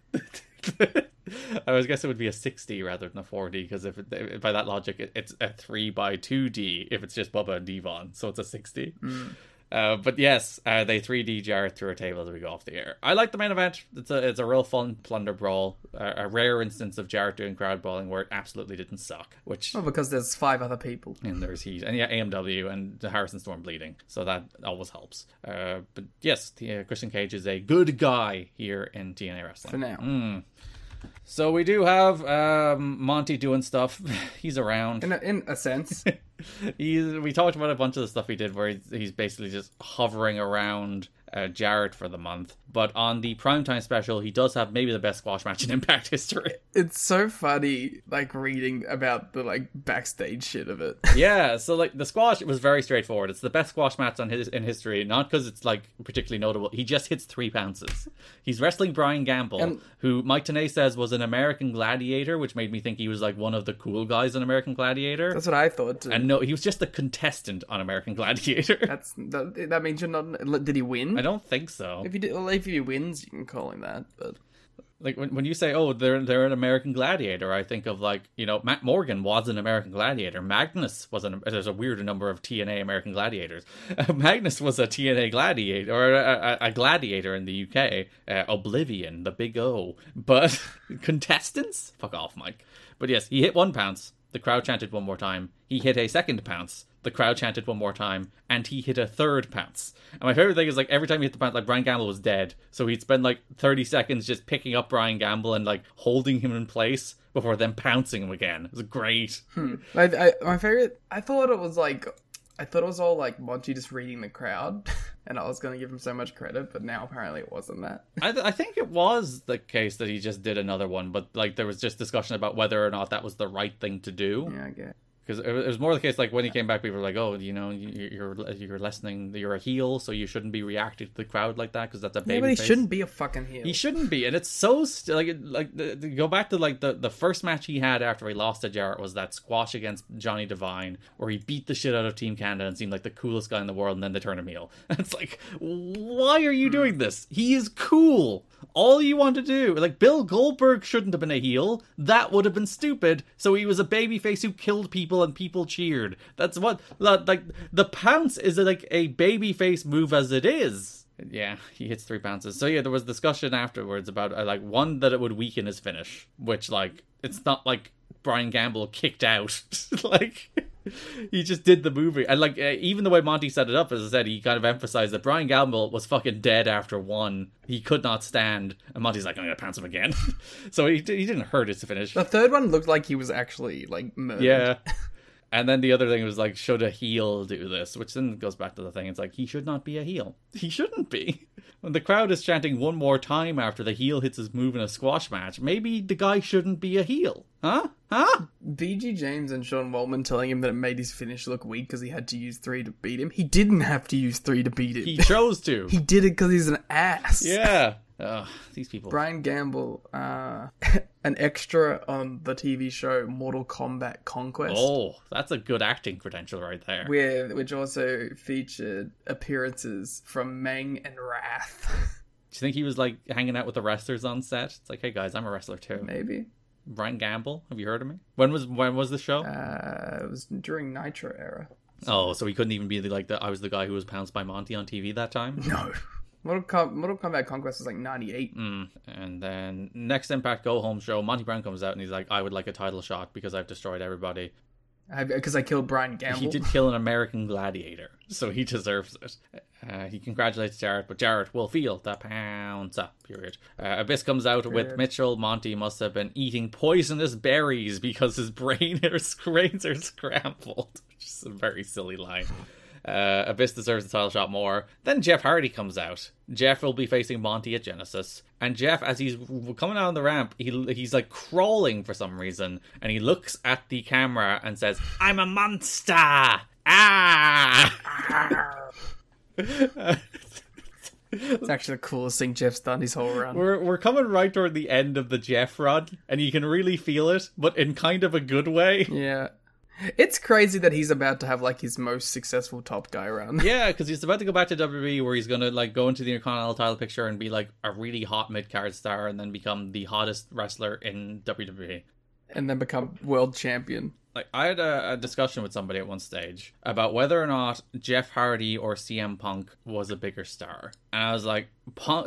[SPEAKER 6] I was guess it would be a 6D rather than a 4D because if, it, by that logic it, it's a 3 by 2D if it's just Bubba and Devon, so it's a 6D. Uh, but yes, uh, they 3D jar through a table as we go off the air. I like the main event. It's a it's a real fun plunder brawl, uh, a rare instance of Jarrett doing crowd brawling where it absolutely didn't suck. Which
[SPEAKER 7] Well, because there's five other people.
[SPEAKER 6] and there's heat and yeah AMW and Harrison Storm bleeding, so that always helps. Uh, but yes, the, uh, Christian Cage is a good guy here in TNA wrestling
[SPEAKER 7] For now.
[SPEAKER 6] Mm. So we do have um, Monty doing stuff. He's around.
[SPEAKER 7] In a, in a sense.
[SPEAKER 6] he's we talked about a bunch of the stuff he did where he's, he's basically just hovering around uh, Jarrett for the month. But on the primetime special, he does have maybe the best squash match in Impact history.
[SPEAKER 7] it's so funny, like, reading about the, like, backstage shit of it.
[SPEAKER 6] yeah, so like the squash was very straightforward. It's the best squash match on his in history, not because it's like particularly notable. He just hits three pounces. He's wrestling Brian Gamble,
[SPEAKER 7] And-
[SPEAKER 6] who Mike Tenay says was an American Gladiator, which made me think he was like one of the cool guys in American Gladiator.
[SPEAKER 7] That's what I thought, too.
[SPEAKER 6] And no, he was just a contestant on American Gladiator.
[SPEAKER 7] That's that, that means you're not. Did he win?
[SPEAKER 6] I don't think so.
[SPEAKER 7] If you well, if he wins, you can call him that. But
[SPEAKER 6] Like when, when you say, "Oh, they're they're an American Gladiator," I think of like you know Matt Morgan was an American Gladiator. Magnus was an there's a weird number of TNA American Gladiators. Magnus was a TNA Gladiator or a, a, a Gladiator in the UK. Uh, Oblivion, the Big O, but contestants, fuck off, Mike. But yes, he hit one pounce. The crowd chanted one more time. He hit a second pounce. The crowd chanted one more time, and he hit a third pounce. And my favorite thing is like every time he hit the pounce, like Brian Gamble was dead, so he'd spend like thirty seconds just picking up Brian Gamble and like holding him in place before then pouncing him again. It was great.
[SPEAKER 7] Hmm. I, I, my favorite. I thought it was like. I thought it was all like Monty just reading the crowd, and I was going to give him so much credit, but now apparently it wasn't that.
[SPEAKER 6] I, th- I think it was the case that he just did another one, but like there was just discussion about whether or not that was the right thing to do.
[SPEAKER 7] Yeah, I guess.
[SPEAKER 6] Because it was more the case, like when he came back, people were like, "Oh, you know, you- you're you're lessening, you're a heel, so you shouldn't be reacting to the crowd like that because that's a baby."
[SPEAKER 7] Yeah, but he
[SPEAKER 6] face."
[SPEAKER 7] shouldn't be a fucking heel.
[SPEAKER 6] He shouldn't be, and it's so st- like like the, the- go back to like the the first match he had after he lost to Jarrett was that squash against Johnny Devine, where he beat the shit out of Team Canada and seemed like the coolest guy in the world, and then they turn him heel. it's like, why are you doing this? He is cool. All you want to do, like Bill Goldberg, shouldn't have been a heel. That would have been stupid. So he was a babyface who killed people people and people cheered. That's what like the pounce is like a baby face move as it is. Yeah, he hits three pounces. So yeah, there was discussion afterwards about uh, like one that it would weaken his finish, which like it's not like Brian Gamble kicked out. like he just did the movie, and like uh, even the way Monty set it up, as I said, he kind of emphasized that Brian Gamble was fucking dead after one. He could not stand, and Monty's like, "I'm gonna pounce him again." so he he didn't hurt his finish.
[SPEAKER 7] The third one looked like he was actually like murdered.
[SPEAKER 6] Yeah. And then the other thing was like, should a heel do this? Which then goes back to the thing. It's like he should not be a heel. He shouldn't be. When the crowd is chanting one more time after the heel hits his move in a squash match, maybe the guy shouldn't be a heel, huh? Huh?
[SPEAKER 7] BG James and Sean Waltman telling him that it made his finish look weak because he had to use three to beat him. He didn't have to use three to beat him.
[SPEAKER 6] He chose to.
[SPEAKER 7] he did it because he's an ass.
[SPEAKER 6] Yeah. Ugh, these people.
[SPEAKER 7] Brian Gamble, uh, an extra on the TV show Mortal Kombat Conquest.
[SPEAKER 6] Oh, that's a good acting credential right there.
[SPEAKER 7] Where, which also featured appearances from Meng and Wrath.
[SPEAKER 6] Do you think he was like hanging out with the wrestlers on set? It's like, hey guys, I'm a wrestler too.
[SPEAKER 7] Maybe.
[SPEAKER 6] Brian Gamble, have you heard of me? When was when was the show?
[SPEAKER 7] Uh, it was during Nitro era.
[SPEAKER 6] Oh, so he couldn't even be the, like the I was the guy who was pounced by Monty on TV that time.
[SPEAKER 7] No. Mortal, Com- Mortal Kombat Conquest was like 98.
[SPEAKER 6] Mm. And then next Impact Go Home show, Monty Brown comes out and he's like, I would like a title shot because I've destroyed everybody.
[SPEAKER 7] Because I, I, killed Brian Gamble.
[SPEAKER 6] He did kill an American gladiator, so he deserves it. Uh, he congratulates Jarrett, but Jarrett will feel the pounce up, period. Uh, Abyss comes out period. with Mitchell. Monty must have been eating poisonous berries because his brain his brains are scrambled. Which is a very silly line. Uh, Abyss deserves the title shot more. Then Jeff Hardy comes out. Jeff will be facing Monty at Genesis, and Jeff, as he's coming out on the ramp, he he's like crawling for some reason, and he looks at the camera and says, "I'm a monster." Ah.
[SPEAKER 7] It's actually the coolest thing Jeff's done his whole run.
[SPEAKER 6] We're we're coming right toward the end of the Jeff run, and you can really feel it, but in kind of a good way.
[SPEAKER 7] Yeah. It's crazy that he's about to have like his most successful top guy run.
[SPEAKER 6] yeah, because he's about to go back to WWE where he's gonna like go into the Intercontinental title picture and be like a really hot mid card star and then become the hottest wrestler in WWE.
[SPEAKER 7] And then become world champion.
[SPEAKER 6] Like I had a, a, discussion with somebody at one stage about whether or not Jeff Hardy or CM Punk was a bigger star, and I was like,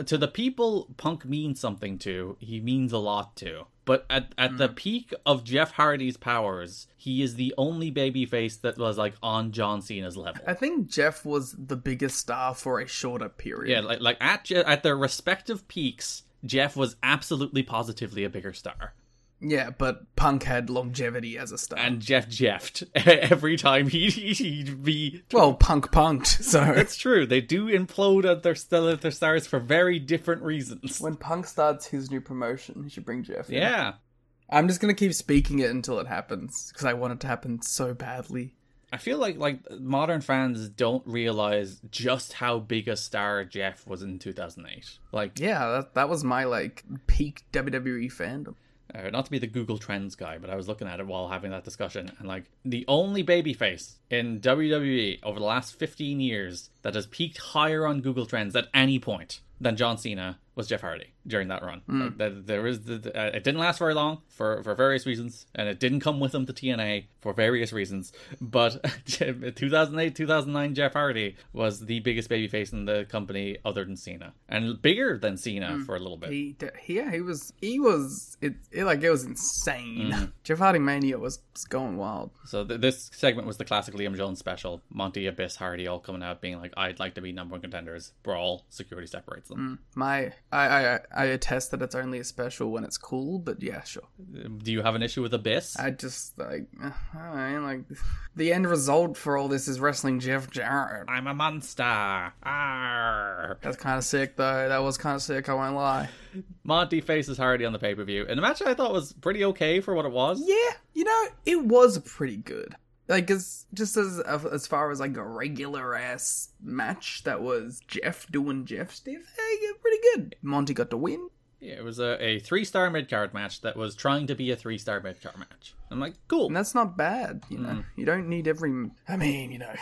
[SPEAKER 6] to the people Punk means something to, he means a lot to. But at, at mm. the peak of Jeff Hardy's powers, he is the only babyface that was like on John Cena's level.
[SPEAKER 7] I think Jeff was the biggest star for a shorter period.
[SPEAKER 6] Yeah, like like at at their respective peaks, Jeff was absolutely positively a bigger star.
[SPEAKER 7] Yeah, but Punk had longevity as a star,
[SPEAKER 6] and Jeff jeffed every time he he'd be.
[SPEAKER 7] Well, Punk punked, so
[SPEAKER 6] it's true. They do implode at their still at their stars for very different reasons.
[SPEAKER 7] When Punk starts his new promotion, he should bring Jeff. In.
[SPEAKER 6] Yeah,
[SPEAKER 7] I'm just gonna keep speaking it until it happens because I want it to happen so badly.
[SPEAKER 6] I feel like like modern fans don't realize just how big a star Jeff was in 2008. Like,
[SPEAKER 7] yeah, that that was my like peak WWE fandom
[SPEAKER 6] uh, not to be the Google Trends guy, but I was looking at it while having that discussion, and like the only babyface in WWE over the last 15 years that has peaked higher on Google Trends at any point than John Cena was Jeff Hardy during that run. Mm. Like, there was the, the, uh, it didn't last very long for for various reasons, and it didn't come with him to TNA for various reasons. But 2008, 2009, Jeff Hardy was the biggest babyface in the company other than Cena, and bigger than Cena mm. for a little bit.
[SPEAKER 7] He, yeah, he was he was it, it like it was insane. Mm. Jeff Hardy mania was, was going wild.
[SPEAKER 6] So th- this segment was the classic Liam Jones special. Monty, Abyss, Hardy all coming out being like, "I'd like to be number one contenders." Brawl, security separates them.
[SPEAKER 7] Mm. My I, I I attest that it's only a special when it's cool, but yeah, sure.
[SPEAKER 6] Do you have an issue with Abyss?
[SPEAKER 7] I just like I like the end result for all this is wrestling Jeff Jarrett.
[SPEAKER 6] I'm a monster. Arr.
[SPEAKER 7] That's kind of sick though. That was kind of sick. I won't lie.
[SPEAKER 6] Monty faces Hardy on the pay per view, and the match I thought was pretty okay for what it was.
[SPEAKER 7] Yeah, you know, it was pretty good like as just as as far as like a regular ass match that was Jeff doing Jeff stuff, hey, pretty good. Monty got to win.
[SPEAKER 6] Yeah, it was a, a three star mid card match that was trying to be a three star mid card match. I'm like, cool.
[SPEAKER 7] And that's not bad, you know. Mm. You don't need every. I mean, you know,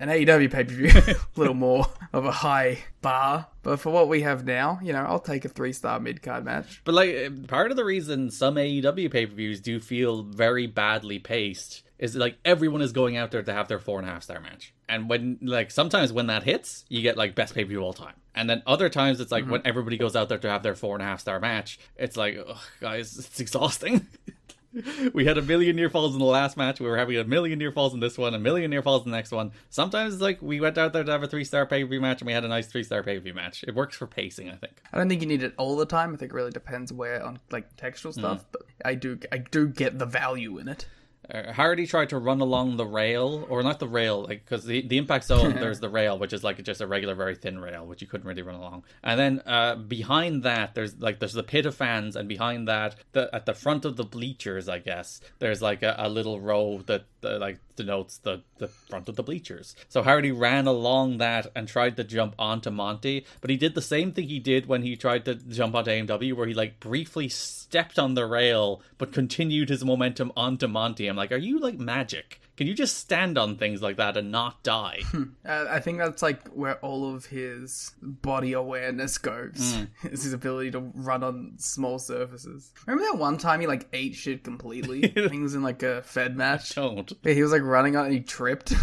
[SPEAKER 7] an AEW pay per view, a little more of a high bar. But for what we have now, you know, I'll take a three star mid card match.
[SPEAKER 6] But like, part of the reason some AEW pay per views do feel very badly paced is like everyone is going out there to have their four and a half star match. And when like sometimes when that hits, you get like best pay per view all time. And then other times it's like
[SPEAKER 7] Mm-hmm.
[SPEAKER 6] when everybody goes out there to have their four and a half star match, it's like, Ugh, guys, it's exhausting. we had a million near falls in the last match. We were having a million near falls in this one, a million near falls in the next one. Sometimes it's like we went out there to have a three star pay per view match and we had a nice three star pay per view match. It works for pacing, I think.
[SPEAKER 7] I don't think you need it all the time. I think it really depends where on like textual stuff, but I do I do get the value in it.
[SPEAKER 6] Uh, Hardy tried to run along the rail, or not the rail, like because the, the impact zone there's the rail, which is like just a regular, very thin rail, which you couldn't really run along. And then uh, behind that, there's like there's the pit of fans, and behind that, the at the front of the bleachers, I guess there's like a, a little row that uh, like denotes the the front of the bleachers. So Hardy ran along that and tried to jump onto Monty, but he did the same thing he did when he tried to jump onto AMW, where he like briefly stepped on the rail but continued his momentum onto Monty. I'm like, are you like magic? Can you just stand on things like that and not die?
[SPEAKER 7] Uh, I think that's like where all of his body awareness goes. Is his ability to run on small surfaces. Remember that one time he like ate shit completely? I think it was in like a Fed match.
[SPEAKER 6] Don't.
[SPEAKER 7] Yeah, he was like running on and he tripped.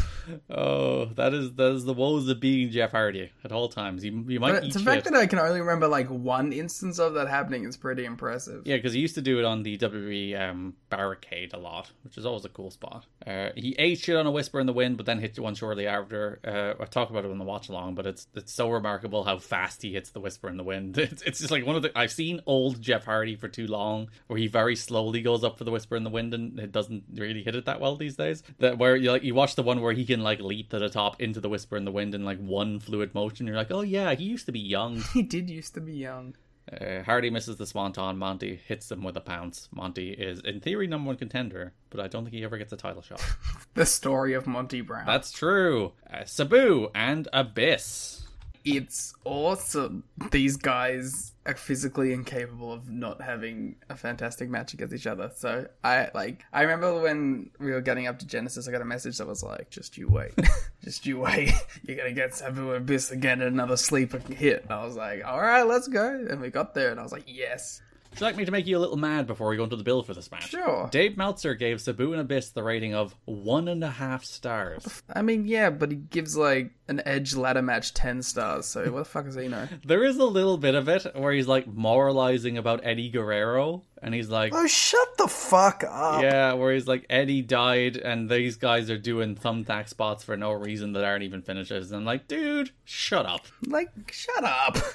[SPEAKER 6] Oh, that is that is the woes of being Jeff Hardy at all times. You you might
[SPEAKER 7] But the
[SPEAKER 6] shit.
[SPEAKER 7] fact that I can only remember like one instance of that happening is pretty impressive.
[SPEAKER 6] Yeah, because he used to do it on the WWE um, barricade a lot, which is always a cool spot. Uh, he ate shit on a whisper in the wind, but then hit one shortly after. Uh, I talk about it in the watch along, but it's it's so remarkable how fast he hits the whisper in the wind. It's, it's just like one of the I've seen old Jeff Hardy for too long, where he very slowly goes up for the whisper in the wind and it doesn't really hit it that well these days. That where you like you watch the one where he can like leap to the top into the whisper in the wind in like one fluid motion. You're like, oh yeah, he used to be young.
[SPEAKER 7] He did used to be young.
[SPEAKER 6] Uh, Hardy misses the swanton. Monty hits him with a pounce. Monty is, in theory, number one contender, but I don't think he ever gets a title shot.
[SPEAKER 7] The story of Monty Brown.
[SPEAKER 6] That's true. Uh, Sabu and Abyss.
[SPEAKER 7] it's awesome. These guys are physically incapable of not having a fantastic match against each other. So I like I remember when we were getting up to Genesis, I got a message that was like, "Just you wait, just you wait. You're gonna get Sabu Abyss again another sleeper hit." And I was like, "All right, let's go." And we got there, and I was like, "Yes."
[SPEAKER 6] Would you like me to make you a little mad before we go into the bill for this match?
[SPEAKER 7] Sure.
[SPEAKER 6] Dave Meltzer gave Sabu and Abyss the rating of one and a half stars.
[SPEAKER 7] I mean, yeah, but he gives like an Edge ladder match ten stars. So what the fuck does he know?
[SPEAKER 6] There is a little bit of it where he's like moralizing about Eddie Guerrero, and he's like,
[SPEAKER 7] Oh, shut the fuck up.
[SPEAKER 6] Yeah, where he's like Eddie died, and these guys are doing thumbtack spots for no reason that aren't even finishes. And I'm like, dude, shut up.
[SPEAKER 7] Like, shut up.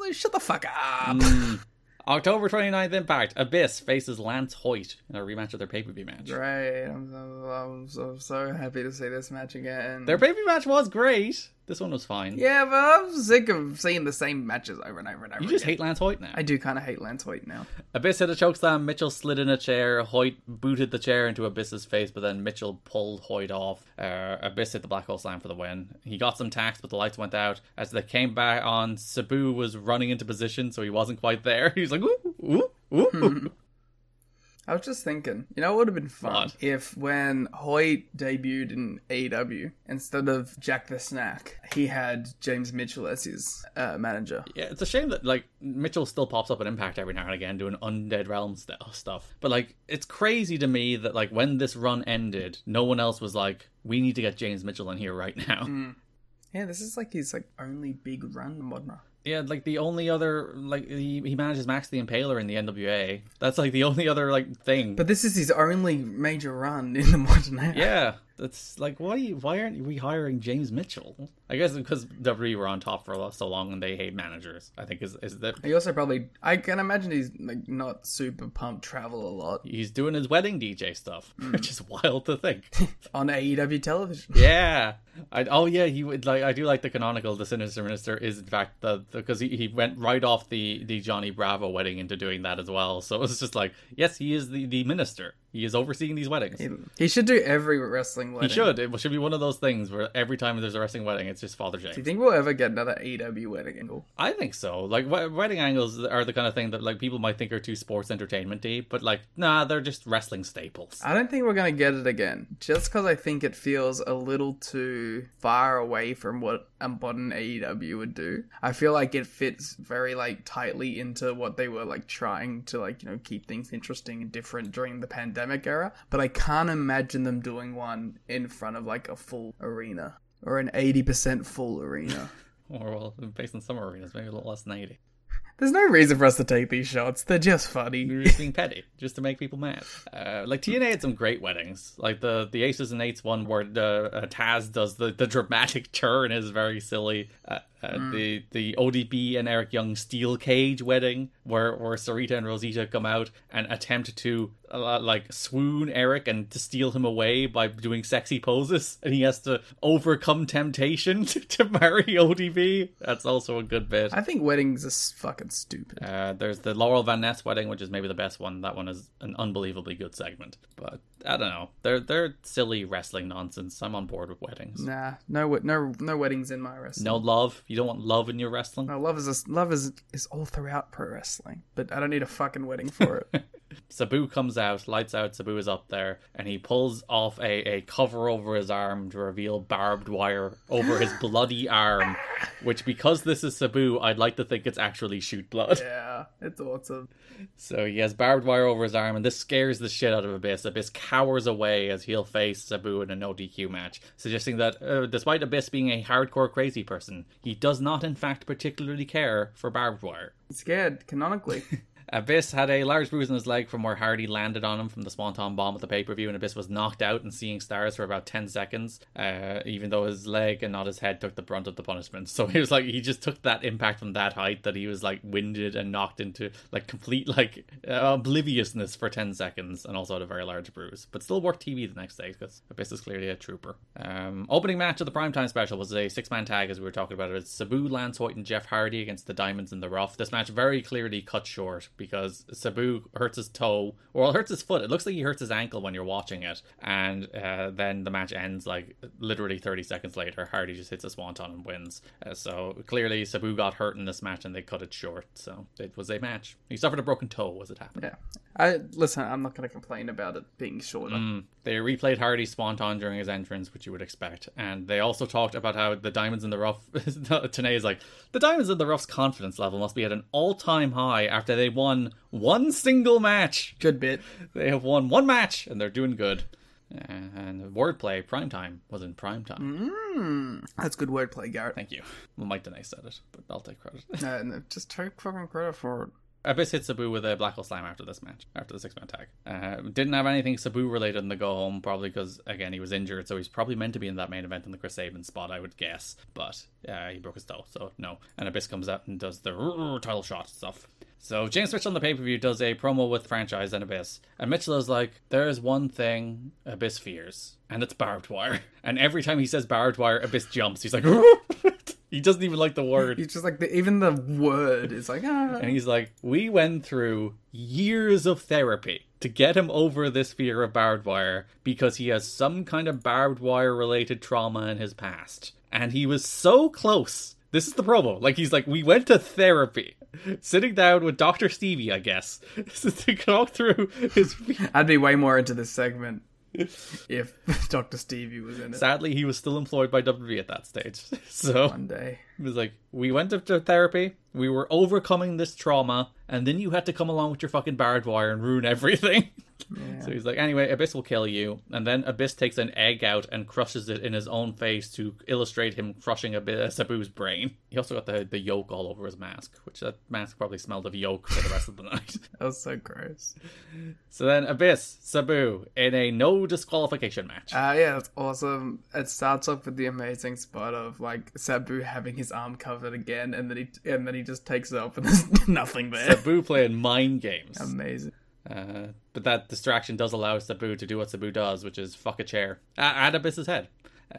[SPEAKER 7] Like, Shut the fuck up. Mm.
[SPEAKER 6] October 29th Impact, Abyss faces Lance Hoyt in a rematch of their pay per view match.
[SPEAKER 7] Right, I'm so, I'm so, so happy to see this match again.
[SPEAKER 6] Their pay per view match was great. This one was fine.
[SPEAKER 7] yeah, but I'm sick of seeing the same matches over and over and over.
[SPEAKER 6] You just
[SPEAKER 7] again.
[SPEAKER 6] hate Lance Hoyt now.
[SPEAKER 7] I do kind of hate Lance Hoyt now.
[SPEAKER 6] Abyss hit a chokeslam. Mitchell slid in a chair. Hoyt booted the chair into Abyss's face, but then Mitchell pulled Hoyt off. Uh, Abyss hit the black hole slam for the win. He got some tacks, but the lights went out. As they came back on, Sabu was running into position, so he wasn't quite there. He was like, ooh, ooh, ooh.
[SPEAKER 7] I was just thinking, you know, it would have been fun if when Hoyt debuted in AEW, instead of Jake the Snake, he had James Mitchell as his uh, manager.
[SPEAKER 6] Yeah, it's a shame that like Mitchell still pops up at Impact every now and again doing Undead Realm st- stuff. But like, it's crazy to me that like when this run ended, no one else was like, "We need to get James Mitchell in here right now."
[SPEAKER 7] Yeah, this is like his like only big run in modern.
[SPEAKER 6] Yeah, like the only other like he, he manages Max the Impaler in the NWA. That's like the only other like thing.
[SPEAKER 7] But this is his only major run in the modern era.
[SPEAKER 6] yeah, that's like why why aren't we hiring James Mitchell? I guess because WWE were on top for so long and they hate managers. I think is is that
[SPEAKER 7] He also probably, I can imagine he's like not super pumped travel a lot
[SPEAKER 6] he's doing his wedding DJ stuff, hmm. which is wild to think.
[SPEAKER 7] on AEW television.
[SPEAKER 6] yeah. I, oh yeah, he would like. I do like the canonical. The Sinister Minister is in fact the because he, he went right off the the Johnny Bravo wedding into doing that as well. So it's just like yes, he is the the minister. He is overseeing these weddings.
[SPEAKER 7] He, he should do every wrestling wedding.
[SPEAKER 6] He should. It should be one of those things where every time there's a wrestling wedding, it's just Father James.
[SPEAKER 7] Do you think we'll ever get another AEW wedding angle?
[SPEAKER 6] I think so. Like we- wedding angles are the kind of thing that like people might think are too sports entertainmenty, but like nah, they're just wrestling staples.
[SPEAKER 7] I don't think we're gonna get it again, just because I think it feels a little too far away from what and an AEW would do. I feel like it fits very like tightly into what they were like trying to like, you know, keep things interesting and different during the pandemic era. But I can't imagine them doing one in front of like a full arena or an 80% full arena.
[SPEAKER 6] Or well, based on some arenas, maybe a little less than eighty.
[SPEAKER 7] There's no reason for us to take these shots. They're just funny.
[SPEAKER 6] You're just being petty, just to make people mad. Uh, like TNA had some great weddings, like the the Aces and Eights one where the uh, Taz does the, the dramatic turn is very silly. Uh, uh, The the ODB and Eric Young steel cage wedding where where Sarita and Rosita come out and attempt to uh, like swoon Eric and to steal him away by doing sexy poses, and he has to overcome temptation to, to marry ODB. That's also a good bit.
[SPEAKER 7] I think weddings are fucking stupid.
[SPEAKER 6] Uh, there's the Laurel Van Ness wedding, which is maybe the best one. That one is an unbelievably good segment. But I don't know. They're they're silly wrestling nonsense. I'm on board with weddings.
[SPEAKER 7] Nah, no, no, no weddings in my wrestling.
[SPEAKER 6] No love. You don't want love in your wrestling.
[SPEAKER 7] No, love is a, love is is all throughout pro wrestling, but I don't need a fucking wedding for it.
[SPEAKER 6] Sabu comes out, lights out. Sabu is up there, and he pulls off a, a cover over his arm to reveal barbed wire over his bloody arm. Which, because this is Sabu, I'd like to think it's actually shoot blood.
[SPEAKER 7] yeah, it's awesome.
[SPEAKER 6] So he has barbed wire over his arm, and this scares the shit out of Abyss. Abyss cowers away as he'll face Sabu in a no DQ match, suggesting that uh, despite Abyss being a hardcore crazy person, he does not, in fact, particularly care for barbed wire.
[SPEAKER 7] Scared canonically.
[SPEAKER 6] Abyss had a large bruise on his leg from where Hardy landed on him from the Swanton bomb at the pay per view, and Abyss was knocked out and seeing stars for about 10 seconds, uh, even though his leg and not his head took the brunt of the punishment. So he was like, he just took that impact from that height that he was like winded and knocked into like complete like uh, obliviousness for 10 seconds, and also had a very large bruise, but still worked TV the next day because Abyss is clearly a trooper. Um, opening match of the primetime special was a six man tag, as we were talking about it. It's Sabu, Lance Hoyt, and Jeff Hardy against the Diamonds in the Rough. This match very clearly cut short because Sabu hurts his toe, or hurts his foot. It looks like he hurts his ankle when you're watching it, and uh, then the match ends like literally 30 seconds later. Hardy just hits a swanton and wins. Uh, so clearly Sabu got hurt in this match, and they cut it short. So it was a match. He suffered a broken toe as it happened.
[SPEAKER 7] yeah, I listen. I'm not going to complain about it being shorter.
[SPEAKER 6] Mm. They replayed Hardy's Swanton during his entrance, which you would expect. And they also talked about how the Diamonds in the Rough. Tenay is like, the Diamonds in the Rough's confidence level must be at an all time high after they won one single match.
[SPEAKER 7] Good bit.
[SPEAKER 6] They have won one match and they're doing good. Uh, and wordplay, primetime was in primetime.
[SPEAKER 7] Mm, that's good wordplay, Garrett.
[SPEAKER 6] Thank you. Well, Mike Tenay said it, but I'll take credit.
[SPEAKER 7] no, no, just take fucking credit for it.
[SPEAKER 6] Abyss hit Sabu with a Black Hole Slam after this match, after the six man tag. Uh, didn't have anything Sabu related in the go home, probably because, again, he was injured, so he's probably meant to be in that main event in the Chris Sabin spot, I would guess. But uh, he broke his toe, so no. And Abyss comes out and does the title shot stuff. So James Mitchell on the pay per view does a promo with franchise and Abyss, and Mitchell is like, "There is one thing Abyss fears, and it's barbed wire." And every time he says barbed wire, Abyss jumps. He's like, he doesn't even like the word.
[SPEAKER 7] He's just like the, even the word is like ah.
[SPEAKER 6] And he's like, We went through years of therapy to get him over this fear of barbed wire because he has some kind of barbed wire related trauma in his past. And he was so close. This is the promo. Like, he's like, We went to therapy. Sitting down with Dr. Stevie, I guess, to talk through his.
[SPEAKER 7] I'd be way more into this segment if Dr. Stevie was in it
[SPEAKER 6] Sadly, he was still employed by WWE at that stage. So
[SPEAKER 7] one day.
[SPEAKER 6] It was like, we went to- to therapy, we were overcoming this trauma, and then you had to come along with your fucking barbed wire and ruin everything. So he's like, anyway, Abyss will kill you. And then Abyss takes an egg out and crushes it in his own face to illustrate him crushing a bit of Sabu's brain. He also got the, the yolk all over his mask, which that mask probably smelled of yolk for the rest of the night.
[SPEAKER 7] That was so gross.
[SPEAKER 6] So then Abyss, Sabu, in a no disqualification match.
[SPEAKER 7] Uh, yeah, that's awesome. It starts off with the amazing spot of like Sabu having his arm covered again, and then he and then he just takes it off, and there's nothing there.
[SPEAKER 6] Sabu playing mind games.
[SPEAKER 7] Amazing.
[SPEAKER 6] Uh, but that distraction does allow Sabu to do what Sabu does, which is fuck a chair at, at Abyss's head.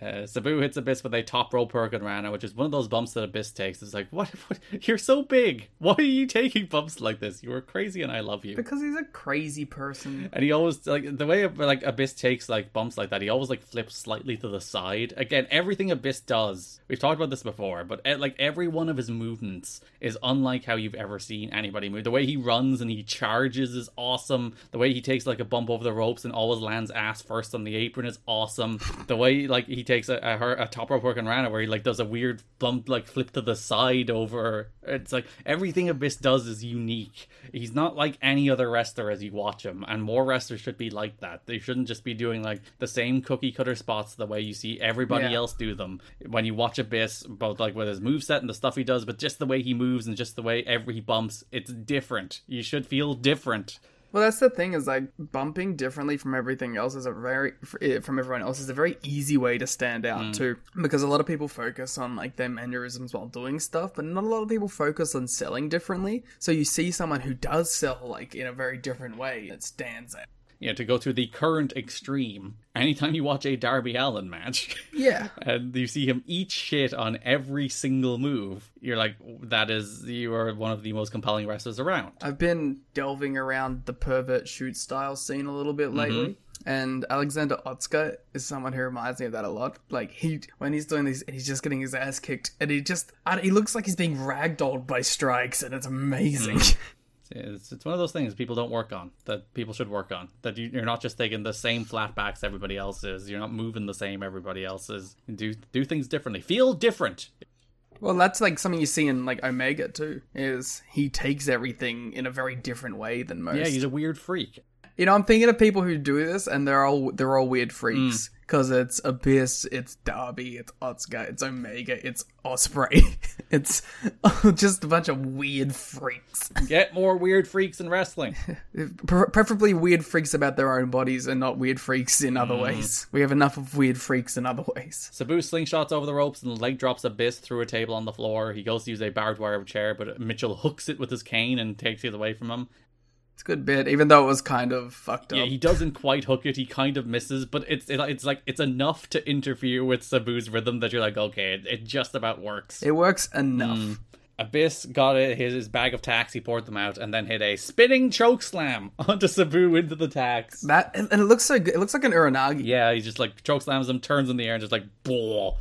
[SPEAKER 6] Uh, Sabu hits Abyss with a top rope Hurricane Rana, which is one of those bumps that Abyss takes. It's like, what, what? You're so big. Why are you taking bumps like this? You are crazy, and I love you.
[SPEAKER 7] Because he's a crazy person.
[SPEAKER 6] And he always like the way like Abyss takes like bumps like that. He always like flips slightly to the side. Again, everything Abyss does. We've talked about this before, but eh, like every one of his movements is unlike how you've ever seen anybody move. The way he runs and he charges is awesome. The way he takes like a bump over the ropes and always lands ass first on the apron is awesome. The way like he he takes a, a, a top rope work on Rana where he like does a weird bump like flip to the side over. It's like everything Abyss does is unique. He's not like any other wrestler as you watch him, and more wrestlers should be like that. They shouldn't just be doing like the same cookie cutter spots the way you see everybody
[SPEAKER 7] Yeah.
[SPEAKER 6] else do them. When you watch Abyss, both like with his moveset and the stuff he does, but just the way he moves and just the way every he bumps, it's different. You should feel different.
[SPEAKER 7] Well, that's the thing is like bumping differently from everything else is a very eh, from everyone else is a very easy way to stand out
[SPEAKER 6] Mm.
[SPEAKER 7] too. Because a lot of people focus on like their mannerisms while doing stuff, but not a lot of people focus on selling differently. So you see someone who does sell like in a very different way, that stands out.
[SPEAKER 6] You know, to go to the current extreme, anytime you watch a Darby Allin match,
[SPEAKER 7] Yeah.
[SPEAKER 6] and you see him eat shit on every single move, you're like, that is, you are one of the most compelling wrestlers around.
[SPEAKER 7] I've been delving around the pervert shoot style scene a little bit mm-hmm. lately. And Alexander Otsuka is someone who reminds me of that a lot. Like he, when he's doing these, and he's just getting his ass kicked, and he just, he looks like he's being ragdolled by strikes, and it's amazing. Mm.
[SPEAKER 6] It's, it's one of those things people don't work on that people should work on. That you, you're not just taking the same flatbacks everybody else is. You're not moving the same everybody else is. Do do things differently. Feel different.
[SPEAKER 7] well, that's like something you see in like Omega too. Is he takes everything in a very different way than most.
[SPEAKER 6] Yeah, he's a weird freak.
[SPEAKER 7] You know, I'm thinking of people who do this, and they're all they're all weird freaks mm. Because it's Abyss, it's Darby, it's Otsuka, it's Omega, it's Osprey, it's just a bunch of weird freaks.
[SPEAKER 6] Get more weird freaks in wrestling.
[SPEAKER 7] Pre- preferably weird freaks about their own bodies and not weird freaks in other mm. ways. We have enough of weird freaks in other ways.
[SPEAKER 6] Sabu slingshots over the ropes and leg drops Abyss through a table on the floor. He goes to use a barbed wire chair, but Mitchell hooks it with his cane and takes it away from him.
[SPEAKER 7] It's a good bit, even though it was kind of fucked up.
[SPEAKER 6] Yeah, he doesn't quite hook it. He kind of misses, but it's it, it's like it's enough to interfere with Sabu's rhythm that you're like, okay, it, it just about works.
[SPEAKER 7] It works enough. Mm.
[SPEAKER 6] Abyss got it, his, his bag of tacks, he poured them out, and then hit a spinning choke slam onto Sabu into the tacks.
[SPEAKER 7] That and and it looks so good. It looks like an uranage.
[SPEAKER 6] Yeah, he just like choke slams him, turns in the air, and just like ball.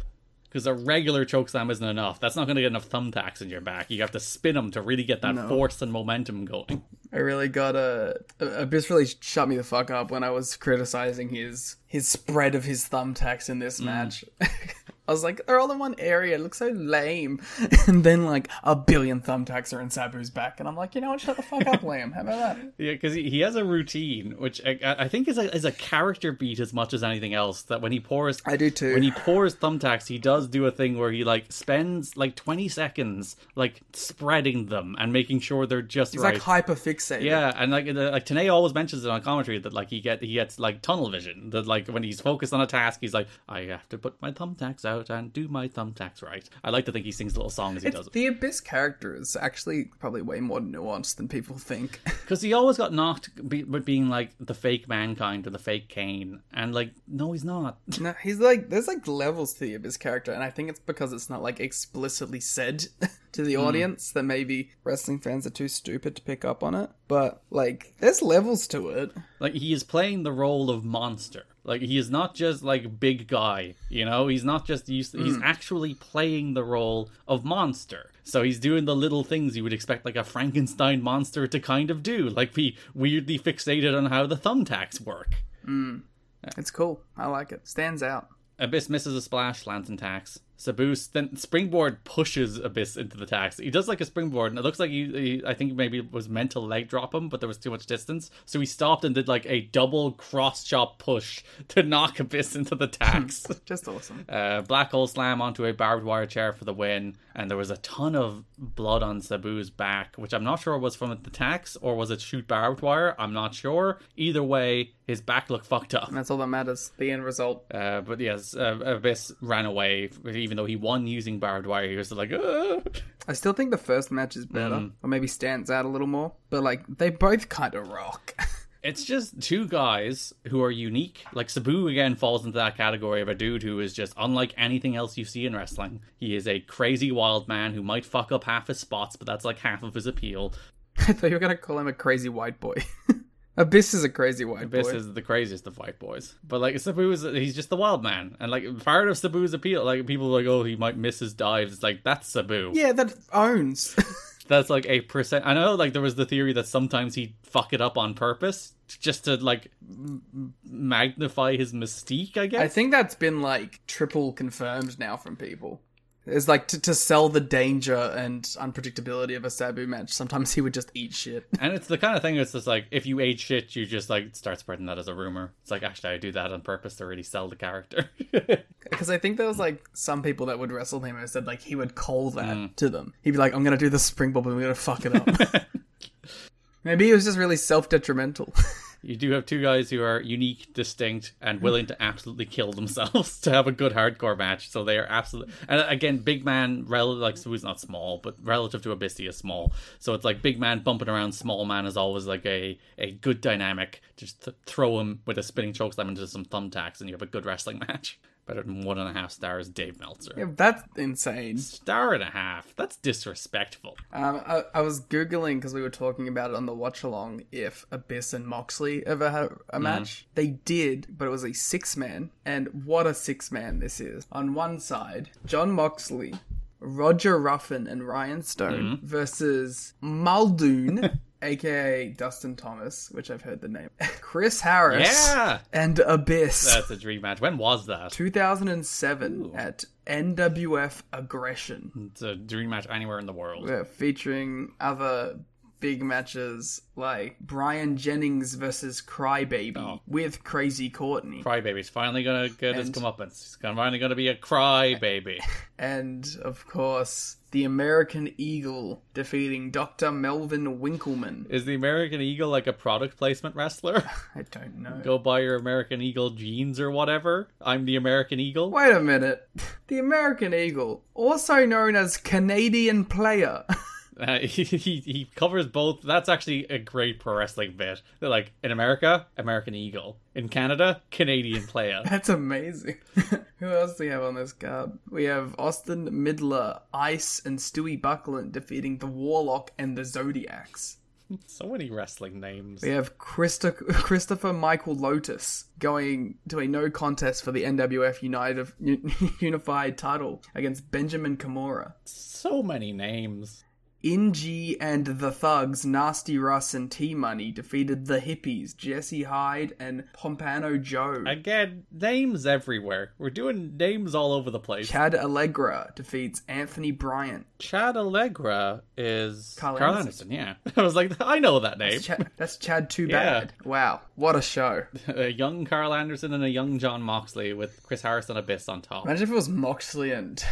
[SPEAKER 6] Because a regular choke slam isn't enough. That's not going to get enough thumbtacks in your back. You have to spin them to really get that
[SPEAKER 7] No.
[SPEAKER 6] force and momentum going.
[SPEAKER 7] I really got a Abyss really shut me the fuck up when I was criticizing his his spread of his thumbtacks in this mm. match. I was like, they're all in one area. It looks so lame. And then like a billion thumbtacks are in Sabu's back, and I'm like, you know what? Shut the fuck up, Liam. How about that?
[SPEAKER 6] Yeah, because he, he has a routine, which I, I think is a, is a character beat as much as anything else. That when he pours,
[SPEAKER 7] I do too.
[SPEAKER 6] When he pours thumbtacks, he does do a thing where he like spends like twenty seconds like spreading them and making sure they're just
[SPEAKER 7] He's
[SPEAKER 6] right.
[SPEAKER 7] like hyper fixated.
[SPEAKER 6] Yeah, and like the, like Tenay always mentions it on commentary that like he get he gets like tunnel vision. That like when he's focused on a task, he's like, I have to put my thumbtacks out and do my thumbtacks right. I like to think he sings little songs as he
[SPEAKER 7] It's,
[SPEAKER 6] does it
[SPEAKER 7] the Abyss character is actually probably way more nuanced than people think.
[SPEAKER 6] because he always got knocked be, with being like the fake mankind or the fake Kane, and like no, he's not.
[SPEAKER 7] no, he's like there's like levels to the Abyss character, and I think it's because it's not like explicitly said to the hmm. audience that maybe wrestling fans are too stupid to pick up on it. But like, there's levels to it.
[SPEAKER 6] like he is playing the role of monster. Like he is not just like big guy, you know. He's not just used. He's hmm. actually playing the role of monster. So he's doing the little things you would expect like a Frankenstein monster to kind of do, like be weirdly fixated on how the thumbtacks work. Hmm.
[SPEAKER 7] It's cool. I like it. Stands out.
[SPEAKER 6] Abyss misses a splash, lands in tacks. Sabu then springboard pushes Abyss into the tacks. He does like a springboard, and it looks like he, he I think maybe it was meant to leg drop him, but there was too much distance, so he stopped and did like a double cross chop push to knock Abyss into the tacks.
[SPEAKER 7] Just awesome.
[SPEAKER 6] uh, black hole slam onto a barbed wire chair for the win, and there was a ton of blood on Sabu's back, which I'm not sure was from the tacks or was it shoot barbed wire. I'm not sure. Either way, his back looked fucked up.
[SPEAKER 7] And that's all that matters. The end result.
[SPEAKER 6] Uh, but yes, uh, Abyss ran away, even though he won using barbed wire. He was like, "Ugh."
[SPEAKER 7] I still think the first match is better, mm. or maybe stands out a little more. But like, they both kind of rock.
[SPEAKER 6] it's just two guys who are unique. Like Sabu again falls into that category of a dude who is just unlike anything else you see in wrestling. He is a crazy wild man who might fuck up half his spots, but that's like half of his appeal.
[SPEAKER 7] I thought you were gonna call him a crazy white boy. Abyss is a crazy white
[SPEAKER 6] Abyss
[SPEAKER 7] boy.
[SPEAKER 6] is the craziest of white boys. But like Sabu is he's just the wild man. And like part of Sabu's appeal, like people are like, oh, he might miss his dives. It's like that's Sabu.
[SPEAKER 7] Yeah, that owns.
[SPEAKER 6] That's like a percent. I know, like there was the theory that sometimes he'd fuck it up on purpose just to like m- magnify his mystique. I guess.
[SPEAKER 7] I think that's been like triple confirmed now from people. It's like to, to sell the danger and unpredictability of a Sabu match. Sometimes he would just eat shit.
[SPEAKER 6] And it's the kind of thing that's just like if you ate shit, you just like start spreading that as a rumor. It's like actually I do that on purpose to really sell the character.
[SPEAKER 7] Because I think there was like some people that would wrestle him and said like he would call that mm. to them. He'd be like, "I'm gonna do the springboard, but I'm gonna fuck it up." Maybe it was just really self detrimental.
[SPEAKER 6] you do have two guys who are unique, distinct, and willing to absolutely kill themselves to have a good hardcore match. So they are absolutely. And again, big man, rel- like so he's not small, but relative to Abyssi is small. So it's like big man bumping around small man is always like a a good dynamic. Just th- throw him with a spinning chokeslam into some thumbtacks, and you have a good wrestling match. Better than one and a half stars, Dave Meltzer.
[SPEAKER 7] yeah, that's insane.
[SPEAKER 6] Star and a half. That's disrespectful.
[SPEAKER 7] Um, I, I was googling because we were talking about it on the watch along if Abyss and Moxley ever had a match. They did, but it was a six man, and what a six man this is! On one side, John Moxley, Roger Ruffin, and Ryan Stone versus Muldoon. AKA Dustin Thomas, which I've heard the name, Chris Harris,
[SPEAKER 6] Yeah!
[SPEAKER 7] and Abyss.
[SPEAKER 6] That's a dream match. When was that?
[SPEAKER 7] 2007 at NWF Aggression.
[SPEAKER 6] It's a dream match anywhere in the world.
[SPEAKER 7] Yeah, featuring other big matches like Brian Jennings versus Crybaby
[SPEAKER 6] Oh.
[SPEAKER 7] with Crazy Courtney.
[SPEAKER 6] Crybaby's finally gonna get his
[SPEAKER 7] And-
[SPEAKER 6] comeuppance. He's finally gonna be a crybaby.
[SPEAKER 7] and, of course, the American Eagle defeating Dr. Melvin Winkleman.
[SPEAKER 6] Is the American Eagle like a product placement wrestler?
[SPEAKER 7] I don't know.
[SPEAKER 6] Go buy your American Eagle jeans or whatever. I'm the American Eagle.
[SPEAKER 7] Wait a minute. The American Eagle, also known as Canadian Player.
[SPEAKER 6] Uh, he, he he covers both. That's actually a great pro wrestling bit. They're like in America, American Eagle. In Canada, Canadian player.
[SPEAKER 7] That's amazing. Who else do we have on this card? We have Austin Midler, Ice, and Stewie Buckland defeating the Warlock and the Zodiacs.
[SPEAKER 6] so many wrestling names.
[SPEAKER 7] We have Christo- Christopher Michael Lotus going to a no contest for the NWF United Unified title against Benjamin Kimura.
[SPEAKER 6] So many names.
[SPEAKER 7] Ingy and the Thugs, Nasty Russ and T Money defeated the Hippies, Jesse Hyde and Pompano Joe.
[SPEAKER 6] Again, names everywhere. We're doing names all over the place.
[SPEAKER 7] Chad Allegra defeats Anthony Bryant.
[SPEAKER 6] Chad Allegra is
[SPEAKER 7] Carl
[SPEAKER 6] Carl,
[SPEAKER 7] Anderson.
[SPEAKER 6] Anderson. Yeah, I was like, I know that name.
[SPEAKER 7] That's Chad, that's Chad Too
[SPEAKER 6] Yeah.
[SPEAKER 7] Bad. Wow, what a show.
[SPEAKER 6] a young Carl Anderson and a young John Moxley with Chris Harris and Abyss on top
[SPEAKER 7] Imagine if it was Moxley and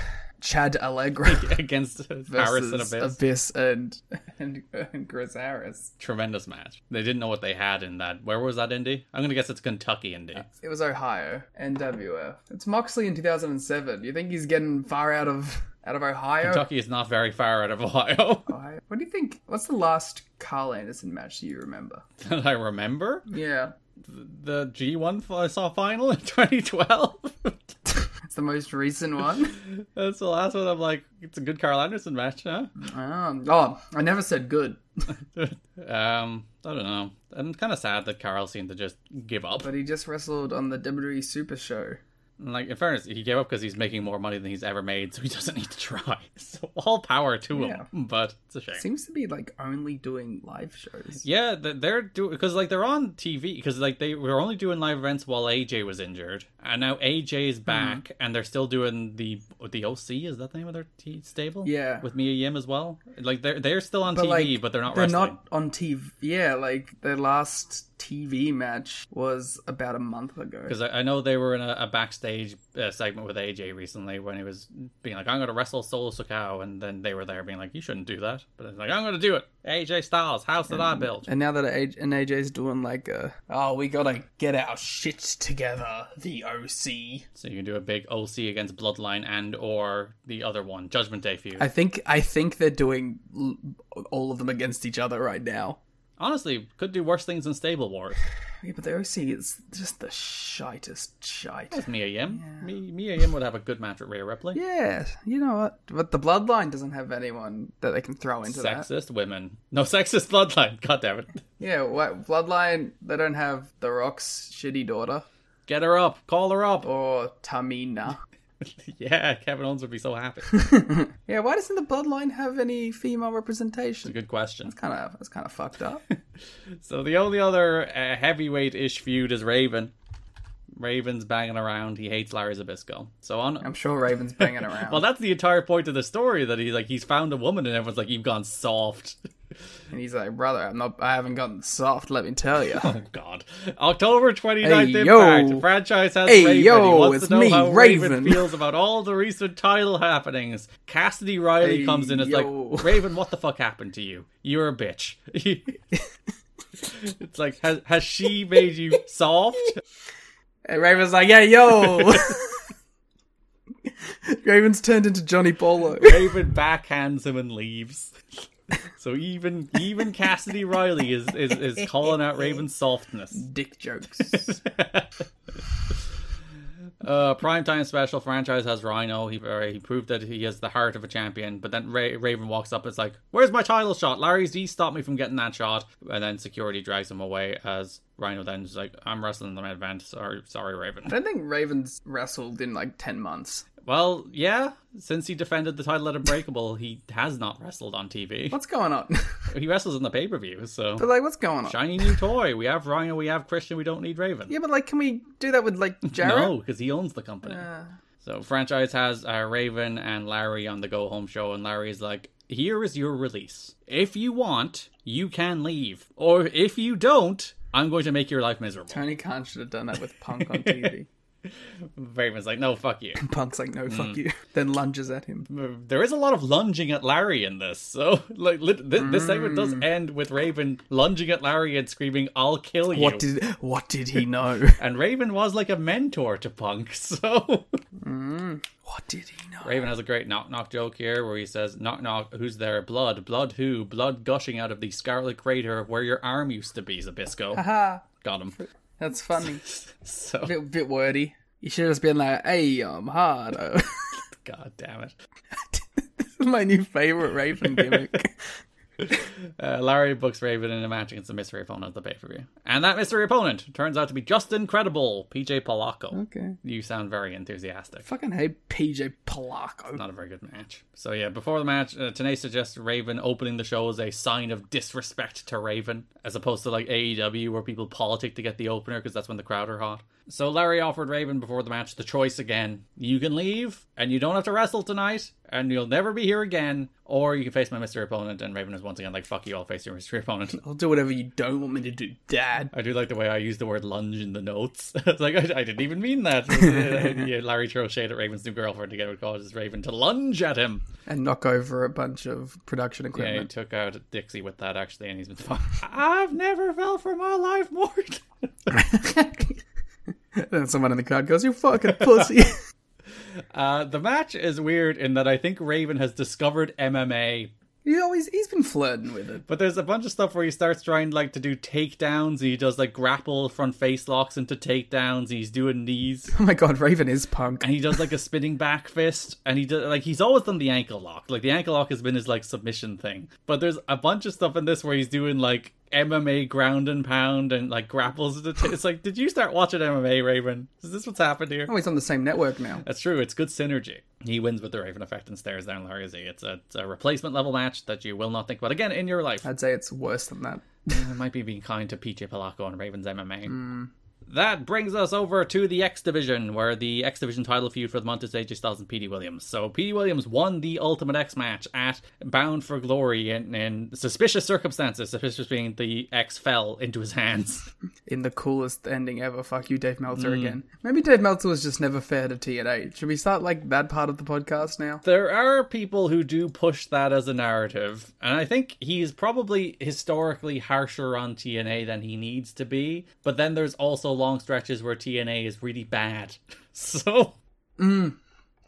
[SPEAKER 7] Chad Allegra
[SPEAKER 6] against Harris and
[SPEAKER 7] versus
[SPEAKER 6] Abyss.
[SPEAKER 7] Abyss and, and and Chris Harris.
[SPEAKER 6] Tremendous match. They didn't know what they had in that. Where was that indie? I'm gonna guess it's Kentucky indie.
[SPEAKER 7] It was Ohio, NWF. It's Moxley in 2007. You think he's getting far out of out of Ohio?
[SPEAKER 6] Kentucky is not very far out of Ohio.
[SPEAKER 7] Ohio? What do you think? What's the last Carl Anderson match that you remember?
[SPEAKER 6] that I remember
[SPEAKER 7] Yeah,
[SPEAKER 6] the G1 I saw final in 2012.
[SPEAKER 7] it's the most recent one.
[SPEAKER 6] That's the last one. I'm like, it's a good Carl Anderson match, huh?
[SPEAKER 7] Um, oh, I never said good,
[SPEAKER 6] Um, I don't know. I'm kind of sad that Carl seemed to just give up.
[SPEAKER 7] but he just wrestled on the WWE Super Show.
[SPEAKER 6] Like, in fairness, he gave up because he's making more money than he's ever made, so he doesn't need to try. So all power to
[SPEAKER 7] Yeah.
[SPEAKER 6] him, but it's a shame.
[SPEAKER 7] Seems to be like only doing live shows.
[SPEAKER 6] Yeah, they're doing because like they're on TV because like they were only doing live events while AJ was injured, and now AJ is hmm. back, and they're still doing the the OC. Is that the name of their t- stable?
[SPEAKER 7] Yeah.
[SPEAKER 6] with Mia Yim as well. Like they're they're still on
[SPEAKER 7] But
[SPEAKER 6] TV,
[SPEAKER 7] like,
[SPEAKER 6] but they're not
[SPEAKER 7] they're
[SPEAKER 6] wrestling.
[SPEAKER 7] not on TV. Yeah, like their last TV match was about a month ago.
[SPEAKER 6] Because I, I know they were in a, a backstage uh, segment with AJ recently when he was being like, "I'm going to wrestle Solo Sikoa," and then they were there being like, "You shouldn't do that," but it's like, "I'm going to do it." AJ Styles, house that I built.
[SPEAKER 7] And now that AJ, and AJ's doing like a, oh, we gotta get our shit together, the OC.
[SPEAKER 6] So you can do a big OC against Bloodline and or the other one, Judgment Day feud.
[SPEAKER 7] I think I think they're doing l- all of them against each other right now.
[SPEAKER 6] Honestly, could do worse things than Stable Wars.
[SPEAKER 7] Yeah, but the OC is just the shitest shite.
[SPEAKER 6] With Mia Yim. Mi- Mia Yim would have a good match with Rhea Ripley.
[SPEAKER 7] Yeah, you know what? But the Bloodline doesn't have anyone that they can throw into that.
[SPEAKER 6] Sexist women. No sexist Bloodline. God damn it.
[SPEAKER 7] Yeah, what Bloodline? They don't have The Rock's shitty daughter
[SPEAKER 6] Get her up. Call her up.
[SPEAKER 7] or Tamina.
[SPEAKER 6] yeah, Kevin Owens would be so happy.
[SPEAKER 7] Yeah, why doesn't the Bloodline have any female representation?
[SPEAKER 6] Good question.
[SPEAKER 7] That's kind of that's kind of fucked up.
[SPEAKER 6] So the only other uh, heavyweight-ish feud is Raven. Raven's banging around. He hates Larry Zbyszko. So on.
[SPEAKER 7] I'm sure Raven's banging around.
[SPEAKER 6] Well, that's the entire point of the story that he like he's found a woman and everyone's like, "You've gone soft."
[SPEAKER 7] And he's like, brother, I'm not. I haven't gotten soft. Let me tell you.
[SPEAKER 6] Oh God! October 29th
[SPEAKER 7] Hey,
[SPEAKER 6] Impact. The franchise has
[SPEAKER 7] Hey,
[SPEAKER 6] Raven.
[SPEAKER 7] yo,
[SPEAKER 6] he wants
[SPEAKER 7] it's
[SPEAKER 6] to know
[SPEAKER 7] me,
[SPEAKER 6] how Raven.
[SPEAKER 7] Raven.
[SPEAKER 6] feels about all the recent title happenings. Cassidy Riley
[SPEAKER 7] Hey,
[SPEAKER 6] comes in. It's like Raven, what the fuck happened to you? You're a bitch. it's like has has she made you soft?
[SPEAKER 7] And Raven's like, yeah, yo. Raven's turned into Johnny Polo.
[SPEAKER 6] Raven backhands him and leaves. So even even Cassidy Riley is, is, is calling out Raven's softness.
[SPEAKER 7] Dick jokes.
[SPEAKER 6] Uh, primetime special franchise has Rhino. He uh, he proved that he has the heart of a champion. But then Ra- Raven walks up. It's like, "Where's my title shot?" Larry Z stopped me from getting that shot, and then security drags him away. As Rhino then is like, "I'm wrestling the main event. Sorry, sorry, Raven."
[SPEAKER 7] I don't think Raven's wrestled in like ten months.
[SPEAKER 6] Well, yeah. Since he defended the title at Unbreakable, he has not wrestled on TV.
[SPEAKER 7] What's going on?
[SPEAKER 6] He wrestles in the pay per view. So
[SPEAKER 7] but like, what's going on?
[SPEAKER 6] shiny new toy. We have Rhino. We have Christian. We don't need Raven.
[SPEAKER 7] Yeah, but like, can we do that with like Jarrett?
[SPEAKER 6] No, because he owns the company. So franchise has uh, Raven and Larry on the Go Home show, and Larry's like, "Here is your release. If you want, you can leave, or if you don't, I'm going to make your life miserable."
[SPEAKER 7] Tony Khan should have done that with Punk on TV.
[SPEAKER 6] Raven's like, "No, fuck you."
[SPEAKER 7] Punk's like, no,
[SPEAKER 6] Mm.
[SPEAKER 7] fuck you. Then lunges at him.
[SPEAKER 6] There is a lot of lunging at Larry in this, so like this, this segment does end with Raven lunging at Larry and screaming, "I'll kill you."
[SPEAKER 7] What did what did he know?
[SPEAKER 6] and Raven was like a mentor to Punk, so
[SPEAKER 7] what did he know?
[SPEAKER 6] Raven has a great knock knock joke here where he says, Knock knock, who's there? Blood. Blood who? Blood gushing out of the scarlet crater where your arm used to be,
[SPEAKER 7] Zbyszko.
[SPEAKER 6] Got him.
[SPEAKER 7] That's funny.
[SPEAKER 6] So,
[SPEAKER 7] bit bit wordy. You should have just been like, "Hey, I'm hard."
[SPEAKER 6] god damn it.
[SPEAKER 7] this is my new favorite Raven gimmick.
[SPEAKER 6] Uh, Larry books Raven in a match against a mystery opponent at the pay per view. And that mystery opponent turns out to be just incredible, PJ Polaco.
[SPEAKER 7] Okay.
[SPEAKER 6] You sound very enthusiastic.
[SPEAKER 7] Fucking hate PJ Polaco.
[SPEAKER 6] Not a very good match. So yeah, before the match, uh, Tenay suggests Raven opening the show as a sign of disrespect to Raven, as opposed to like AEW where people politic to get the opener because that's when the crowd are hot. So Larry offered Raven before the match the choice again: you can leave and you don't have to wrestle tonight, and you'll never be here again, or you can face my mystery opponent. And Raven is once again like, "Fuck you, I'll face your mystery opponent."
[SPEAKER 7] I'll do whatever you don't want me to do, Dad.
[SPEAKER 6] I do like the way I use the word lunge in the notes. it's like I, I didn't even mean that. yeah, Larry throws shade at Raven's new girlfriend to get what causes Raven to lunge at him.
[SPEAKER 7] And knock over a bunch of production equipment.
[SPEAKER 6] Yeah, he took out Dixie with that actually, and he's been fine. I've never felt for my life more.
[SPEAKER 7] then someone in the crowd goes, "You fucking pussy."
[SPEAKER 6] uh, the match is weird in that I think Raven has discovered MMA.
[SPEAKER 7] he always he's been flirting with it.
[SPEAKER 6] But there's a bunch of stuff where he starts trying like to do takedowns. He does like grapple front face locks into takedowns. He's doing knees.
[SPEAKER 7] Oh my god, Raven is punk.
[SPEAKER 6] and he does like a spinning back fist and he does like he's always done the ankle lock like the ankle lock has been his like submission thing but there's a bunch of stuff in this where he's doing like mma ground and pound and like grapples it's like did you start watching mma raven? Is this what's happened here?
[SPEAKER 7] Oh, he's on the same network now.
[SPEAKER 6] that's true. It's good synergy. He wins with the raven effect and stares down larry z. It's a, it's a replacement level match that you will not think about again in your life.
[SPEAKER 7] I'd say it's worse than that.
[SPEAKER 6] it might be being kind to PJ Polaco and Ravens MMA. That brings us over to the X Division, where the X Division title feud for the month is AJ Styles and Petey Williams. So Petey Williams won the Ultimate X match at Bound for Glory in, in suspicious circumstances, suspicious being the X fell into his hands.
[SPEAKER 7] In the coolest ending ever. Fuck you, Dave Meltzer
[SPEAKER 6] Mm.
[SPEAKER 7] again. Maybe Dave Meltzer was just never fair to TNA. Should we start like that part of the podcast now?
[SPEAKER 6] there are people who do push that as a narrative, and I think he's probably historically harsher on TNA than he needs to be. But then there's also long stretches where TNA is really bad. So mm.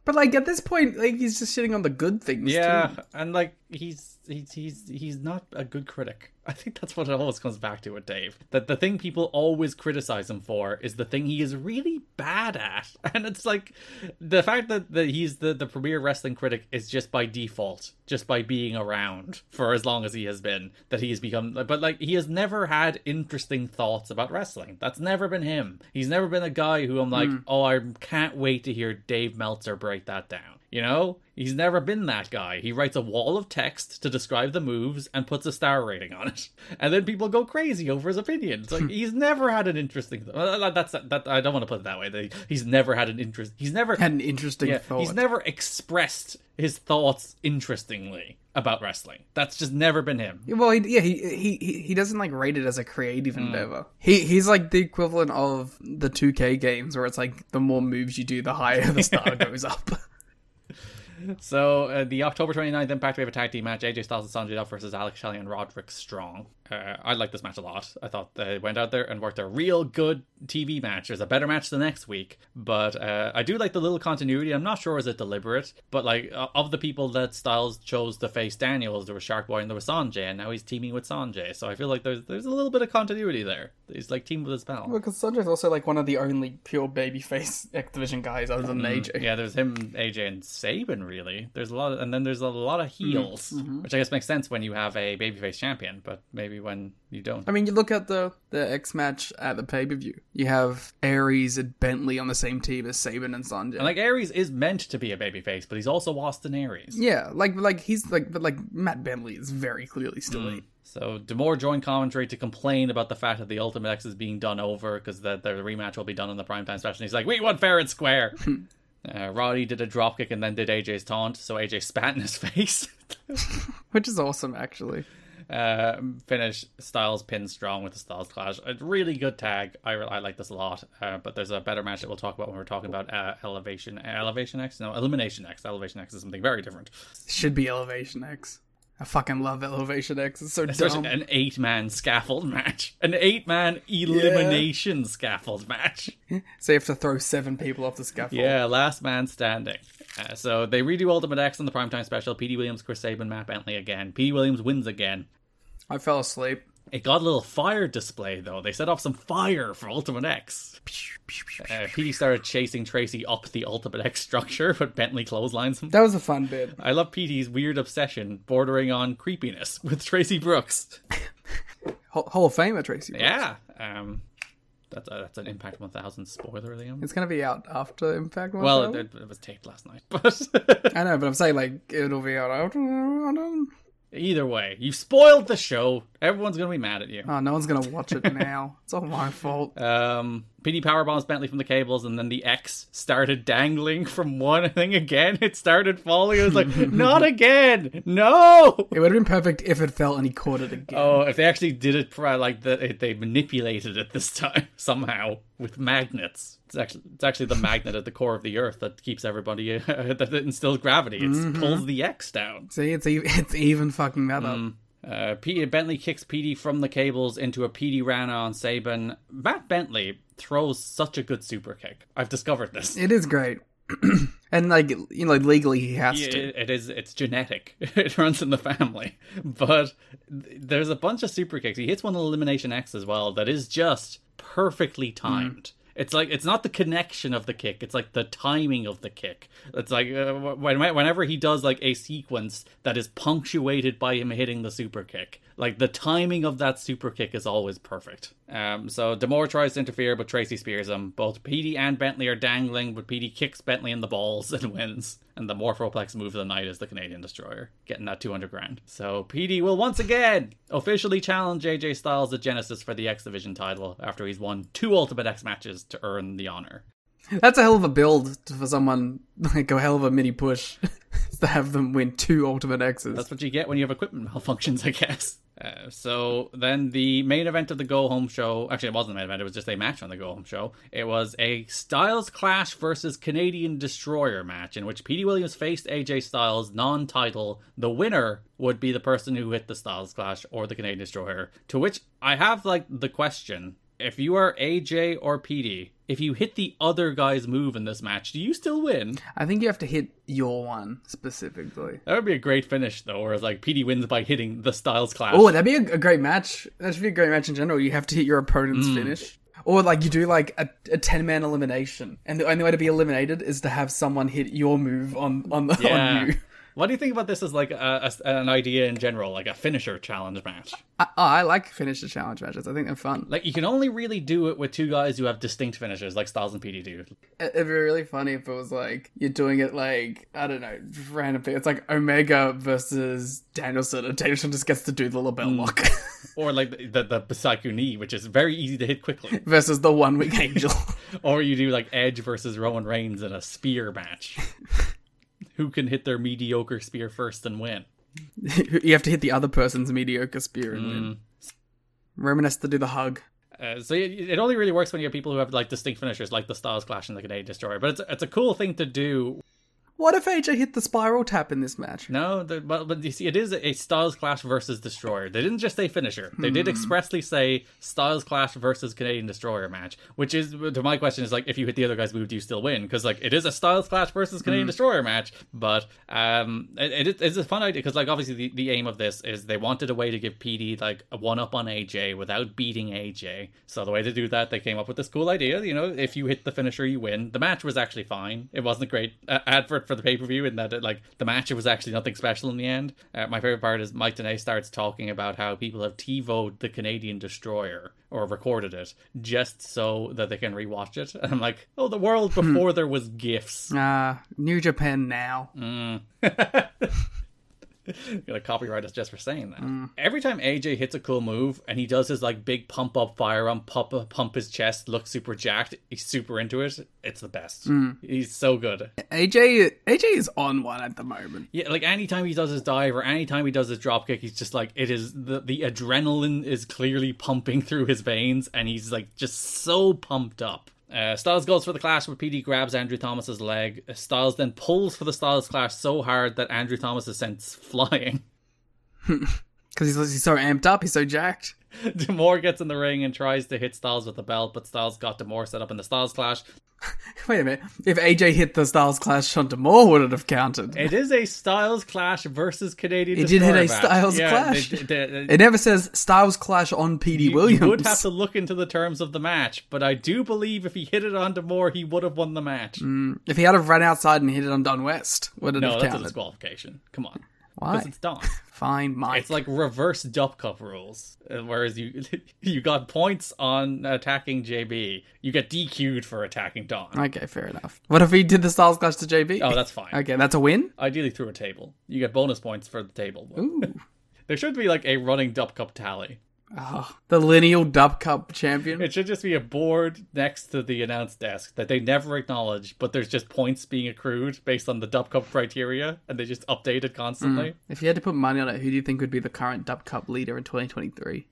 [SPEAKER 7] But like at this point, like he's just shitting on the good things.
[SPEAKER 6] Yeah,
[SPEAKER 7] too.
[SPEAKER 6] and like he's he's he's he's not a good critic. I think that's what it always comes back to with Dave. That the thing people always criticize him for is the thing he is really bad at. And it's like the fact that, that he's the, the premier wrestling critic is just by default, just by being around for as long as he has been, that he has become. But like, he has never had interesting thoughts about wrestling. That's never been him. He's never been a guy who I'm like,
[SPEAKER 7] Mm.
[SPEAKER 6] oh, I can't wait to hear Dave Meltzer break that down. You know, he's never been that guy. He writes a wall of text to describe the moves and puts a star rating on it, and then people go crazy over his opinions. Like he's never had an interesting. That's that. I don't want to put it that way. He's never had an interest. He's never
[SPEAKER 7] Had an interesting
[SPEAKER 6] yeah,
[SPEAKER 7] thought.
[SPEAKER 6] He's never expressed his thoughts interestingly about wrestling. That's just never been him.
[SPEAKER 7] Well, he, yeah, he, he he doesn't like rate it as a creative
[SPEAKER 6] Hmm.
[SPEAKER 7] endeavor. He he's like the equivalent of the 2K games, where it's like the more moves you do, the higher the star goes up.
[SPEAKER 6] So uh, the October 29th Impact a tag team match: AJ Styles and Sanjay Dutt versus Alex Shelley and Roderick Strong. Uh, I like this match a lot. I thought they went out there and worked a real good TV match. There's a better match the next week, but uh, I do like the little continuity. I'm not sure is it deliberate, but like of the people that Styles chose to face Daniels, there was Shark Boy and there was Sanjay, and now he's teaming with Sanjay. So I feel like there's there's a little bit of continuity there. He's like teaming with his pal.
[SPEAKER 7] because Sanjay's also like one of the only pure babyface X Division guys other than
[SPEAKER 6] Mm,
[SPEAKER 7] AJ.
[SPEAKER 6] Yeah, there's him, AJ, and Sabin. Really, there's a lot, of, and then there's a lot of heels,
[SPEAKER 7] mhm.
[SPEAKER 6] which I guess makes sense when you have a babyface champion, but maybe when you don't.
[SPEAKER 7] I mean, you look at the the X match at the pay per view. You have Aries and Bentley on the same team as Sabin and Sanjay.
[SPEAKER 6] And like Aries is meant to be a babyface, but he's also Austin Aries.
[SPEAKER 7] yeah, like like he's like but like Matt Bentley is very clearly still
[SPEAKER 6] Mm. So D'Amore joined commentary to complain about the fact that the Ultimate X is being done over because the, the rematch will be done on the primetime special. And he's like, "We want fair and square." uh, Roddy did a dropkick and then did AJ's taunt, so AJ spat in his face.
[SPEAKER 7] which is awesome actually.
[SPEAKER 6] Uh, finish Styles pin strong with the Styles Clash. A really good tag. I, I like this a lot. Uh, but there's a better match that we'll talk about when we're talking about uh, Elevation. Elevation X? No, Elimination X. Elevation X is something very different.
[SPEAKER 7] Should be Elevation X. I fucking love Elevation X. It's so
[SPEAKER 6] Especially
[SPEAKER 7] dumb.
[SPEAKER 6] an eight man scaffold match. An eight man elimination scaffold match.
[SPEAKER 7] So you have to throw seven people off the scaffold.
[SPEAKER 6] Yeah, last man standing. Uh, so they redo Ultimate X on the primetime special. P.D. Williams, Chris Sabin, Matt Bentley again. P.D. Williams wins again.
[SPEAKER 7] I fell asleep.
[SPEAKER 6] It got a little fire display though. They set off some fire for Ultimate X. Uh, PD started chasing Tracy up the Ultimate X structure, but Bentley clotheslines him.
[SPEAKER 7] That was a fun bit.
[SPEAKER 6] I love PD's weird obsession bordering on creepiness with Tracy Brooks.
[SPEAKER 7] Hall, of Famer Tracy. Brooks.
[SPEAKER 6] Yeah, um, that's a, that's an Impact 1000 spoiler, Liam.
[SPEAKER 7] It's gonna be out after Impact. One
[SPEAKER 6] Well, it, it was taped last night, but
[SPEAKER 7] I know, but I'm saying like it'll be out after.
[SPEAKER 6] Either way, you've spoiled the show. Everyone's gonna be mad at you.
[SPEAKER 7] Oh, no one's gonna watch it now. it's all my fault.
[SPEAKER 6] Um, PD power bombs Bentley from the cables, and then the X started dangling from one thing again. It started falling. It was like, not again, no.
[SPEAKER 7] It would have been perfect if it fell and he caught it again.
[SPEAKER 6] Oh, if they actually did it like that, they manipulated it this time somehow with magnets. It's actually it's actually the magnet at the core of the Earth that keeps everybody that instills gravity. It
[SPEAKER 7] Mhm.
[SPEAKER 6] pulls the X down.
[SPEAKER 7] See, it's even, it's even fucking that up.
[SPEAKER 6] Mm. Uh, P- Bentley kicks PD from the cables into a PD Rana on Sabin. Matt Bentley throws such a good super kick. I've discovered this.
[SPEAKER 7] It is great, and like you know, legally he has
[SPEAKER 6] Yeah,
[SPEAKER 7] to.
[SPEAKER 6] it- it is. It's genetic. It runs in the family. But there's a bunch of super kicks. He hits one on Elimination X as well. That is just perfectly timed. It's like it's not the connection of the kick. It's like the timing of the kick. It's like uh, when, whenever he does like a sequence that is punctuated by him hitting the super kick. Like the timing of that super kick is always perfect. Um, so D'Amore tries to interfere, but Tracy spears him. Both Petey and Bentley are dangling, but Petey kicks Bentley in the balls and wins. And the Morphoplex move of the night is the Canadian Destroyer, getting that 200 grand. So Petey will once again officially challenge AJ Styles at Genesis for the X Division title after he's won two Ultimate X matches to earn the honor.
[SPEAKER 7] That's a hell of a build for someone like a hell of a mini push to have them win two Ultimate X's.
[SPEAKER 6] That's what you get when you have equipment malfunctions, I guess. Uh, so then the main event of the Go Home show, actually it wasn't a main event, it was just a match on the Go Home show. It was a Styles Clash versus Canadian Destroyer match in which Petey Williams faced AJ Styles non-title. The winner would be the person who hit the Styles Clash or the Canadian Destroyer. To which I have like the question if you are AJ or PD, if you hit the other guy's move in this match, do you still win?
[SPEAKER 7] I think you have to hit your one specifically.
[SPEAKER 6] That would be a great finish, though, where like PD wins by hitting the Styles Clash.
[SPEAKER 7] Oh, that'd be a, a great match. That should be a great match in general. You have to hit your opponent's
[SPEAKER 6] Mm.
[SPEAKER 7] finish. Or like you do like a, a ten man elimination, and the only way to be eliminated is to have someone hit your move on on, the,
[SPEAKER 6] yeah.
[SPEAKER 7] on you.
[SPEAKER 6] What do you think about this as like a, a- an idea in general, like a finisher challenge match?
[SPEAKER 7] I, oh, I like finisher challenge matches. I think they're fun.
[SPEAKER 6] Like you can only really do it with two guys who have distinct finishers, like Styles and PD do.
[SPEAKER 7] It- It'd be really funny if it was like you're doing it like I don't know, random. It's like Omega versus Danielson, and Danielson just gets to do the LeBell
[SPEAKER 6] Mm.
[SPEAKER 7] lock
[SPEAKER 6] Or like the the, the Psycho knee, which is very easy to hit quickly.
[SPEAKER 7] versus the One-Winged angel.
[SPEAKER 6] or you do like Edge versus Roman Reigns in a spear match. Who can hit their mediocre spear first and win?
[SPEAKER 7] you have to hit the other person's mediocre spear and
[SPEAKER 6] Mm.
[SPEAKER 7] win. Roman has to do the hug.
[SPEAKER 6] Uh, so it, it only really works when you have people who have like distinct finishers, like the Styles Clash and the Canadian Destroyer. But it's it's a cool thing to do.
[SPEAKER 7] What if AJ hit the spiral tap in this match?
[SPEAKER 6] No, the, but, but you see, it is a Styles Clash versus Destroyer. They didn't just say finisher. They did
[SPEAKER 7] Hmm.
[SPEAKER 6] expressly say Styles Clash versus Canadian Destroyer match, which is to my question is like if you hit the other guy's move, do you still win? Because like it is a Styles Clash versus Canadian
[SPEAKER 7] Hmm.
[SPEAKER 6] Destroyer match, but um, it, it, it's a fun idea because like obviously the, the aim of this is they wanted a way to give PD like a one up on AJ without beating AJ. So the way to do that, they came up with this cool idea. You know, if you hit the finisher, you win. The match was actually fine. It wasn't a great uh, advert for the pay per view in that it, like the match was actually nothing special in the end. Uh, my favorite part is Mike Tenay starts talking about how people have TiVoed the Canadian Destroyer or recorded it just so that they can rewatch it. And I'm like, oh, the world before there was gifs.
[SPEAKER 7] Ah, New Japan now.
[SPEAKER 6] Mm. Gonna copyright us just for saying that.
[SPEAKER 7] Mm.
[SPEAKER 6] Every time AJ hits a cool move and he does his like big pump up fire on pump pump his chest, look super jacked. He's super into it. It's the best.
[SPEAKER 7] Mm.
[SPEAKER 6] He's so good.
[SPEAKER 7] AJ AJ is on one at the moment.
[SPEAKER 6] Yeah, like anytime he does his dive or anytime he does his drop kick, he's just like it is the the adrenaline is clearly pumping through his veins, and he's like just so pumped up. Uh, Styles goes for the clash where PD grabs Andrew Thomas's leg. Styles then pulls for the Styles clash so hard that Andrew Thomas is sent flying.
[SPEAKER 7] Because he's, he's so amped up, he's so jacked.
[SPEAKER 6] D'Amore gets in the ring and tries to hit Styles with the belt, but Styles got D'Amore set up in the Styles clash.
[SPEAKER 7] Wait a minute. If AJ hit the Styles Clash on D'Amore, would it have counted?
[SPEAKER 6] It is a Styles clash versus Canadian.
[SPEAKER 7] It did hit a
[SPEAKER 6] match.
[SPEAKER 7] Styles
[SPEAKER 6] Yeah,
[SPEAKER 7] Clash.
[SPEAKER 6] they- they- they-
[SPEAKER 7] It never says Styles Clash on PD
[SPEAKER 6] You-
[SPEAKER 7] Williams.
[SPEAKER 6] You would have to look into the terms of the match, but I do believe if he hit it on Demore, he would have won the match.
[SPEAKER 7] Mm, if he had have run outside and hit it on Don West, would it
[SPEAKER 6] no,
[SPEAKER 7] have
[SPEAKER 6] that's a disqualification. Come on.
[SPEAKER 7] Why?
[SPEAKER 6] Because it's Don.
[SPEAKER 7] Fine, Mike.
[SPEAKER 6] It's like reverse Dup Cup rules. Whereas you you got points on attacking JB, you get DQ'd for attacking Don.
[SPEAKER 7] Okay, fair enough. What if he did the Styles Clash to JB?
[SPEAKER 6] Oh, that's fine.
[SPEAKER 7] Okay, that's a win?
[SPEAKER 6] Ideally through a table. You get bonus points for the table.
[SPEAKER 7] Ooh.
[SPEAKER 6] there should be like a running Dup Cup tally.
[SPEAKER 7] Oh, the lineal Dub Cup champion.
[SPEAKER 6] It should just be a board next to the announce desk that they never acknowledge, but there's just points being accrued based on the Dub Cup criteria, and they just update it constantly.
[SPEAKER 7] Mm. If you had to put money on it, who do you think would be the current Dub Cup leader in 2023?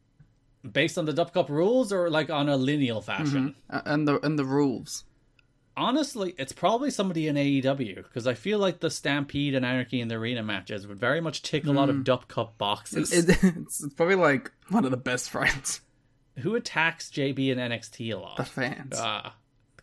[SPEAKER 6] Based on the Dub Cup rules or like on a lineal fashion?
[SPEAKER 7] Uh, and the and the rules.
[SPEAKER 6] Honestly, it's probably somebody in AEW because I feel like the Stampede and Anarchy in the Arena matches would very much tick a lot of
[SPEAKER 7] Mm.
[SPEAKER 6] Dub Cup boxes.
[SPEAKER 7] It- it's, it's probably like one of the best friends.
[SPEAKER 6] Who attacks JB and NXT a lot?
[SPEAKER 7] The fans.
[SPEAKER 6] Ah,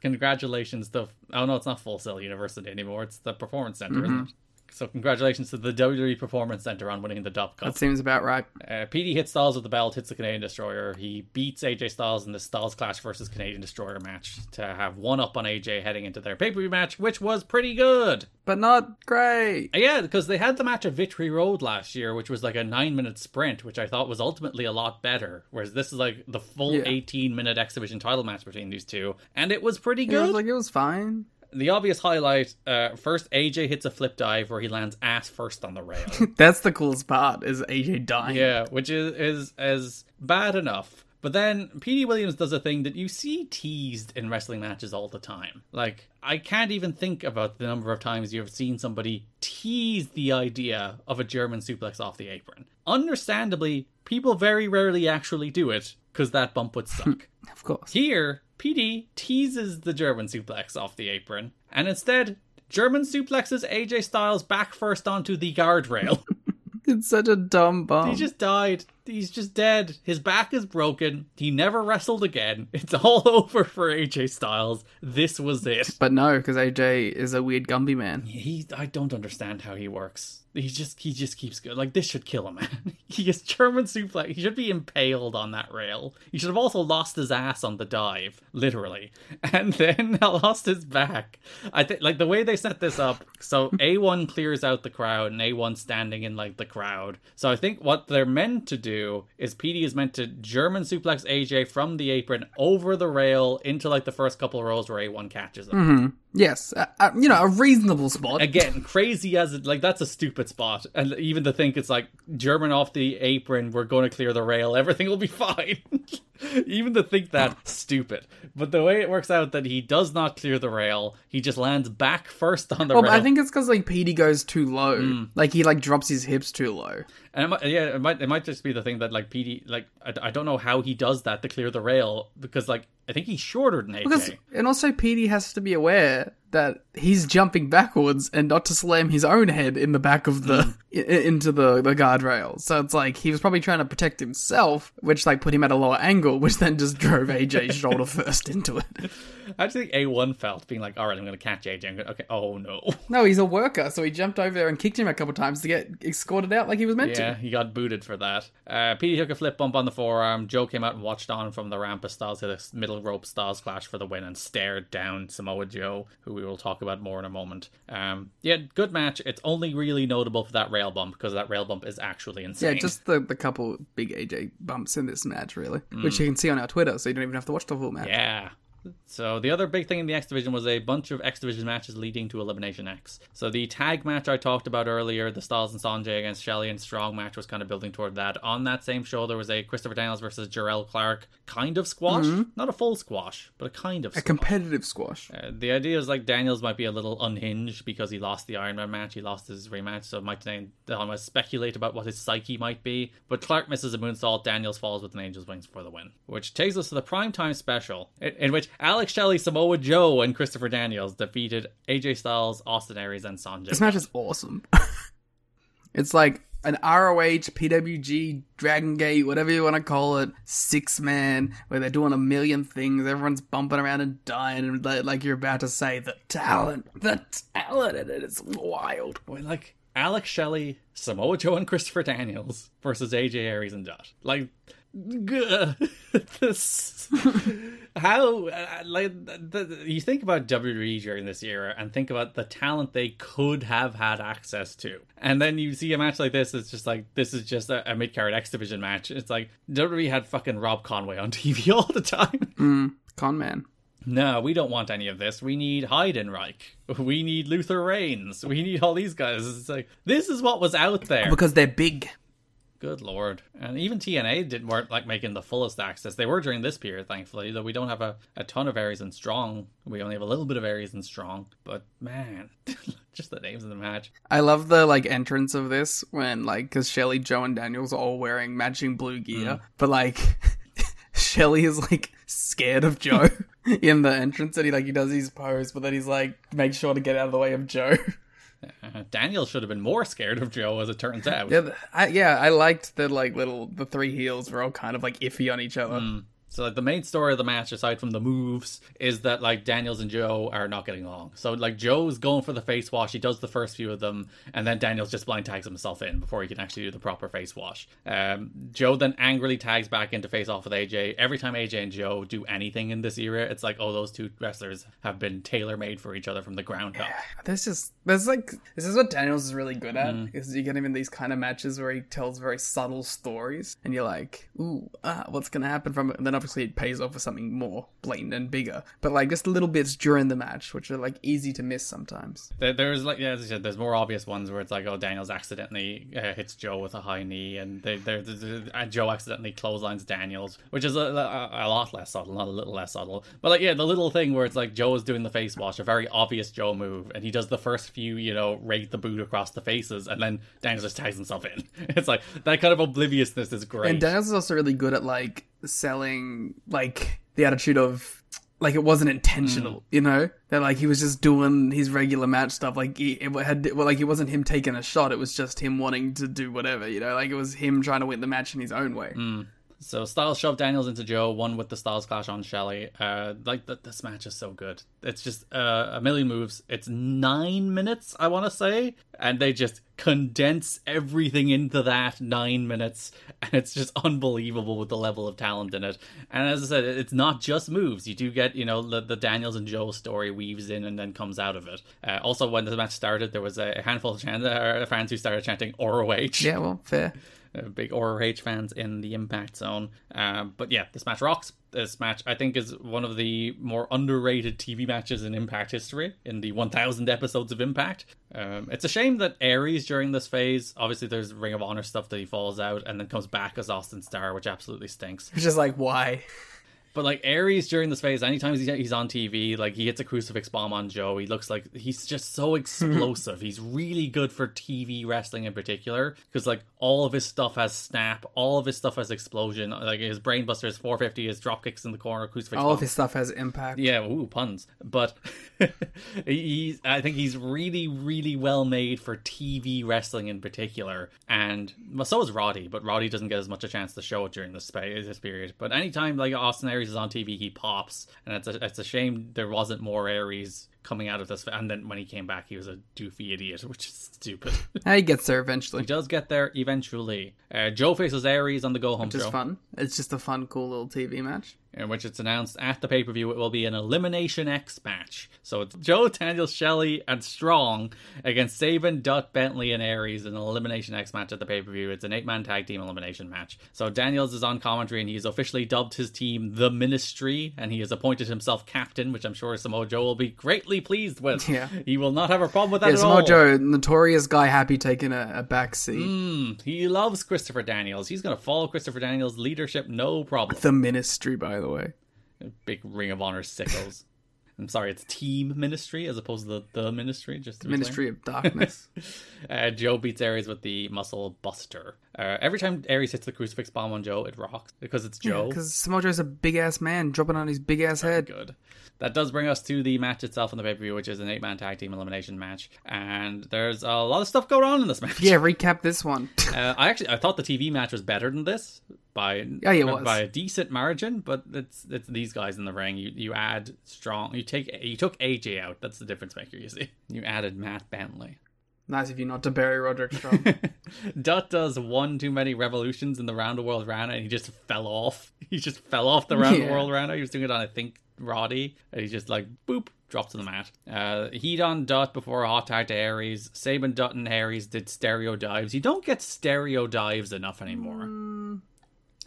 [SPEAKER 6] congratulations to. Oh no, it's not Full Sail University anymore. It's the Performance Center, isn't
[SPEAKER 7] Mhm.
[SPEAKER 6] it? So congratulations to the WWE Performance Center on winning the Dub Cup.
[SPEAKER 7] That seems about right.
[SPEAKER 6] Uh, Petey hits Styles with the belt, hits the Canadian Destroyer. He beats AJ Styles in the Styles Clash versus Canadian Destroyer match to have one up on AJ heading into their pay per view match, which was pretty good.
[SPEAKER 7] But not great.
[SPEAKER 6] Yeah, because they had the match at Victory Road last year, which was like a nine minute sprint, which I thought was ultimately a lot better. Whereas this is like the full
[SPEAKER 7] Yeah.
[SPEAKER 6] 18 minute exhibition title match between these two, and it was pretty
[SPEAKER 7] It
[SPEAKER 6] good.
[SPEAKER 7] was like it was fine.
[SPEAKER 6] The obvious highlight uh, first, AJ hits a flip dive where he lands ass first on the rail.
[SPEAKER 7] That's the coolest part is AJ dying.
[SPEAKER 6] Yeah, which is is is bad enough. But then Petey Williams does a thing that you see teased in wrestling matches all the time. Like I can't even think about the number of times you've seen somebody tease the idea of a German suplex off the apron. Understandably, people very rarely actually do it because that bump would suck.
[SPEAKER 7] Of course.
[SPEAKER 6] Here, Petey teases the German suplex off the apron, and instead, German suplexes AJ Styles back first onto the guardrail.
[SPEAKER 7] It's such a dumb bump.
[SPEAKER 6] He just died. He's just dead. His back is broken. He never wrestled again. It's all over for AJ Styles. This was it.
[SPEAKER 7] But no, because AJ is a weird Gumby man.
[SPEAKER 6] He, I don't understand how he works. He just, he just keeps going. Like this should kill him, man. he is German suplex. He should be impaled on that rail. He should have also lost his ass on the dive, literally, and then lost his back. I think, like the way they set this up. So A1 clears out the crowd, and A1 standing in like the crowd. So I think what they're meant to do is Petey is meant to German suplex AJ from the apron over the rail into like the first couple of rows where A1 catches him.
[SPEAKER 7] Mm-hmm. Yes, uh, uh, you know, a reasonable spot.
[SPEAKER 6] Again, crazy as it like that's a stupid spot, and even to think it's like German off the apron, we're going to clear the rail, everything will be fine. even to think that stupid, but the way it works out that he does not clear the rail, he just lands back first on the
[SPEAKER 7] well,
[SPEAKER 6] rail.
[SPEAKER 7] I think it's because like Petey goes too low,
[SPEAKER 6] Mm.
[SPEAKER 7] like he like drops his hips too low.
[SPEAKER 6] And it might, yeah, it might it might just be the thing that like Petey like I, I don't know how he does that to clear the rail because like I think he's shorter than AJ.
[SPEAKER 7] Because and also Petey has to be aware that he's jumping backwards and not to slam his own head in the back of the i- into the the guardrail. So it's like he was probably trying to protect himself, which like put him at a lower angle, which then just drove AJ's shoulder first into it.
[SPEAKER 6] I actually think A1 felt being like, all right, I'm going to catch AJ. I'm gonna, okay, oh no.
[SPEAKER 7] No, he's a worker, so he jumped over there and kicked him a couple times to get escorted out like he was meant
[SPEAKER 6] Yeah,
[SPEAKER 7] to.
[SPEAKER 6] Yeah, he got booted for that. Uh, Petey took a flip bump on the forearm. Joe came out and watched on from the ramp as Styles hit a middle rope Styles clash for the win and stared down Samoa Joe, who we will talk about more in a moment. Um, yeah, good match. It's only really notable for that rail bump because that rail bump is actually insane.
[SPEAKER 7] Yeah, just the, the couple big AJ bumps in this match, really, which
[SPEAKER 6] Mm.
[SPEAKER 7] you can see on our Twitter, so you don't even have to watch the full match.
[SPEAKER 6] Yeah. So the other big thing in the X Division was a bunch of X Division matches leading to Elimination X. So the tag match I talked about earlier, the Styles and Sonjay against Shelley and Strong match was kind of building toward that. On that same show, there was a Christopher Daniels versus Jerrelle Clark kind of squash,
[SPEAKER 7] Mhm.
[SPEAKER 6] not a full squash, but a kind of.
[SPEAKER 7] A competitive squash.
[SPEAKER 6] Uh, the idea is like Daniels might be a little unhinged because he lost the Iron Man match, he lost his rematch, so it might almost speculate about what his psyche might be. But Clark misses a moonsault, Daniels falls with an Angel's Wings for the win. Which takes us to the primetime special, in, in which Alex Shelley, Samoa Joe, and Christopher Daniels defeated AJ Styles, Austin Aries, and Sonjay.
[SPEAKER 7] This match is awesome. it's like an ROH, PWG, Dragon Gate, whatever you want to call it, six man, where they're doing a million things. Everyone's bumping around and dying, and like, you're about to say, the talent, the talent in it is wild.
[SPEAKER 6] Boy, like Alex Shelley, Samoa Joe, and Christopher Daniels versus AJ Aries and Dutt. Like. This how uh, like the, you think about WWE during this era and think about the talent they could have had access to, and then you see a match like this. It's just like this is just a, a mid card X Division match. It's like WWE had fucking Rob Conway on TV all the time.
[SPEAKER 7] Mm, con man.
[SPEAKER 6] No, we don't want any of this. We need Heidenreich. We need Luther Reigns. We need all these guys. It's like this is what was out there.
[SPEAKER 7] Because they're big.
[SPEAKER 6] Good lord. And even TNA didn't weren't like making the fullest access. They were during this period, thankfully, though we don't have a, a ton of Aries and strong. We only have a little bit of Aries and strong. But man, just the names of the match.
[SPEAKER 7] I love the like entrance of this when like because Shelley, Joe, and Daniels are all wearing matching blue gear,
[SPEAKER 6] Mm.
[SPEAKER 7] but like Shelley is like scared of Joe in the entrance, and he like he does his pose, but then he's like makes sure to get out of the way of Joe.
[SPEAKER 6] Daniel should have been more scared of Joe, as it turns out.
[SPEAKER 7] yeah, I, yeah, I liked the like little the three heels were all kind of like iffy on each other.
[SPEAKER 6] Mm. So like the main story of the match, aside from the moves, is that like Daniels and Joe are not getting along. So like Joe's going for the face wash, he does the first few of them, and then Daniels just blind tags himself in before he can actually do the proper face wash. Um, Joe then angrily tags back into face off with AJ. Every time AJ and Joe do anything in this era, it's like oh those two wrestlers have been tailor made for each other from the ground up.
[SPEAKER 7] There's just there's like this is what Daniels is really good at
[SPEAKER 6] Mm.
[SPEAKER 7] is you get him in these kind of matches where he tells very subtle stories and you're like ooh ah what's gonna happen from it and then obviously it pays off for something more blatant and bigger but like just little bits during the match which are like easy to miss sometimes
[SPEAKER 6] There, there's like yeah, as I said, there's more obvious ones where it's like, oh, Daniels accidentally uh, hits Joe with a high knee, and they, they're, they're- and Joe accidentally clotheslines Daniels, which is a, a, a lot less subtle, not a little less subtle. But like, yeah, the little thing where it's like Joe is doing the face wash, a very obvious Joe move, and he does the first few, you know, rate the boot across the faces, and then Daniels just tags himself in. It's like that kind of obliviousness is great.
[SPEAKER 7] and Daniels is also really good at like selling like the attitude of like it wasn't intentional, mm. you know? That like he was just doing his regular match stuff. Like he it had well, like it wasn't him taking a shot. It was just him wanting to do whatever, you know? Like it was him trying to win the match in his own way. Mm.
[SPEAKER 6] So Styles shoved Daniels into Joe, one with the Styles clash on Shelley. Uh, like th- this match is so good. It's just uh, a million moves. It's nine minutes, I want to say, and they just condense everything into that nine minutes, and it's just unbelievable with the level of talent in it. And as I said, it's not just moves. You do get, you know, the, the Daniels and Joe story weaves in and then comes out of it. Uh, also, when the match started, there was a handful of chan- uh, fans who started chanting ROH
[SPEAKER 7] Yeah, well, fair.
[SPEAKER 6] Uh, big ROH fans in the Impact Zone. Um, but yeah, this match rocks. This match, I think, is one of the more underrated TV matches in Impact history. In the 1,000 episodes of Impact, um, it's a shame that Aries during this phase. Obviously, there's Ring of Honor stuff that he falls out and then comes back as Austin Starr, which absolutely stinks.
[SPEAKER 7] Just like why?
[SPEAKER 6] But like Aries during this phase, anytime he's, he's on TV, like he hits a crucifix bomb on Joe, he looks like he's just so explosive. he's really good for TV wrestling in particular because like all of his stuff has snap, all of his stuff has explosion. Like his brainbuster, his 450, his drop kicks in the corner, crucifix.
[SPEAKER 7] All
[SPEAKER 6] bomb.
[SPEAKER 7] of his stuff has impact.
[SPEAKER 6] Yeah, ooh, puns. But he's I think he's really, really well made for TV wrestling in particular. And well, so is Roddy, but Roddy doesn't get as much a chance to show it during this, this period. But anytime like Austin Aries is on TV, he pops. And it's a, it's a shame there wasn't more Aries coming out of this. And then when he came back, he was a doofy idiot, which is stupid.
[SPEAKER 7] He gets there eventually.
[SPEAKER 6] he does get there eventually. Uh, Joe faces Aries on the go home
[SPEAKER 7] Which is
[SPEAKER 6] show.
[SPEAKER 7] fun. It's just a fun, cool little TV match.
[SPEAKER 6] In which it's announced at the pay per view it will be an Elimination X match. So it's Joe, Daniel, Shelley, and Strong against Sabin, Dutt, Bentley, and Aries in an Elimination X match at the pay per view. It's an eight man tag team elimination match. So Daniels is on commentary and he's officially dubbed his team the Ministry and he has appointed himself captain, which I'm sure Samoa Joe will be greatly pleased with.
[SPEAKER 7] Yeah.
[SPEAKER 6] He will not have a problem with that
[SPEAKER 7] Yeah,
[SPEAKER 6] at
[SPEAKER 7] Samoa
[SPEAKER 6] all.
[SPEAKER 7] Joe, notorious guy, happy taking a, a back seat.
[SPEAKER 6] Mm, he loves Christopher Daniels. He's going to follow Christopher Daniels' leadership, no problem.
[SPEAKER 7] The Ministry, by the way.
[SPEAKER 6] big Ring of Honor sickles. I'm sorry, it's Team Ministry as opposed to the, the Ministry. Just to be
[SPEAKER 7] Ministry of Darkness.
[SPEAKER 6] uh, Joe beats Aries with the Muscle Buster. Uh, every time Aries hits the crucifix bomb on Joe, it rocks because it's Joe.
[SPEAKER 7] Because Samoa Joe's a big ass man dropping on his big ass head.
[SPEAKER 6] Good. That does bring us to the match itself on the pay per view, which is an eight man tag team elimination match. And there's a lot of stuff going on in this match.
[SPEAKER 7] Yeah, recap this one.
[SPEAKER 6] Uh, I actually I thought the TV match was better than this by
[SPEAKER 7] Yeah, it was.
[SPEAKER 6] by a decent margin, but it's it's these guys in the ring. You you add strong. You take you took AJ out. That's the difference maker. You see, you added Matt Bentley.
[SPEAKER 7] nice of you not to bury Roderick Strong.
[SPEAKER 6] Dutt does one too many revolutions in the round the world Rana, and he just fell off. He just fell off the round the
[SPEAKER 7] Yeah.
[SPEAKER 6] world Rana. He was doing it on I think Roddy, and he just like boop dropped to the mat. Uh, heat on Dutt before a hot tag to Aries. Sabin Dutt and Aries did stereo dives. You don't get stereo dives enough anymore.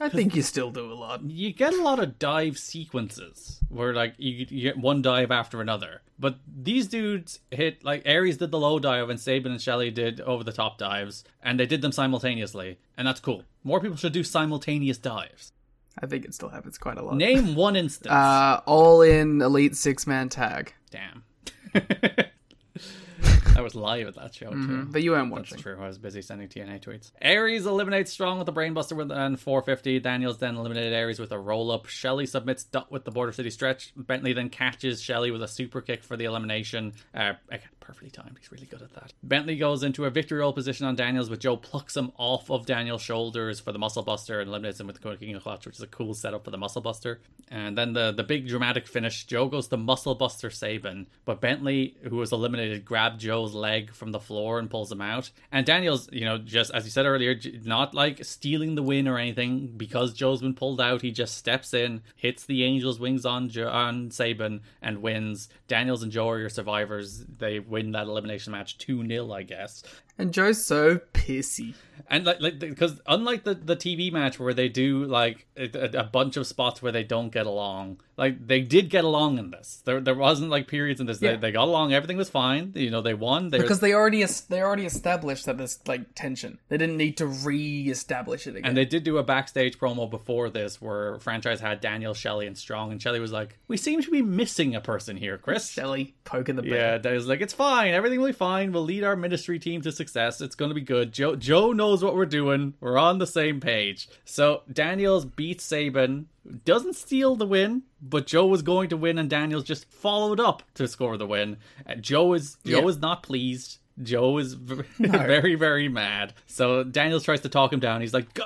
[SPEAKER 7] I think you still do a lot.
[SPEAKER 6] you get a lot of dive sequences where like you, you get one dive after another. But these dudes hit like Aries did the low dive and Sabin and Shelley did over the top dives, and they did them simultaneously, and that's cool. More people should do simultaneous dives.
[SPEAKER 7] I think it still happens quite a lot.
[SPEAKER 6] Name one instance.
[SPEAKER 7] Uh, all in elite six man tag.
[SPEAKER 6] Damn. I was live at that show too.
[SPEAKER 7] But you weren't watching.
[SPEAKER 6] That's true. I was busy sending TNA tweets. Aries eliminates Strong with a Brainbuster with and 450. Daniels then eliminated Aries with a roll up. Shelley submits Dutt with the Border City stretch. Bentley then catches Shelley with a super kick for the elimination. Uh, perfectly timed. He's really good at that. Bentley goes into a victory roll position on Daniels, but Joe plucks him off of Daniels' shoulders for the Muscle Buster and eliminates him with the Coquina Clutch, which is a cool setup for the Muscle Buster. And then the, the big dramatic finish Joe goes to Muscle Buster Sabin, but Bentley, who was eliminated, grabbed Joe's leg from the floor and pulls him out. And Daniels, you know, just as you said earlier, not like stealing the win or anything because Joe's been pulled out. He just steps in, hits the Angel's wings on jo- on Sabin, and wins. Daniels and Joe are your survivors. They win that elimination match 2 0, I guess.
[SPEAKER 7] And Joe's so pissy.
[SPEAKER 6] And like, like, because unlike the the TV match where they do like a, a bunch of spots where they don't get along, like they did get along in this. There, there wasn't like periods in this.
[SPEAKER 7] Yeah.
[SPEAKER 6] They, they got along. Everything was fine. You know, they won. They
[SPEAKER 7] Because they already they already established that there's like tension. They didn't need to re-establish it again.
[SPEAKER 6] and they did do a backstage promo before this where franchise had Daniel, Shelley, and Strong, and Shelley was like, "We seem to be missing a person here, Chris."
[SPEAKER 7] Shelley poking the bear.
[SPEAKER 6] Yeah, Daniel's like, "It's fine. Everything will be fine. We'll lead our ministry team to success." Success. It's going to be good. Joe Joe knows what we're doing. We're on the same page. So Daniels beats Sabin, doesn't steal the win, but Joe was going to win, and Daniels just followed up to score the win. Uh, Joe is Joe
[SPEAKER 7] Yeah.
[SPEAKER 6] is not pleased. Joe is v- very, very mad. So Daniels tries to talk him down. He's like,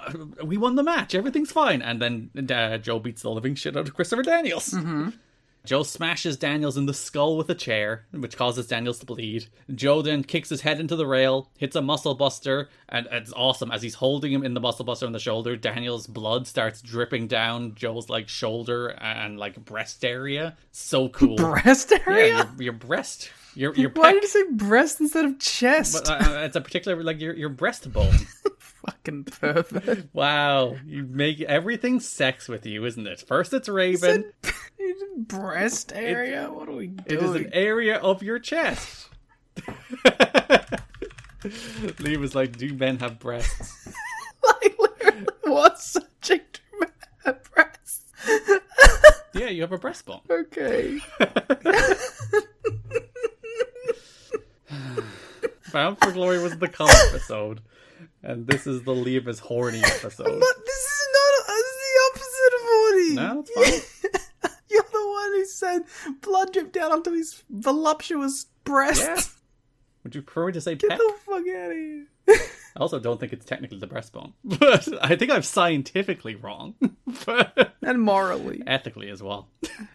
[SPEAKER 6] "We won the match. Everything's fine." And then uh, Joe beats the living shit out of Christopher Daniels.
[SPEAKER 7] Mm-hmm.
[SPEAKER 6] Joe smashes Daniels in the skull with a chair, which causes Daniels to bleed. Joe then kicks his head into the rail, hits a muscle buster, and it's awesome. As he's holding him in the muscle buster on the shoulder, Daniels' blood starts dripping down Joe's like shoulder and like breast area. So cool.
[SPEAKER 7] Breast area?
[SPEAKER 6] Yeah, your, your breast. Your your
[SPEAKER 7] Why
[SPEAKER 6] pec-
[SPEAKER 7] did you say breast instead of chest?
[SPEAKER 6] but, uh, it's a particular like your your breastbone.
[SPEAKER 7] Fucking perfect.
[SPEAKER 6] wow, you make everything sex with you, isn't it? First it's Raven.
[SPEAKER 7] It's breast area? what are we doing?
[SPEAKER 6] It is an area of your chest. Lee was like, "Do men have breasts?"
[SPEAKER 7] Like, what subject do I have breasts?
[SPEAKER 6] yeah, you have a breast breastbone.
[SPEAKER 7] Okay.
[SPEAKER 6] Bound for Glory was the cum episode, and this is the Leave is horny episode.
[SPEAKER 7] But this is not. This is the opposite of horny.
[SPEAKER 6] No, it's fine.
[SPEAKER 7] You're the one who said blood dripped down onto his voluptuous breast.
[SPEAKER 6] Yeah. Would you prefer me to say
[SPEAKER 7] Get
[SPEAKER 6] pep?
[SPEAKER 7] the fuck out of here.
[SPEAKER 6] I also don't think it's technically the breastbone, but I think I'm scientifically wrong, but
[SPEAKER 7] And morally.
[SPEAKER 6] ethically as well.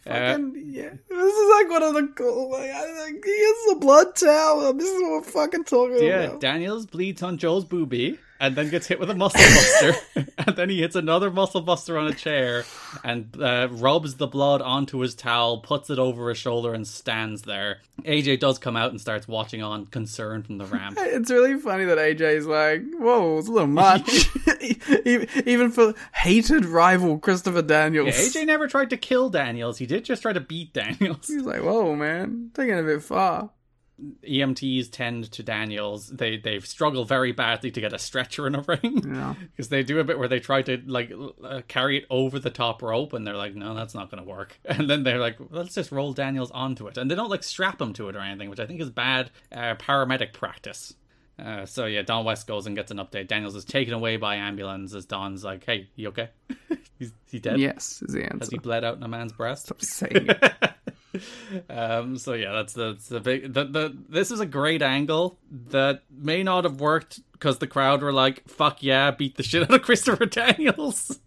[SPEAKER 6] Uh,
[SPEAKER 7] yeah. This is like one of the cool. Like, I, like, here's the blood towel. This is what we're fucking talking
[SPEAKER 6] yeah,
[SPEAKER 7] about.
[SPEAKER 6] Yeah, Daniels bleeds on Joe's boobie and then gets hit with a muscle buster, and then he hits another muscle buster on a chair and uh, rubs the blood onto his towel, puts it over his shoulder, and stands there. AJ does come out and starts watching on, concerned from the ramp.
[SPEAKER 7] It's really funny that AJ is like, whoa, it's a little much. even, even for hated rival Christopher Daniels.
[SPEAKER 6] Yeah, AJ never tried to kill Daniels. He did just try to beat Daniels.
[SPEAKER 7] He's like, whoa, man, taking it a bit far.
[SPEAKER 6] EMTs tend to Daniels. They they struggle very badly to get a stretcher in a ring
[SPEAKER 7] Yeah.
[SPEAKER 6] because they do a bit where they try to like uh, carry it over the top rope, and they're like, no, that's not going to work. And then they're like, let's just roll Daniels onto it, and they don't like strap him to it or anything, which I think is bad uh, paramedic practice. Uh, so yeah, Don West goes and gets an update. Daniels is taken away by ambulance as Don's like, "Hey, you okay? He's he dead?
[SPEAKER 7] Yes, is the answer.
[SPEAKER 6] Has he bled out in a man's breast?"
[SPEAKER 7] Stop saying it.
[SPEAKER 6] Um so yeah that's the, that's the big the, the this is a great angle that may not have worked because the crowd were like fuck yeah beat the shit out of christopher daniels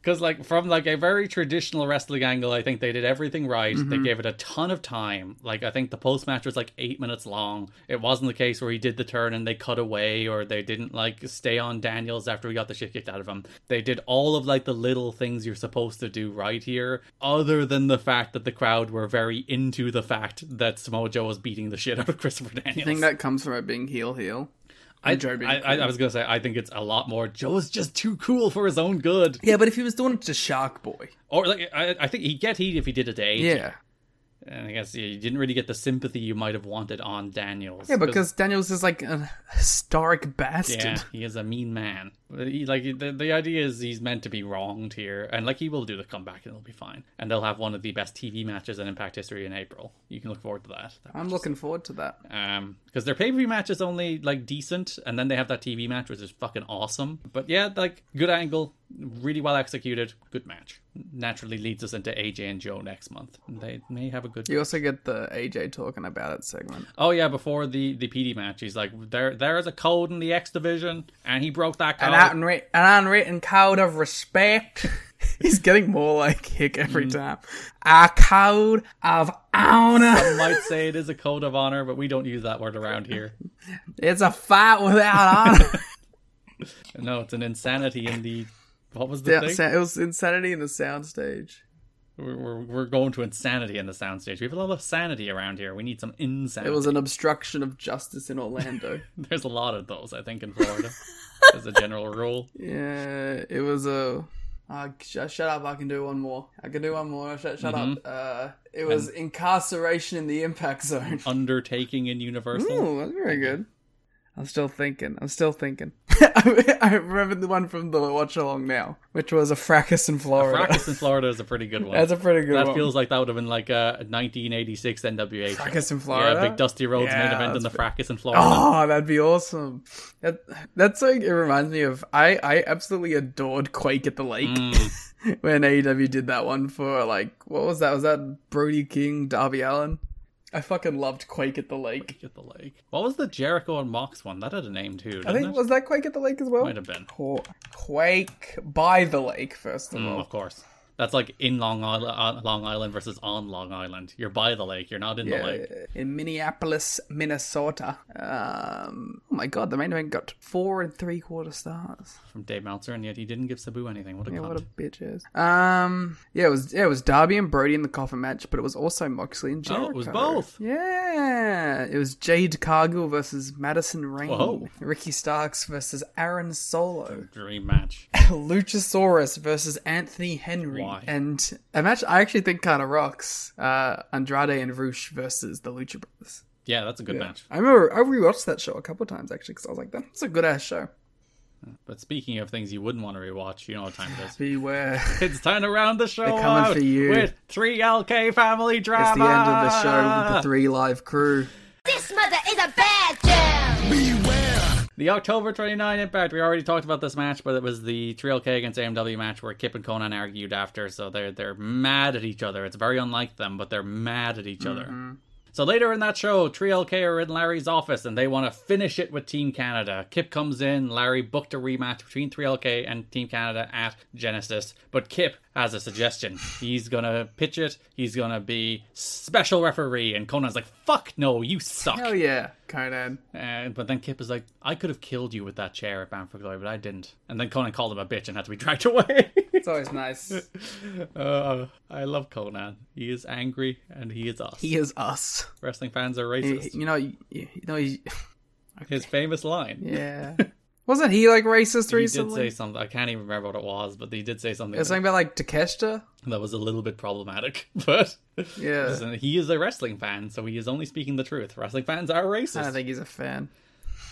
[SPEAKER 6] because like from like a very traditional wrestling angle i think they did everything right they
[SPEAKER 7] Mhm.
[SPEAKER 6] gave it a ton of time like i think the post match was like eight minutes long it wasn't the case where he did the turn and they cut away or they didn't like stay on daniels after he got the shit kicked out of him they did all of like the little things you're supposed to do right here other than the fact that the crowd were very into the fact that Samoa Joe was beating the shit out of Christopher Daniels.
[SPEAKER 7] I think that comes from it being heel heel.
[SPEAKER 6] I, I, I. I was gonna say I think it's a lot more. Joe is just too cool for his own good.
[SPEAKER 7] Yeah, but if he was doing it to Shark Boy.
[SPEAKER 6] Or like I, I think he'd get heat if he did it to.
[SPEAKER 7] Yeah.
[SPEAKER 6] And I guess yeah, you didn't really get the sympathy you might have wanted on Daniels.
[SPEAKER 7] Yeah, because Daniels is like a historic bastard.
[SPEAKER 6] yeah, he is a mean man. He, like the, the idea is he's meant to be wronged here, and like he will do the comeback and it'll be fine. And they'll have one of the best TV matches in Impact history in April. You can look forward to that.
[SPEAKER 7] I'm looking forward to that.
[SPEAKER 6] um because their pay-per-view match is only like decent and then they have that tv match which is fucking awesome but yeah like good angle really well executed good match naturally leads us into aj and joe next month they may have a good
[SPEAKER 7] You also get the AJ talking about it segment.
[SPEAKER 6] oh yeah before the the Petey match he's like there there's a code in the x division and he broke that code
[SPEAKER 7] An, unwritten, an unwritten code of respect. He's getting more like hick every mm. time. A code of honor.
[SPEAKER 6] some might say it is a code of honor but we don't use that word around here
[SPEAKER 7] It's a fight without honor.
[SPEAKER 6] no it's an insanity in the what was the
[SPEAKER 7] Yeah,
[SPEAKER 6] thing
[SPEAKER 7] it was insanity in the soundstage.
[SPEAKER 6] we're, we're, we're going to insanity in the soundstage. We have a lot of sanity around here. We need some insanity.
[SPEAKER 7] It was an obstruction of justice in Orlando.
[SPEAKER 6] There's a lot of those, I think, in Florida, as a general rule.
[SPEAKER 7] yeah, it was a. Uh, sh- shut up! I can do one more. I can do one more. Shut, shut
[SPEAKER 6] Mhm.
[SPEAKER 7] up. Uh, it was incarceration in the impact zone.
[SPEAKER 6] Undertaking in Universal.
[SPEAKER 7] Ooh, that's very good. I'm still thinking. I'm still thinking. I remember the one from the watch along now, which was a fracas in Florida.
[SPEAKER 6] A Fracas in Florida is a pretty good one.
[SPEAKER 7] That's a pretty good
[SPEAKER 6] that
[SPEAKER 7] one.
[SPEAKER 6] That feels like that would have been like a 1986 NWA. show.
[SPEAKER 7] Fracas in Florida?
[SPEAKER 6] Yeah, big Dusty Rhodes
[SPEAKER 7] Yeah,
[SPEAKER 6] main event in
[SPEAKER 7] that's
[SPEAKER 6] the
[SPEAKER 7] pre-
[SPEAKER 6] Fracas in Florida.
[SPEAKER 7] Oh, that'd be awesome. That, that's like it reminds me of I I absolutely adored Quake at the Lake
[SPEAKER 6] Mm.
[SPEAKER 7] when AEW did that one for like what was that? Was that Brody King, Darby Allin? I fucking loved Quake at the Lake.
[SPEAKER 6] At the lake. What was the Jericho and Mox one? That had a name too.
[SPEAKER 7] I think
[SPEAKER 6] it?
[SPEAKER 7] was that Quake at the Lake as well.
[SPEAKER 6] Might have been.
[SPEAKER 7] Qu- Quake by the Lake first of
[SPEAKER 6] Mm,
[SPEAKER 7] all.
[SPEAKER 6] of course. That's like in Long Island, uh, Long Island versus on Long Island. You're by the lake. You're not in the lake.
[SPEAKER 7] in Minneapolis, Minnesota. Um, oh my god, the main event got four and three quarter stars.
[SPEAKER 6] From Dave Meltzer, and yet he didn't give Sabu anything. What a
[SPEAKER 7] Yeah,
[SPEAKER 6] cunt.
[SPEAKER 7] what a bitch is. Um, yeah, it was yeah, it was Darby and Brody in the coffin match, but it was also Moxley and Jericho.
[SPEAKER 6] Oh, it was both.
[SPEAKER 7] Yeah, it was Jade Cargill versus Madison Rayne.
[SPEAKER 6] Whoa.
[SPEAKER 7] Ricky Starks versus Aaron Solo.
[SPEAKER 6] Dream match.
[SPEAKER 7] Luchasaurus versus Anthony Henry.
[SPEAKER 6] Why?
[SPEAKER 7] And a match I actually think kind of rocks. Uh, Andrade and Rush versus the Lucha Brothers.
[SPEAKER 6] Yeah, that's a good
[SPEAKER 7] Yeah.
[SPEAKER 6] match.
[SPEAKER 7] I remember I rewatched that show a couple times actually because I was like, that's a good ass show.
[SPEAKER 6] But speaking of things you wouldn't want to rewatch, you know what time it is.
[SPEAKER 7] Beware.
[SPEAKER 6] It's time to round the show
[SPEAKER 7] They're coming
[SPEAKER 6] out
[SPEAKER 7] for you.
[SPEAKER 6] with three LK family drama.
[SPEAKER 7] It's the end of the show with the three live crew.
[SPEAKER 9] This mother is a bad girl.
[SPEAKER 6] The October 29 Impact. We already talked about this match, but it was the 3LK against AMW match where Kip and Konnan argued after. So they're they're mad at each other. It's very unlike them, but they're mad at each other. Mm-hmm. So later in that show, 3LK are in Larry's office and they want to finish it with Team Canada. Kip comes in, Larry booked a rematch between 3LK and Team Canada at Genesis, but Kip has a suggestion. He's gonna pitch it, he's gonna be special referee, and Konnan's like, fuck no, you suck.
[SPEAKER 7] Hell yeah,
[SPEAKER 6] Konnan. But then Kip is like, I could have killed you with that chair at Bound for Glory, but I didn't. And then Konnan called him a bitch and had to be dragged away.
[SPEAKER 7] It's always nice.
[SPEAKER 6] uh, I love Konnan. He is angry and he is us.
[SPEAKER 7] He is us.
[SPEAKER 6] Wrestling fans are
[SPEAKER 7] You,
[SPEAKER 6] racist.
[SPEAKER 7] you know, you, you know, he,
[SPEAKER 6] His famous line.
[SPEAKER 7] yeah. Wasn't he like racist
[SPEAKER 6] He did say something. I can't even remember what it was, but he did say something
[SPEAKER 7] something about like Takeshita.
[SPEAKER 6] that was a little bit problematic. But
[SPEAKER 7] Yeah.
[SPEAKER 6] listen, he is a wrestling fan, so he is only speaking the truth. Wrestling fans are racist.
[SPEAKER 7] I don't think he's a fan.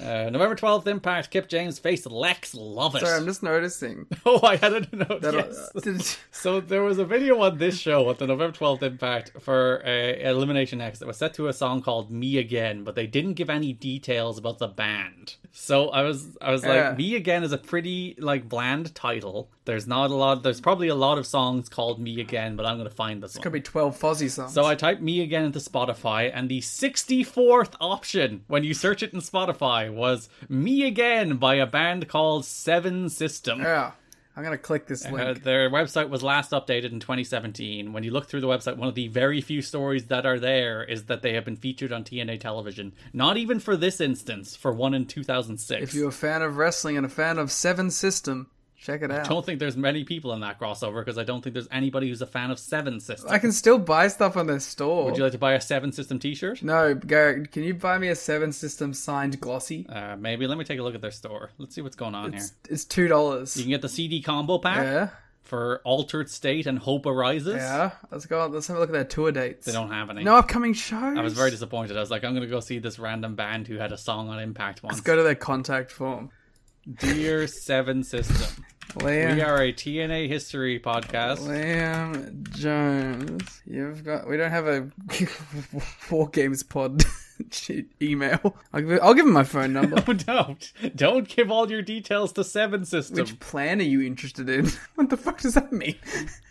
[SPEAKER 6] Uh, November 12th, Impact, Kip James faced Lex Lovett.
[SPEAKER 7] Sorry, I'm just noticing.
[SPEAKER 6] Oh, I hadn't noticed. Yes.
[SPEAKER 7] uh, did-
[SPEAKER 6] So there was a video on this show at the November 12th Impact for uh, Elimination X that was set to a song called "Me Again," but they didn't give any details about the band. So I was I was like,
[SPEAKER 7] Yeah.
[SPEAKER 6] "Me Again" is a pretty like bland title. There's not a lot. There's probably a lot of songs called "Me Again," but I'm gonna find this one.
[SPEAKER 7] could be 12 fuzzy songs.
[SPEAKER 6] So I typed "Me Again" into Spotify, and the 64th option when you search it in Spotify was "Me Again" by a band called Seven System.
[SPEAKER 7] yeah. I'm gonna click this
[SPEAKER 6] Uh,
[SPEAKER 7] link.
[SPEAKER 6] their website was last updated in 2017. When you look through the website, one of the very few stories that are there is that they have been featured on TNA television. Not even for this instance, for one in 2006.
[SPEAKER 7] if you're a fan of wrestling and a fan of Seven System, check it out.
[SPEAKER 6] I don't think there's many people in that crossover because I don't think there's anybody who's a fan of Seven System.
[SPEAKER 7] I can still buy stuff on their store.
[SPEAKER 6] Would you like to buy a Seven System T-shirt?
[SPEAKER 7] No, Garrett, can you buy me a Seven System signed glossy?
[SPEAKER 6] Uh, maybe. Let me take a look at their store. Let's see what's going on
[SPEAKER 7] It's,
[SPEAKER 6] here.
[SPEAKER 7] it's two dollars.
[SPEAKER 6] You can get the CD combo pack
[SPEAKER 7] Yeah,
[SPEAKER 6] for Altered State and Hope Arises.
[SPEAKER 7] yeah. Let's go. Let's have a look at their tour dates.
[SPEAKER 6] They don't have any.
[SPEAKER 7] No upcoming shows.
[SPEAKER 6] I was very disappointed. I was like, I'm gonna go see this random band who had a song on Impact once.
[SPEAKER 7] Let's go to their contact form.
[SPEAKER 6] Dear Seven System,
[SPEAKER 7] Liam,
[SPEAKER 6] we are a TNA history podcast.
[SPEAKER 7] Liam Jones. You've got. We don't have a War Games Pod email. I'll give, I'll give him my phone number.
[SPEAKER 6] Oh, don't don't give all your details to Seven System.
[SPEAKER 7] Which plan are you interested in? what the fuck does that mean?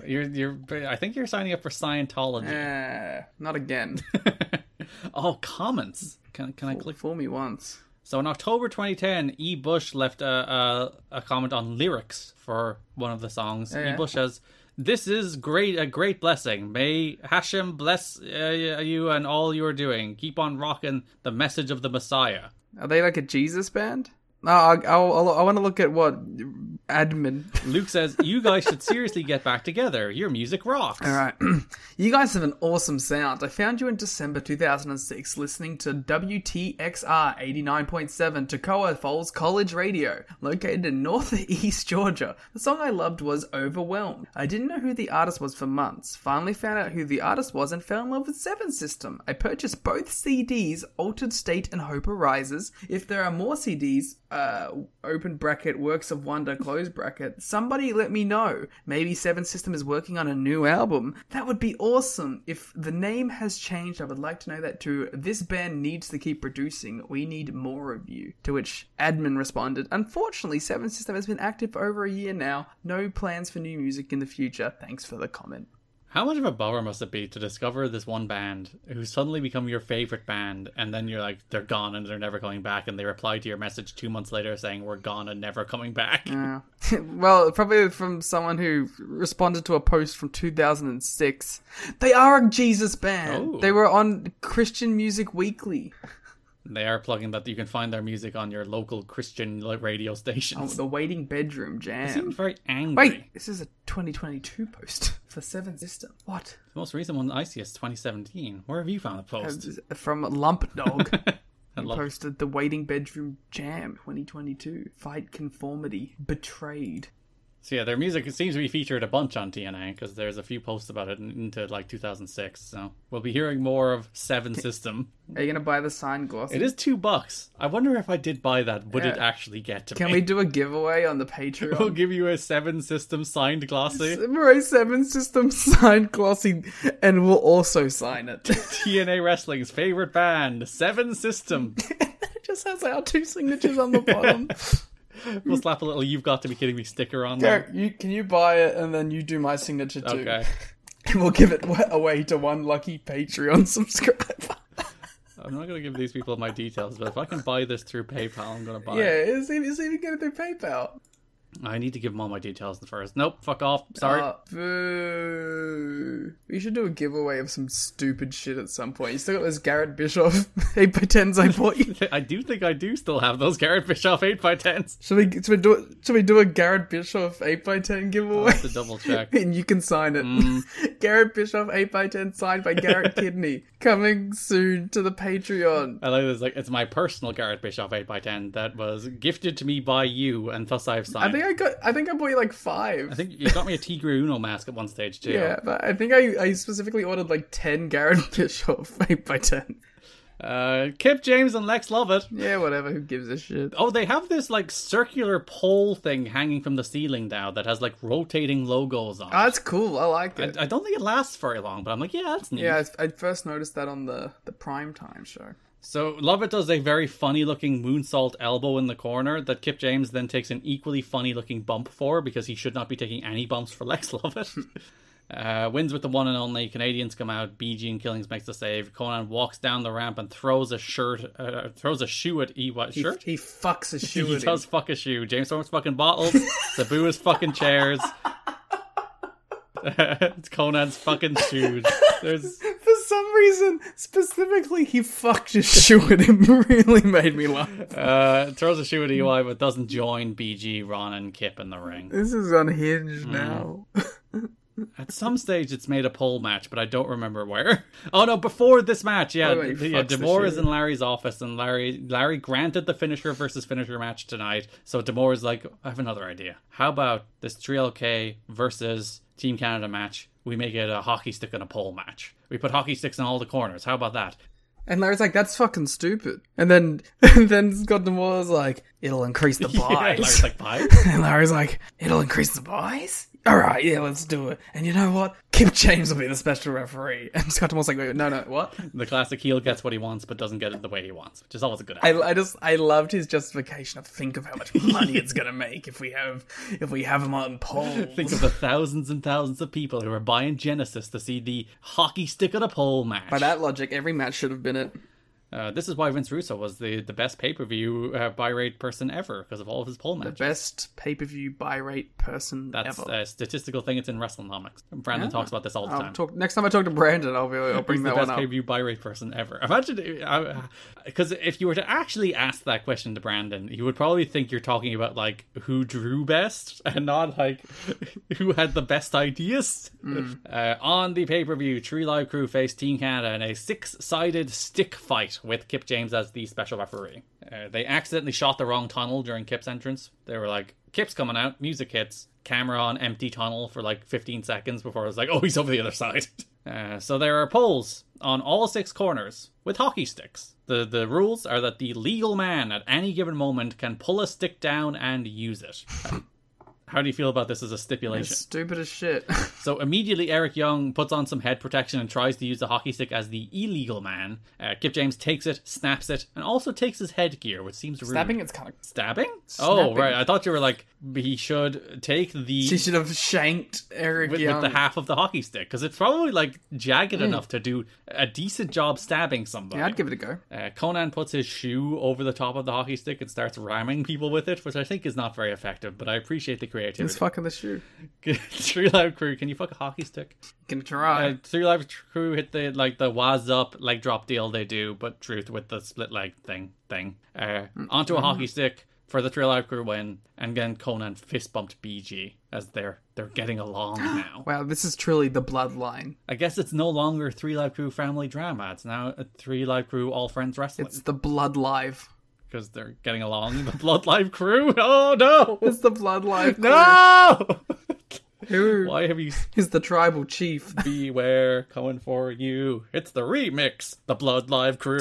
[SPEAKER 6] You're you're. I think you're signing up for Scientology.
[SPEAKER 7] Uh, not again.
[SPEAKER 6] oh, comments. Can can I click?
[SPEAKER 7] For me once.
[SPEAKER 6] So in October 2010, E. Bush left a, a, a comment on lyrics for one of the songs.
[SPEAKER 7] Yeah.
[SPEAKER 6] E. Bush says, "This is great, a great blessing. May Hashem bless uh, you and all you are doing. Keep on rocking the message of the Messiah."
[SPEAKER 7] Are they like a Jesus band? No, I, I'll, I want to look at what admin.
[SPEAKER 6] Luke says, You guys should seriously get back together. Your music rocks.
[SPEAKER 7] All right. you guys have an awesome sound. I found you in December 2006 listening to WTXR 89.7 Toccoa Falls College Radio, located in northeast Georgia. The song I loved was Overwhelmed. I didn't know who the artist was for months. Finally found out who the artist was and fell in love with Seven System. I purchased both CDs, Altered State and Hope Arises. If there are more CDs, uh, open bracket, Works of Wonder, close bracket, somebody let me know. Maybe Seven System is working on a new album. That would be awesome. If the name has changed, I would like to know that too. This band needs to keep producing. We need more of you. To which admin responded, Unfortunately, Seven System has been active for over a year now. No plans for new music in the future. Thanks for the comment.
[SPEAKER 6] How much of a bummer must it be to discover this one band who suddenly become your favorite band, and then you're like, they're gone and they're never coming back, and they reply to your message two months later saying, We're gone and never coming back?
[SPEAKER 7] Yeah. well, probably from someone who responded to a post from 2006. They are a Jesus band.
[SPEAKER 6] Oh.
[SPEAKER 7] They were on Christian Music Weekly.
[SPEAKER 6] They are plugging that you can find their music on your local Christian radio
[SPEAKER 7] Oh,
[SPEAKER 6] stations.
[SPEAKER 7] the Waiting Bedroom
[SPEAKER 6] They
[SPEAKER 7] Jam.
[SPEAKER 6] seem very angry.
[SPEAKER 7] Wait, this is a 2022 post for Seven System. What?
[SPEAKER 6] The most recent one I see is 2017. Where have you found the post?
[SPEAKER 7] From Lump Dog. He posted the Waiting Bedroom Jam 2022. Fight Conformity. Betrayed.
[SPEAKER 6] So yeah, their music seems to be featured a bunch on TNA because there's a few posts about it into like 2006. So we'll be hearing more of Seven System.
[SPEAKER 7] Are you gonna buy the signed glossy?
[SPEAKER 6] It is two bucks. I wonder if I did buy that, would it actually get to
[SPEAKER 7] Can
[SPEAKER 6] me?
[SPEAKER 7] Can we do a giveaway on the Patreon?
[SPEAKER 6] We'll give you a Seven System signed glossy.
[SPEAKER 7] Samurai 7 System signed glossy, and we'll also sign it.
[SPEAKER 6] TNA Wrestling's favorite band, Seven System.
[SPEAKER 7] it just has our two signatures on the bottom.
[SPEAKER 6] We'll slap a little "You've got to be kidding me" sticker on there.
[SPEAKER 7] You, can you buy it and then you do my signature too?
[SPEAKER 6] Okay.
[SPEAKER 7] And we'll give it away to one lucky Patreon subscriber.
[SPEAKER 6] I'm not gonna give these people my details, but if I can buy this through PayPal, I'm gonna buy
[SPEAKER 7] yeah,
[SPEAKER 6] it.
[SPEAKER 7] it's even, it's even get it through PayPal.
[SPEAKER 6] I need to give them all my details first. Nope, fuck off. Sorry.
[SPEAKER 7] Uh, boo. We should do a giveaway of some stupid shit at some point. You still got this Garrett Bischoff 8 by 10s I bought you.
[SPEAKER 6] I do think I do still have those Garrett Bischoff 8x10s.
[SPEAKER 7] Should we, should we do it? Should we do a Garrett Bischoff 8 by 10
[SPEAKER 6] I'll
[SPEAKER 7] giveaway?
[SPEAKER 6] have to double check.
[SPEAKER 7] and you can sign it. Garrett Bischoff 8 by 10 signed by Garrett Kidney. Coming soon to the Patreon.
[SPEAKER 6] I like this. Like it's my personal Garrett Bischoff 8x10 that was gifted to me by you, and thus I've
[SPEAKER 7] I
[SPEAKER 6] signed.
[SPEAKER 7] Think I got. I think I bought you like five.
[SPEAKER 6] I think you got me a Tigre Uno mask at one stage too.
[SPEAKER 7] Yeah, but I think I, I specifically ordered like ten Garrett Bischoff eight by ten.
[SPEAKER 6] Uh, Kip James and Lex Lovett.
[SPEAKER 7] Yeah, whatever. Who gives a shit?
[SPEAKER 6] Oh, they have this like circular pole thing hanging from the ceiling now that has like rotating logos on. it.
[SPEAKER 7] Oh, that's cool. I like it.
[SPEAKER 6] I don't think it lasts very long, but I'm like, yeah, that's neat.
[SPEAKER 7] yeah, I, I first noticed that on the the prime time show.
[SPEAKER 6] So Lovett does a very funny looking moonsault elbow in the corner that Kip James then takes an equally funny looking bump for because he should not be taking any bumps for Lex Lovett. Uh, wins with the one and only. Canadians come out. BG and Killings makes the save. Konnan walks down the ramp and throws a shirt, uh, throws a shoe at E. What shirt?
[SPEAKER 7] he fucks a shoe.
[SPEAKER 6] he does fuck a shoe. James Storm's fucking bottles. Sabu is fucking chairs. it's Konnan's fucking shoes. There's
[SPEAKER 7] some reason, specifically, he fucked his shoe at him. Really made me laugh.
[SPEAKER 6] uh throws a shoe at EY but doesn't join BG, Ron, and Kip in the ring.
[SPEAKER 7] This is unhinged
[SPEAKER 6] Mm.
[SPEAKER 7] now.
[SPEAKER 6] At some stage, it's made a pole match, but I don't remember where. Oh no, before this match, yeah,
[SPEAKER 7] Oh,
[SPEAKER 6] yeah. D'Amore is in Larry's office, and Larry Larry granted the finisher versus finisher match tonight. So D'Amore is like, I have another idea. How about this 3LK versus Team Canada match? We make it a hockey stick and a pole match. We put hockey sticks in all the corners. How about that?
[SPEAKER 7] And Larry's like, "That's fucking stupid." And then, and then Scott D'Amore's like, "It'll increase the
[SPEAKER 6] Yeah. Larry's like, buy.
[SPEAKER 7] and Larry's like, "It'll increase the buys." All right, yeah, let's do it. And you know what? Kip James will be the special referee. And Scott D'Amore's like, "No, no, what?"
[SPEAKER 6] The classic heel gets what he wants, but doesn't get it the way he wants, which is always a good.
[SPEAKER 7] I. I just I loved his justification of think of how much money it's gonna make if we have if we have him on polls.
[SPEAKER 6] Think of the thousands and thousands of people who are buying Genesis to see the hockey stick on a pole match.
[SPEAKER 7] By that logic, every match should have been it.
[SPEAKER 6] Uh, this is why Vince Russo was the, the best pay per view uh, buy rate person ever because of all of his poll matches.
[SPEAKER 7] The best pay per view buy rate person
[SPEAKER 6] That's
[SPEAKER 7] ever.
[SPEAKER 6] a statistical thing. It's in WrestleNomics. Brandon
[SPEAKER 7] Yeah.
[SPEAKER 6] talks about this all the
[SPEAKER 7] I'll
[SPEAKER 6] time.
[SPEAKER 7] talk next time I talk to Brandon. I'll be. I'll bring
[SPEAKER 6] Who's
[SPEAKER 7] that
[SPEAKER 6] the best pay per view buy rate person ever? Imagine because if you were to actually ask that question to Brandon, he would probably think you're talking about like who drew best and not like who had the best ideas.
[SPEAKER 7] Mm.
[SPEAKER 6] Uh, on the pay per view, Tree Live Crew faced Team Canada in a six sided stick fight with Kip James as the special referee. Uh, they accidentally shot the wrong tunnel during Kip's entrance. They were like, Kip's coming out, music hits, camera on empty tunnel for like 15 seconds before it was like, oh, he's over the other side. Uh, so there are poles on all six corners with hockey sticks. The the rules are that the legal man at any given moment can pull a stick down and use it. How do you feel about this as a stipulation?
[SPEAKER 7] It's stupid as shit.
[SPEAKER 6] So immediately, Eric Young puts on some head protection and tries to use the hockey stick as the illegal man. Uh, Kip James takes it, snaps it, and also takes his headgear, which seems rude.
[SPEAKER 7] Stabbing it's kind of.
[SPEAKER 6] Stabbing? Oh, right. I thought you were like, he should take the.
[SPEAKER 7] She should have shanked Eric
[SPEAKER 6] with,
[SPEAKER 7] Young.
[SPEAKER 6] with the half of the hockey stick because it's probably like jagged
[SPEAKER 7] Mm.
[SPEAKER 6] enough to do a decent job stabbing somebody.
[SPEAKER 7] Yeah, I'd give it a go.
[SPEAKER 6] Uh, Konnan puts his shoe over the top of the hockey stick and starts ramming people with it, which I think is not very effective. But I appreciate the
[SPEAKER 7] He's
[SPEAKER 6] creativity.
[SPEAKER 7] fucking the shoe.
[SPEAKER 6] Three Live Crew, can you fuck a hockey stick?
[SPEAKER 7] Can try.
[SPEAKER 6] Uh, Three Live Crew hit the like the was up leg drop deal they do, but truth with the split leg thing thing. Uh, onto a hockey stick for the Three Live Crew win, and then Konnan fist bumped BG as they're they're getting along now.
[SPEAKER 7] Wow, this is truly the bloodline.
[SPEAKER 6] I guess it's no longer Three Live Crew family drama. It's now a Three Live Crew all friends wrestling
[SPEAKER 7] It's the blood live.
[SPEAKER 6] Because they're getting along. The Blood Live Crew. Oh no!
[SPEAKER 7] It's the blood live.
[SPEAKER 6] No!
[SPEAKER 7] Who
[SPEAKER 6] Why have you
[SPEAKER 7] is the tribal chief?
[SPEAKER 6] beware coming for you? It's the remix. The Blood Live Crew.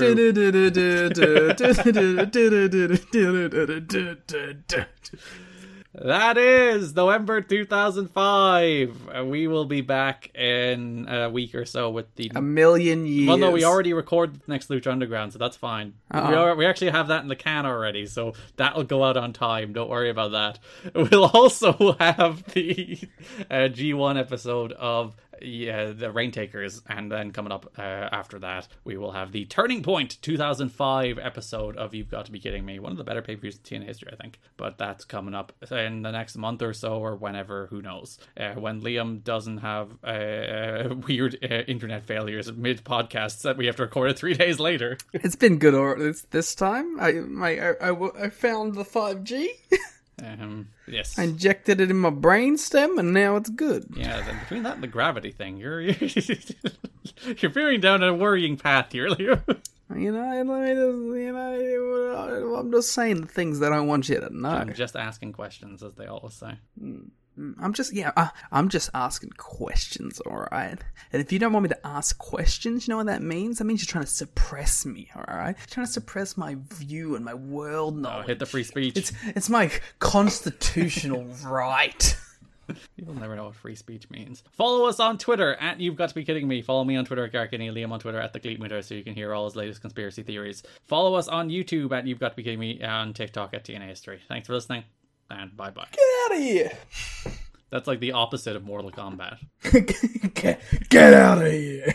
[SPEAKER 6] That is November 2005. Uh, we will be back in a week or so with the.
[SPEAKER 7] A million years.
[SPEAKER 6] Well, no, we already recorded the next Lucha Underground, so that's fine. We,
[SPEAKER 7] Uh-oh.
[SPEAKER 6] are, we actually have that in the can already, so that'll go out on time. Don't worry about that. We'll also have the uh, G1 episode of yeah, the Rain Takers, and then coming up uh, after that, we will have the Turning Point 2005 episode of You've Got to Be Kidding Me. One of the better pay per views in history, I think. But that's coming up in the next month or so, or whenever, who knows. Uh, when Liam doesn't have uh, weird uh, internet failures mid podcasts that we have to record three days later.
[SPEAKER 7] It's been good or this this time. I my I, I, I found the five G.
[SPEAKER 6] Um, yes.
[SPEAKER 7] I injected it in my brainstem, and now it's good.
[SPEAKER 6] Yeah, then between that and the gravity thing, you're you're you're veering down a worrying path here, Liam.
[SPEAKER 7] You know, let me you know, I'm just saying the things that I want you to know.
[SPEAKER 6] I'm just asking questions, as they always say.
[SPEAKER 7] I'm just, yeah, uh, I'm just asking questions, all right? And if you don't want me to ask questions, you know what that means? That means you're trying to suppress me, all right? You're trying to suppress my view and my world
[SPEAKER 6] Oh, hit the free speech.
[SPEAKER 7] It's it's my constitutional right.
[SPEAKER 6] People never know what free speech means. Follow us on Twitter at You've Got to Be Kidding Me. Follow me on Twitter at Garkini, Liam on Twitter at The Gleet Meter so you can hear all his latest conspiracy theories. Follow us on YouTube at You've Got to Be Kidding Me and on TikTok at TNA History. Thanks for listening and bye bye.
[SPEAKER 7] Get out of here.
[SPEAKER 6] That's like the opposite of Mortal Kombat.
[SPEAKER 7] get, get out of here.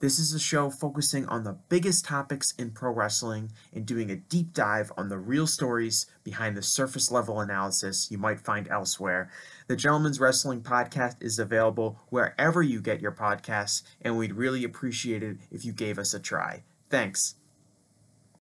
[SPEAKER 10] This is a show focusing on the biggest topics in pro wrestling and doing a deep dive on the real stories behind the surface level analysis you might find elsewhere. The Gentleman's Wrestling Podcast is available wherever you get your podcasts, and we'd really appreciate it if you gave us a try. Thanks.